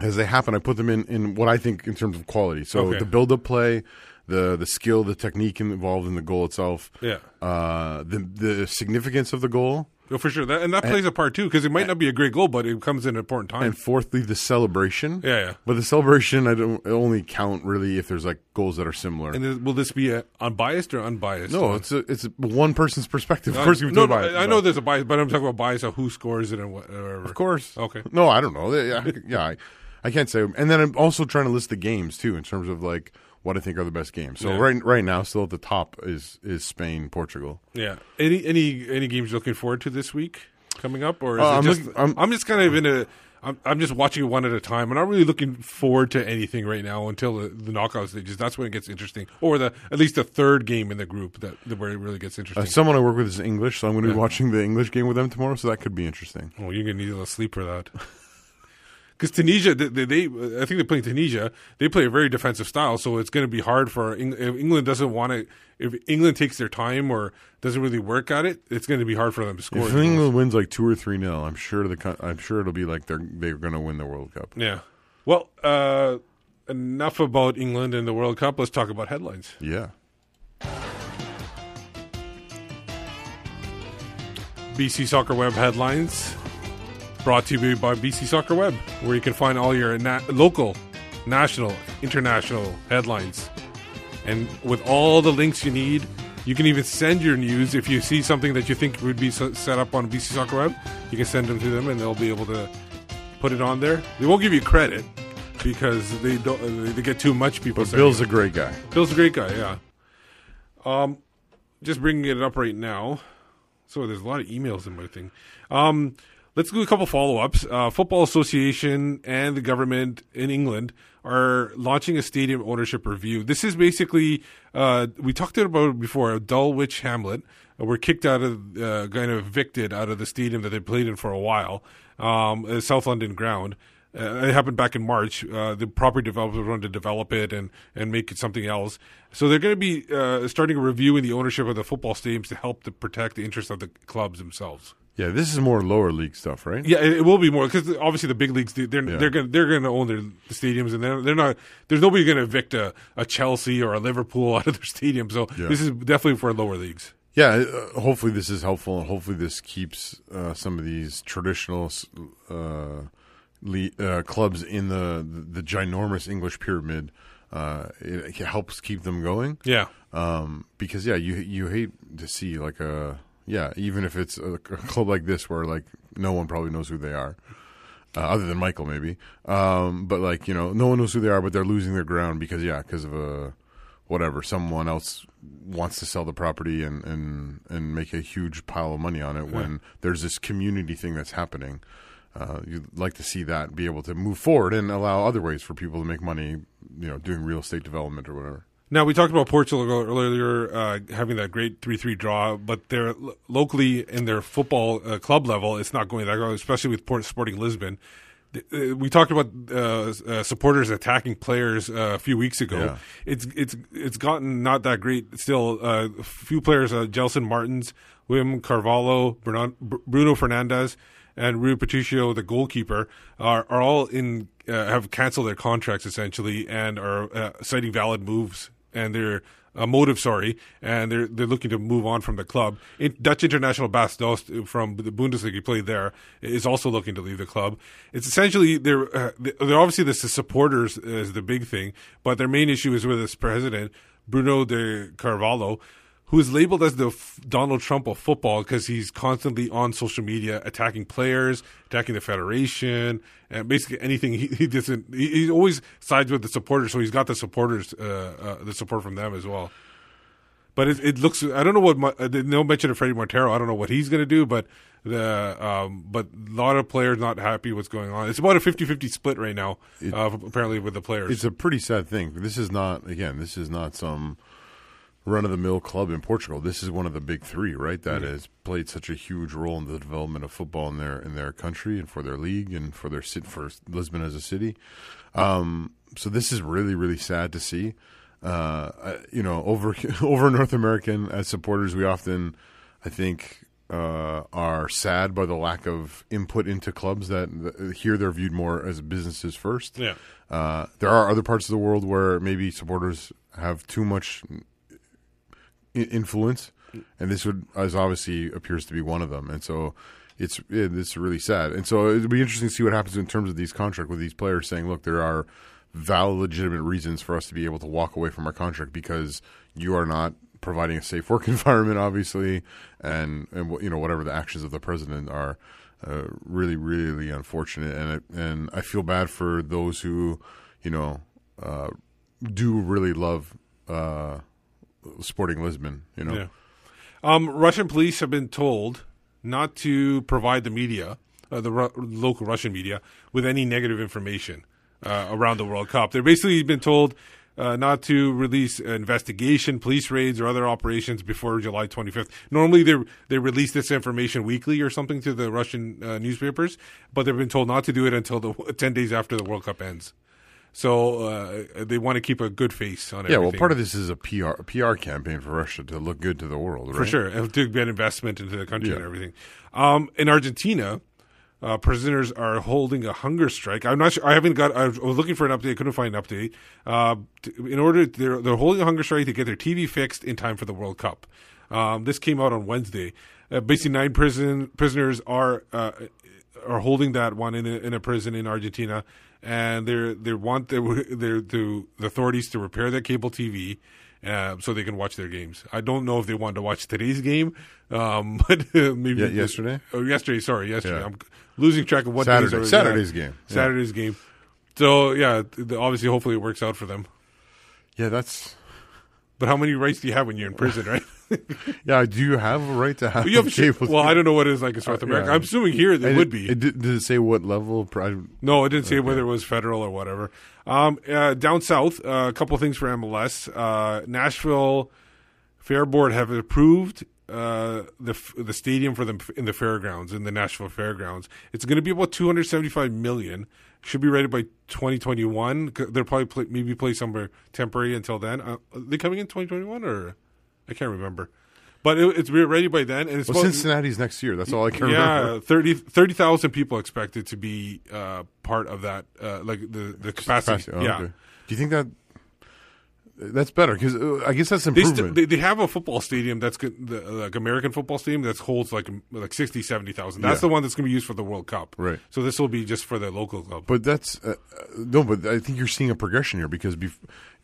as they happen. I put them in in what I think in terms of quality. So Okay. the build up play, the the skill, the technique involved in the goal itself. Yeah. Uh, the the significance of the goal. Oh, for sure, that, and that And- plays a part too because it might not be a great goal, but it comes in an important time. And fourthly, the celebration. Yeah, yeah. But the celebration, I don't only count really if there's like goals that are similar. and then, will this be a unbiased or unbiased? No, it's a, it's a one person's perspective. Of course, you no, no, bias, I know there's a bias, but I'm talking about bias of who scores it and what- whatever. Of course. Okay. No, I don't know. Yeah, yeah I, can't say. And then I'm also trying to list the games too in terms of like what I think are the best games. So Yeah. right right now, still at the top is is Spain, Portugal. Yeah. Any any any games you're looking forward to this week coming up, or is Uh, it I'm just? looking- I'm, just kind of in a. I'm, I'm just watching it one at a time. I'm not really looking forward to anything right now until the, the knockout stages. That's when it gets interesting, or the at least the third game in the group that, that where it really gets interesting. Uh, someone I work with is English, so I'm going to be watching the English game with them tomorrow. So that could be interesting. well, you're gonna need a little sleep for that. [laughs] Because Tunisia, they, they, I think they're playing Tunisia. They play a very defensive style, so it's going to be hard for Eng- if England doesn't want to. If England takes their time or doesn't really work at it, it's going to be hard for them to score. If. England wins like two or three nil, I'm sure the I'm sure it'll be like they're they're going to win the World Cup. Yeah. Well, uh, enough about England and the World Cup. Let's talk about headlines. Yeah. BC Soccer Web headlines brought to you by BC Soccer Web, where you can find all your na- local, national, international headlines. And with all the links you need, you can even send your news. If you see something that you think would be set up on BC Soccer Web, you can send them to them and they'll be able to put it on there. They won't give you credit because they don't. They get too much people. But Bill's it. a great guy. Bill's a great guy. Yeah. Um, just bringing it up right now. So there's a lot of emails in my thing. Um, Let's do a couple follow ups. Uh, Football Association and the government in England are launching a stadium ownership review. This is basically, uh, we talked about it before, Dulwich Hamlet uh, were kicked out of, uh, kind of evicted out of the stadium that they played in for a while, um, South London ground. Uh, it happened back in March. Uh, the property developers wanted to develop it and, and make it something else. So they're going to be uh, starting a review in the ownership of the football stadiums to help to protect the interests of the clubs themselves. Yeah, this is more lower league stuff, right? Yeah, it, will be more because obviously the big leagues they- they're Yeah. they're going they're going to own their stadiums and they're they're not. There's nobody going to evict a, a Chelsea or a Liverpool [laughs] out of their stadium. So Yeah. this is definitely for lower leagues. Yeah, uh, hopefully this is helpful, and hopefully this keeps uh, some of these traditional uh, le- uh, clubs in the the ginormous English pyramid. Uh, it, it helps keep them going. Yeah. um, because yeah, you you hate to see like a yeah, even if it's a, a club like this where like no one probably knows who they are. Uh, other than Michael, maybe, um, but like you know, no one knows who they are, but they're losing their ground because yeah, because of a whatever someone else wants to sell the property and and and make a huge pile of money on it when there's this community thing that's happening. Uh, you'd like to see that be able to move forward and allow other ways for people to make money you know doing real estate development or whatever Now we talked about Portugal earlier, uh, having that great three-three draw, but they're locally in their football uh, club level, it's not going that well, especially with Port Sporting Lisbon. Uh, We talked about uh, uh, supporters attacking players uh, a few weeks ago. Yeah. It's it's it's gotten not that great still. Uh, a few players, uh, Gelson Martins, William Carvalho, Bruno, Bruno Fernandes, and Rui Patricio, the goalkeeper, are are all in uh, have canceled their contracts essentially and are uh, citing valid moves and their uh, motive. Sorry, and they're they're looking to move on from the club. In, Dutch international Bas Dost from the Bundesliga, played there, is also looking to leave the club. It's essentially they're uh, they're obviously the supporters is the big thing, but their main issue is with this president Bruno de Carvalho who is labeled as the f- Donald Trump of football because he's constantly on social media attacking players, attacking the federation, and basically anything. He, he doesn't. He, he always sides with the supporters, so he's got the supporters, uh, uh, the support from them as well. But it, it looks. I don't know what. Mo- uh, No mention of Fredy Montero. I don't know what he's going to do, but the um, but a lot of players not happy what's going on. It's about a 50-50 split right now, uh, apparently with the players. it's a pretty sad thing this is not again this is not some run of the mill club in Portugal this is one of the big three right that has played such a huge role in the development of football in their in their country and for their league and for their for Lisbon as a city um, so this is really really sad to see uh, you know over [laughs] over North American as supporters we often I think uh, are sad by the lack of input into clubs that, that here they're viewed more as businesses first. Yeah. Uh, there are other parts of the world where maybe supporters have too much influence, and this would as obviously appears to be one of them. And so it's it, it's really sad. And so it'll be interesting to see what happens in terms of these contract with these players saying, look, there are valid, legitimate reasons for us to be able to walk away from our contract because you are not providing a safe work [laughs] environment, obviously, and and you know whatever the actions of the president are. Uh, really, really unfortunate, and it, and I feel bad for those who, you know, uh, do really love uh, Sporting Lisbon. You know, Yeah. Um, Russian police have been told not to provide the media, uh, the Ru- local Russian media, with any negative information uh, around the World Cup. They've basically been told uh, not to release investigation, police raids, or other operations before July 25th. Normally, they they release this information weekly or something to the Russian uh, newspapers, but they've been told not to do it until the [laughs] 10 days after the World Cup ends. So uh, they want to keep a good face on Everything. yeah. Well, part of this is a PR a PR campaign for Russia to look good to the world, right? For sure, and to get investment into the country Yeah. and everything. Um, in Argentina, uh, prisoners are holding a hunger strike. I'm not sure. I haven't got. I was looking for an update. I couldn't find an update. Uh, to, in order, they're they're holding a hunger strike to get their TV fixed in time for the World Cup. Um, this came out on Wednesday. Uh, basically, nine prison prisoners are uh, are holding that one in a, in a prison in Argentina, and they're they want their [laughs] their the, the authorities to repair their cable TV. Uh, so they can watch their games. I don't know if they want to watch today's game, um, [laughs] but uh, maybe Ye- yesterday? Oh, yesterday. Sorry, yesterday. Yeah. I'm losing track of what days Saturday- are- Saturday's yeah. game. Yeah. Saturday's game. So yeah, obviously, hopefully, it works out for them. Yeah, that's But how many rights do you have when you're in prison, [laughs] right? [laughs] Yeah, do you have a right to have you have cable? well, I don't know what it is like in South Uh, America. yeah. I'm assuming here And would be. It did, did it say what level? of pri- No, it didn't say Okay. whether it was federal or whatever. Um, uh, down south, uh, a couple things for MLS. Uh, Nashville Fair Board have approved uh, the the stadium for them in the fairgrounds in the Nashville Fairgrounds. It's going to be about 275 million. Should be ready by 2021. They'll probably play, maybe play somewhere temporary until then. Uh, are they coming in 2021 or I can't remember. But it, it's re- ready by then, and it's Well, supposed- Cincinnati's next year. That's all I can yeah, remember. [laughs] 30 30,000 people expected to be uh, part of that, uh, like the the capacity. Oh, yeah. okay. Do you think that that's better? Because uh, I guess that's They, improvement. st- they they have a football stadium that's the, like American football stadium that holds like like 60 70,000. That's Yeah. the one that's going to be used for the World Cup. Right. So this will be just for the local club. But that's uh, uh, no. But I think you're seeing a progression here because bef-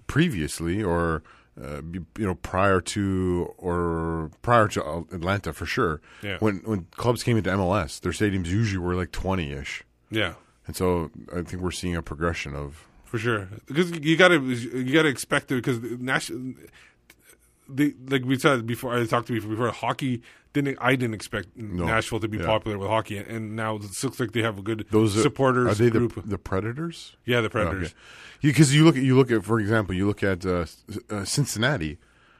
previously, or uh, you know, prior to or prior to Atlanta for sure, Yeah. when when clubs came into MLS, their stadiums usually were like twenty ish. Yeah. and so I think we're seeing a progression of For sure, because you got to you got to expect it because national. The, like we said before, I talked to you before. Hockey didn't. I didn't expect Nashville to be Yeah. popular with hockey, and now it looks like they have a good those are- supporters Are they group. the, the Predators? Yeah, the Predators. Because you look at you look at for example, you look at uh, uh, Cincinnati,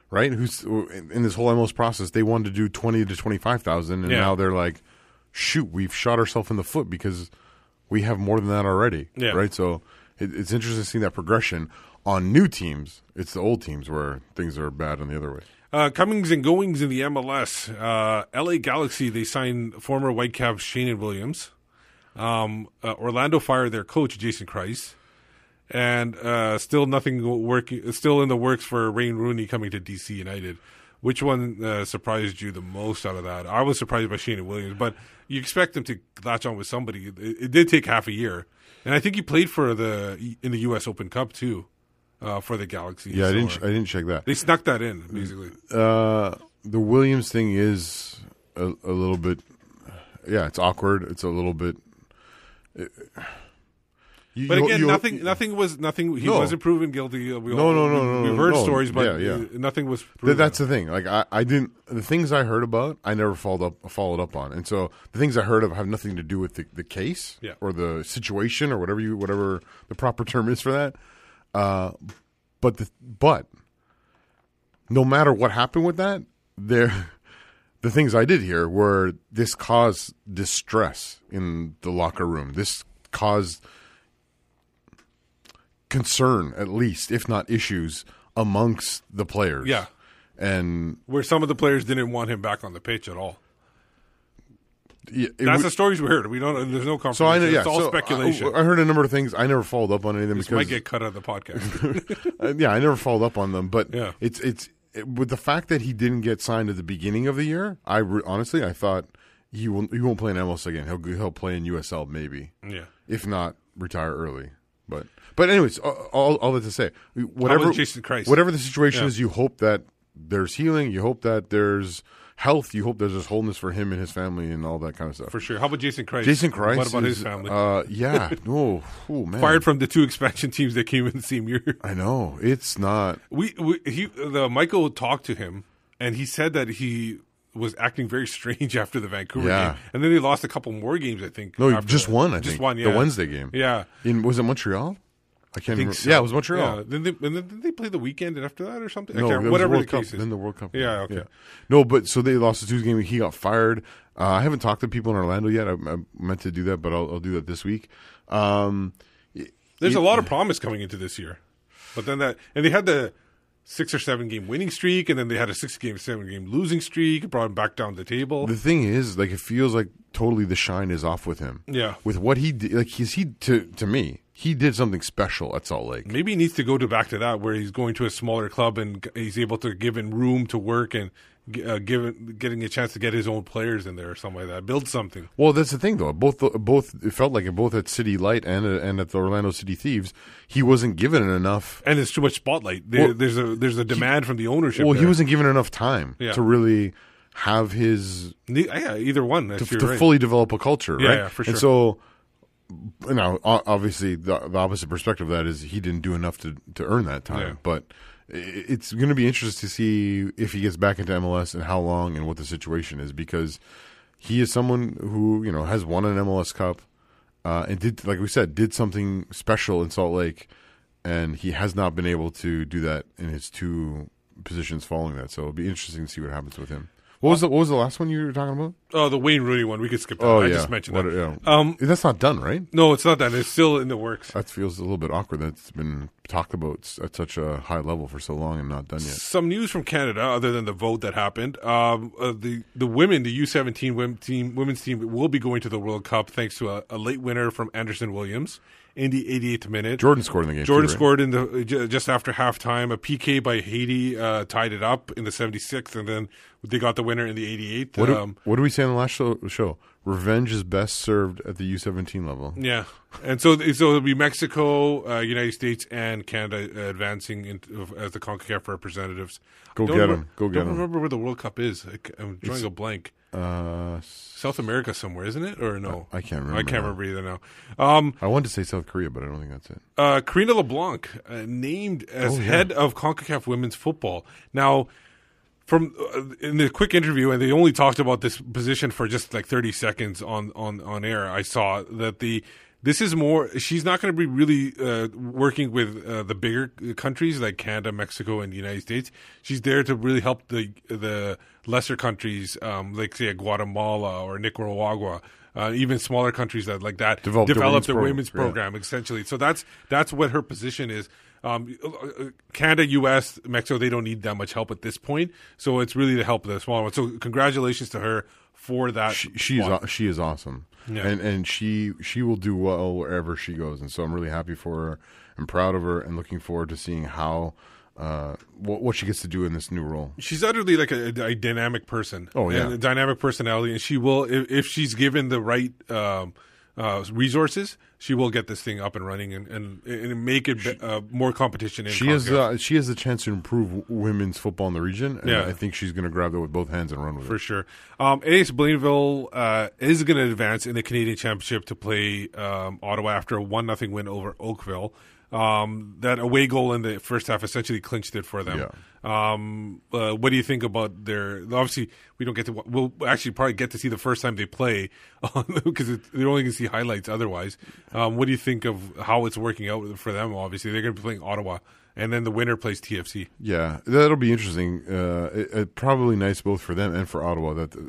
right? Who's in in this whole MLS process, they wanted to do twenty to twenty five thousand, and Yeah. now they're like, shoot, we've shot ourselves in the foot because we have more than that already. Yeah. Right. So it, it's interesting seeing that progression on new teams. It's the old teams where things are bad on the other way. Uh, comings and goings in the MLS. Uh, LA Galaxy, they signed former Whitecaps Sheanon Williams. Um, uh, Orlando fired their coach, Jason Kreis. And uh, still nothing working, still in the works for Wayne Rooney coming to DC United. Which one uh, surprised you the most out of that? I was surprised by Sheanon Williams, but you expect him to latch on with somebody. It, it did take half a year. And I think he played for the in the U.S. Open Cup too, uh, for the Galaxy. Yeah, I didn't. I didn't check that. They snuck that in basically. Uh, the Williams thing is a, a little bit. Yeah, it's awkward. It's a little bit. You- But again, you- nothing. Nothing was nothing. He No. wasn't proven guilty. We no, all, no, no, no. We've heard no. stories, but yeah, yeah. nothing was. Th- that's the thing. Like I, I didn't. The things I heard about, I never followed up followed up on, and so the things I heard of have nothing to do with the, the case Yeah. or the situation or whatever you whatever the proper term is for that. Uh, but the but no matter what happened with that, there [laughs] the things I did here were this caused distress in the locker room. This caused concern, at least, if not issues, amongst the players. Yeah. And where some of the players didn't want him back on the pitch at all. Yeah, That's would- the stories we heard. We don't. There's no confirmation. So I know, yeah. it's all so speculation. I, I heard a number of things. I never followed up on any of them this because might get cut out of the podcast. [laughs] Uh, yeah, I never followed up on them. But Yeah. it's it's it, with the fact that he didn't get signed at the beginning of the year. I re- honestly I thought he won't he won't play in MLS again. He'll he'll play in USL maybe. Yeah. if not retire early. But but anyways, all, all, that to say, whatever whatever the situation Yeah. is, you hope that there's healing. You hope that there's health. You hope there's this wholeness for him and his family and all that kind of stuff. For sure. How about Jason Kreis? Jason Kreis. What about is, his family? Uh, yeah. [laughs] oh, oh, man. Fired from the two expansion teams that came in the same year. I know it's not. We, we he the Michael talked to him, and he said that he was acting very strange [laughs] after the Vancouver Yeah. game, and then they lost a couple more games. I think. No, just that. one. I just think one. Yeah, the Wednesday game. Yeah. in was it Montreal? I can't I think remember. so. Yeah, it was Montreal. Yeah. Then they, and then did they play the weekend after that or something? I No, can't- whatever the Cup. case is. Then the World Cup. Yeah. Okay. No, but so they lost the Tuesday game. He got fired. Uh, I haven't talked to people in Orlando yet. I, I meant to do that, but I'll, I'll do that this week. Um, There's it- a lot of promise coming into this year, but then that and they had the six or seven game winning streak, and then they had a six game, seven game losing streak, brought him back down the table. The thing is, like, it feels like totally the shine is off with him. Yeah. with what he did. Like, he's he to to me, he did something special at Salt Lake. Maybe he needs to go to back to that where he's going to a smaller club and he's able to give him room to work and uh, give getting a chance to get his own players in there or something like that. Build something. Well, that's the thing, though. Both both it felt like it both at City Light and and at the Orlando City Thieves, he wasn't given enough. And it's too much spotlight. There, Well, there's a there's a demand from the ownership. Well, he wasn't given enough time Yeah. to really have his yeah, either one. to, to right. fully develop a culture, Yeah, right? yeah, for And so, you know, obviously, the, the opposite perspective of that is he didn't do enough to to earn that time. Yeah. But it's going to be interesting to see if he gets back into MLS and how long and what the situation is because he is someone who you know has won an MLS Cup uh, and did like we said did something special in Salt Lake, and he has not been able to do that in his two positions following that. So it'll be interesting to see what happens with him. What was the What was the last one you were talking about? Oh, the Wayne Rooney one. We could skip that. Oh I yeah, just mentioned What- that. yeah. Um, that's not done, right? No, it's not done. It's still in the works. That feels a little bit awkward. That's been talked about at such a high level for so long and not done yet. Some news from Canada, other than the vote that happened. Um, uh, the the women, the U seventeen women team, women's team, will be going to the World Cup thanks to a, a late winner from Anderson Williams in the 88th minute. Jordan scored in the game, Jordan too, right? scored in the just after halftime. A PK by Haiti uh, tied it up in the 76th, and then they got the winner in the 88th. What, do, um, what did we say in the last show, show? Revenge is best served at the U seventeen level. Yeah, and so so it'll be Mexico, uh, United States, and Canada uh, advancing into, as the Concacaf representatives. Go get remem- 'em. Go get them. Remember where the World Cup is. I, am drawing It's- a blank. Uh, South America somewhere, isn't it? Or no? I can't remember. I can't remember either now. Um, I wanted to say South Korea, but I don't think that's it. uh, Karina LeBlanc uh, named as Oh, yeah. head of CONCACAF women's football. Now, from uh, in the quick interview, and they only talked about this position for just like thirty seconds on on on air. I saw that the this is more. She's not going to be really uh, working with uh, the bigger countries like Canada, Mexico, and the United States. She's there to really help the the lesser countries, um, like say Guatemala or Nicaragua. Uh, even smaller countries that like that Develop their women's the program, women's yeah. program essentially. So that's that's what her position is. Um, Canada, U.S., Mexico, they don't need that much help at this point. So it's really to help the smaller ones. So congratulations to her for that. She, she is she is awesome, Yeah. and and she she will do well wherever she goes, and so I'm really happy for her. I'm proud of her, and looking forward to seeing how uh, what what she gets to do in this new role. She's utterly like a, a dynamic person. Oh, yeah. and a dynamic personality, and she will if, if she's given the right um, uh, resources, she will get this thing up and running and and, and make it be- uh, more competition. In She has uh, she has the chance to improve women's football in the region, and Yeah. I think she's going to grab that with both hands and run with for it. For sure. Um, AS Blainville uh, is going to advance in the Canadian Championship to play um, Ottawa after a one nothing win over Oakville. Um, that away goal in the first half essentially clinched it for them. Um, uh, what do you think about their? Obviously, we don't get to. We'll actually probably get to see the first time they play [laughs] because they're only going to see highlights otherwise. Um, what do you think of how it's working out for them? Obviously, they're going to be playing Ottawa, and then the winner plays TFC. Yeah, that'll be interesting. Uh, it, it probably nice both for them and for Ottawa that uh,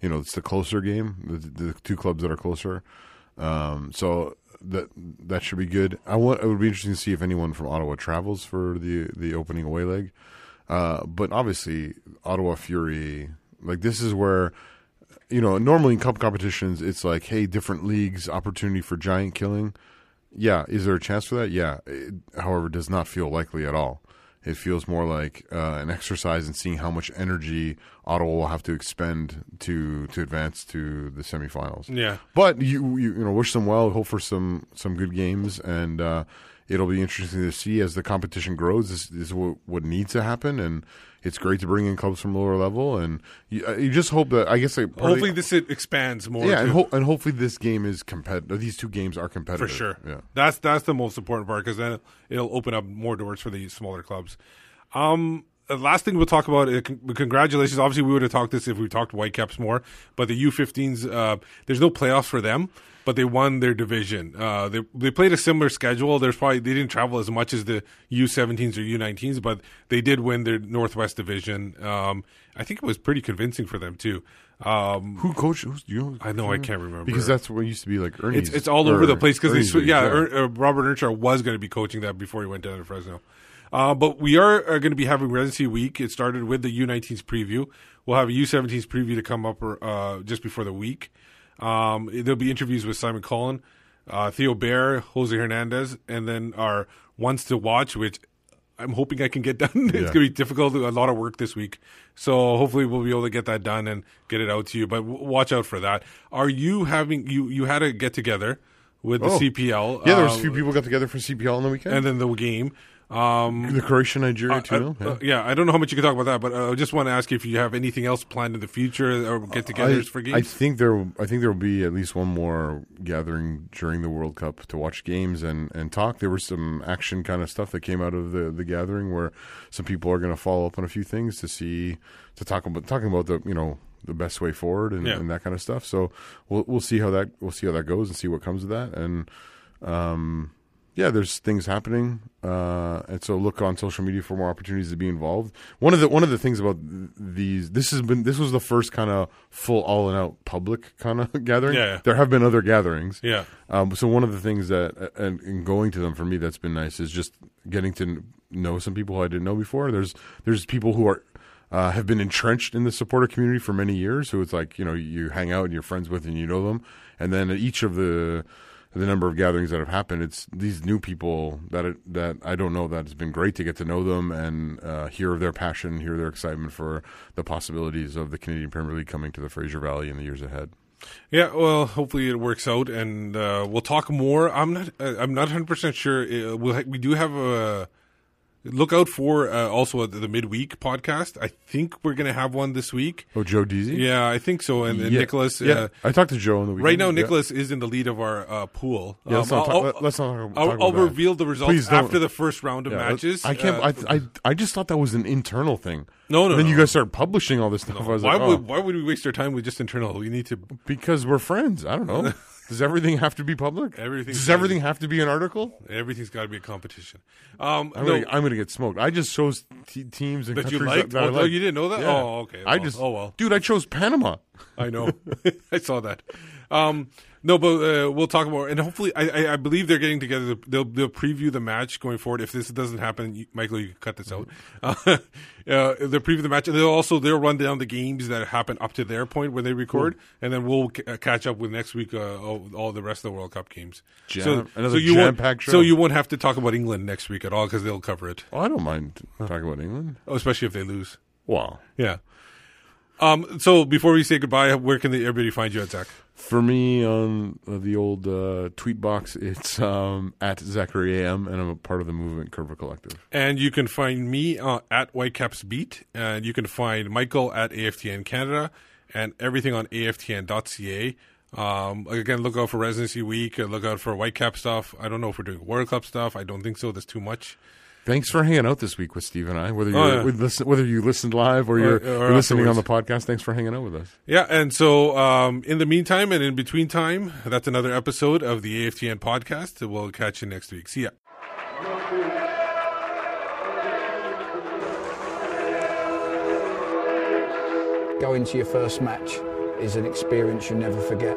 you know it's the closer game, the, the two clubs that are closer. Um, so that that should be good. I want. It would be interesting to see if anyone from Ottawa travels for the the opening away leg. Uh, but obviously, Ottawa Fury, like this is where you know normally in cup competitions it's like hey different leagues opportunity for giant killing yeah is there a chance for that yeah it, however does not feel likely at all it feels more like uh, an exercise in seeing how much energy Ottawa will have to expend to to advance to the semifinals. Yeah. but you you, you know wish them well. Hope for some some good games, and uh, it'll be interesting to see as the competition grows. This, this is what, what needs to happen, and it's great to bring in clubs from lower level, and you, uh, you just hope that I guess like, of Hopefully, this it expands more. yeah, and, ho- and hopefully this game is competitive. These two games are competitive for sure. Yeah. that's that's the most important part because then it'll open up more doors for the smaller clubs. Um, the last thing we'll talk about. Uh, con- congratulations. Obviously, we would have talked this if we talked Whitecaps more, but the U15s. Uh, there's no playoffs for them, but they won their division. Uh, they they played a similar schedule. There's probably they didn't travel as much as the U17s or U19s, but they did win their Northwest division. Um, I think it was pretty convincing for them too. Um, Who coached? Who's, you know, I know I can't remember because that's what used to be like Ernie's. it's, it's all over the place because they sw- yeah, Er- uh, Robert Earnshaw was going to be coaching that before he went down to Fresno. Uh, but we are uh, going to be having residency week. It started with the U19s preview. We'll have a U17s preview to come up uh, just before the week. Um, there'll be interviews with Simon Colyn, uh, Theo Bair, Jose Hernandez, and then our ones to watch, which I'm hoping I can get [laughs] done. it's Yeah. going to be difficult, a lot of work this week. So hopefully we'll be able to get that done and get it out to you. But w- watch out for that. Are you having you you had a get together with the Oh. CPL? Yeah, there was a uh, few people got together for CPL on the weekend. and then the game. Um, The Croatia Nigeria uh, 2-0, uh, uh, yeah, I don't know how much you can talk about that, but uh, I just want to ask you if you have anything else planned in the future or get-togethers I, for I think there, I think there will be at least one more gathering during the World Cup to watch games and, and talk. There was some action kind of stuff that came out of the, the gathering where some people are going to follow up on a few things to see to talk about talking about the you know the best way forward and, Yeah. and that kind of stuff. So we'll we'll see how that we'll see how that goes and see what comes of that and. Um, yeah, there's things happening, uh, and so look on social media for more opportunities to be involved. One of the one of the things about these this has been this was the first kind of full all and out public kind of [laughs] gathering. Yeah. there have been other gatherings. Yeah. Um, so one of the things that and, and going to them for me that's been nice is just getting to know some people who I didn't know before. There's there's people who are uh, have been entrenched in the supporter community for many years. Who it's like you know you hang out and you're friends with and you know them, and then each of the the number of gatherings that have happened, it's these new people that it, that I don't know that it's been great to get to know them and uh, hear their passion, hear their excitement for the possibilities of the Canadian Premier League coming to the Fraser Valley in the years ahead. Yeah, well, hopefully it works out, and uh, we'll talk more. I'm not. Uh, I'm not 100 percent sure. Uh, we'll ha- we do have a look out for uh, also the midweek podcast. I think we're going to have one this week. Oh, Joe Deasy? Yeah, I think so. And, and Yeah. Nicholas. Yeah. Uh, I talked to Joe on the weekend. Right now, Yeah. Nicholas is in the lead of our uh, pool. Yeah, let's not I'll- talk- I'll- let- let's not talk I'll, about I'll reveal the results after the first round of Yeah, matches. I can't. Uh, I, I I just thought that was an internal thing. No, no, And then no. you guys started publishing all this stuff. I was why like, would oh. why would we waste our time with just internal? We need to because we're friends. I don't know. [laughs] Does everything have to be public? Everything. Does everything be- have to be an article? Everything's got to be a competition. Um, I'm, no, gonna, I'm gonna get smoked. I just chose t- teams and That you countries liked? that, that I Oh, liked. you didn't know that? Yeah. Oh, okay. I just. oh, well. dude, I chose Panama. I know. [laughs] I saw that. Um, no, but uh, we'll talk more, and hopefully, I, I, I believe they're getting together. They'll they'll preview the match going forward. If this doesn't happen, Michael, you can cut this out. Uh, [laughs] uh, they'll preview the match, and they'll also they'll run down the games that happen up to their point when they record, and then we'll c- uh, catch up with next week uh, all, all the rest of the World Cup games. Jam- another you won't show. so you won't have to talk about England next week at all because they'll cover it. Oh, I don't mind talking about England. Oh, especially if they lose. Wow. Yeah. Um. So before we say goodbye, where can the, everybody find you at Zach? For me, on the old uh, tweet box, [laughs] it's um, at Zachary AM, and I'm a part of the Movement Curva Collective. And you can find me uh, at Whitecaps Beat, and you can find Michael at AFTN Canada, and everything on AFTN.ca. Um, again, look out for Residency Week. Uh, look out for Whitecap stuff. I don't know if we're doing World Cup stuff. I don't think so. There's too much. Thanks for hanging out this week with Steve and I. Whether you Oh, yeah. listen, whether you listened live or Or- you're, or you're listening on the podcast, thanks for hanging out with us. Yeah, and so um, in the meantime and in between time, that's another episode of the AFTN podcast. We'll catch you next week. See ya. Going to your first match is an experience you never forget.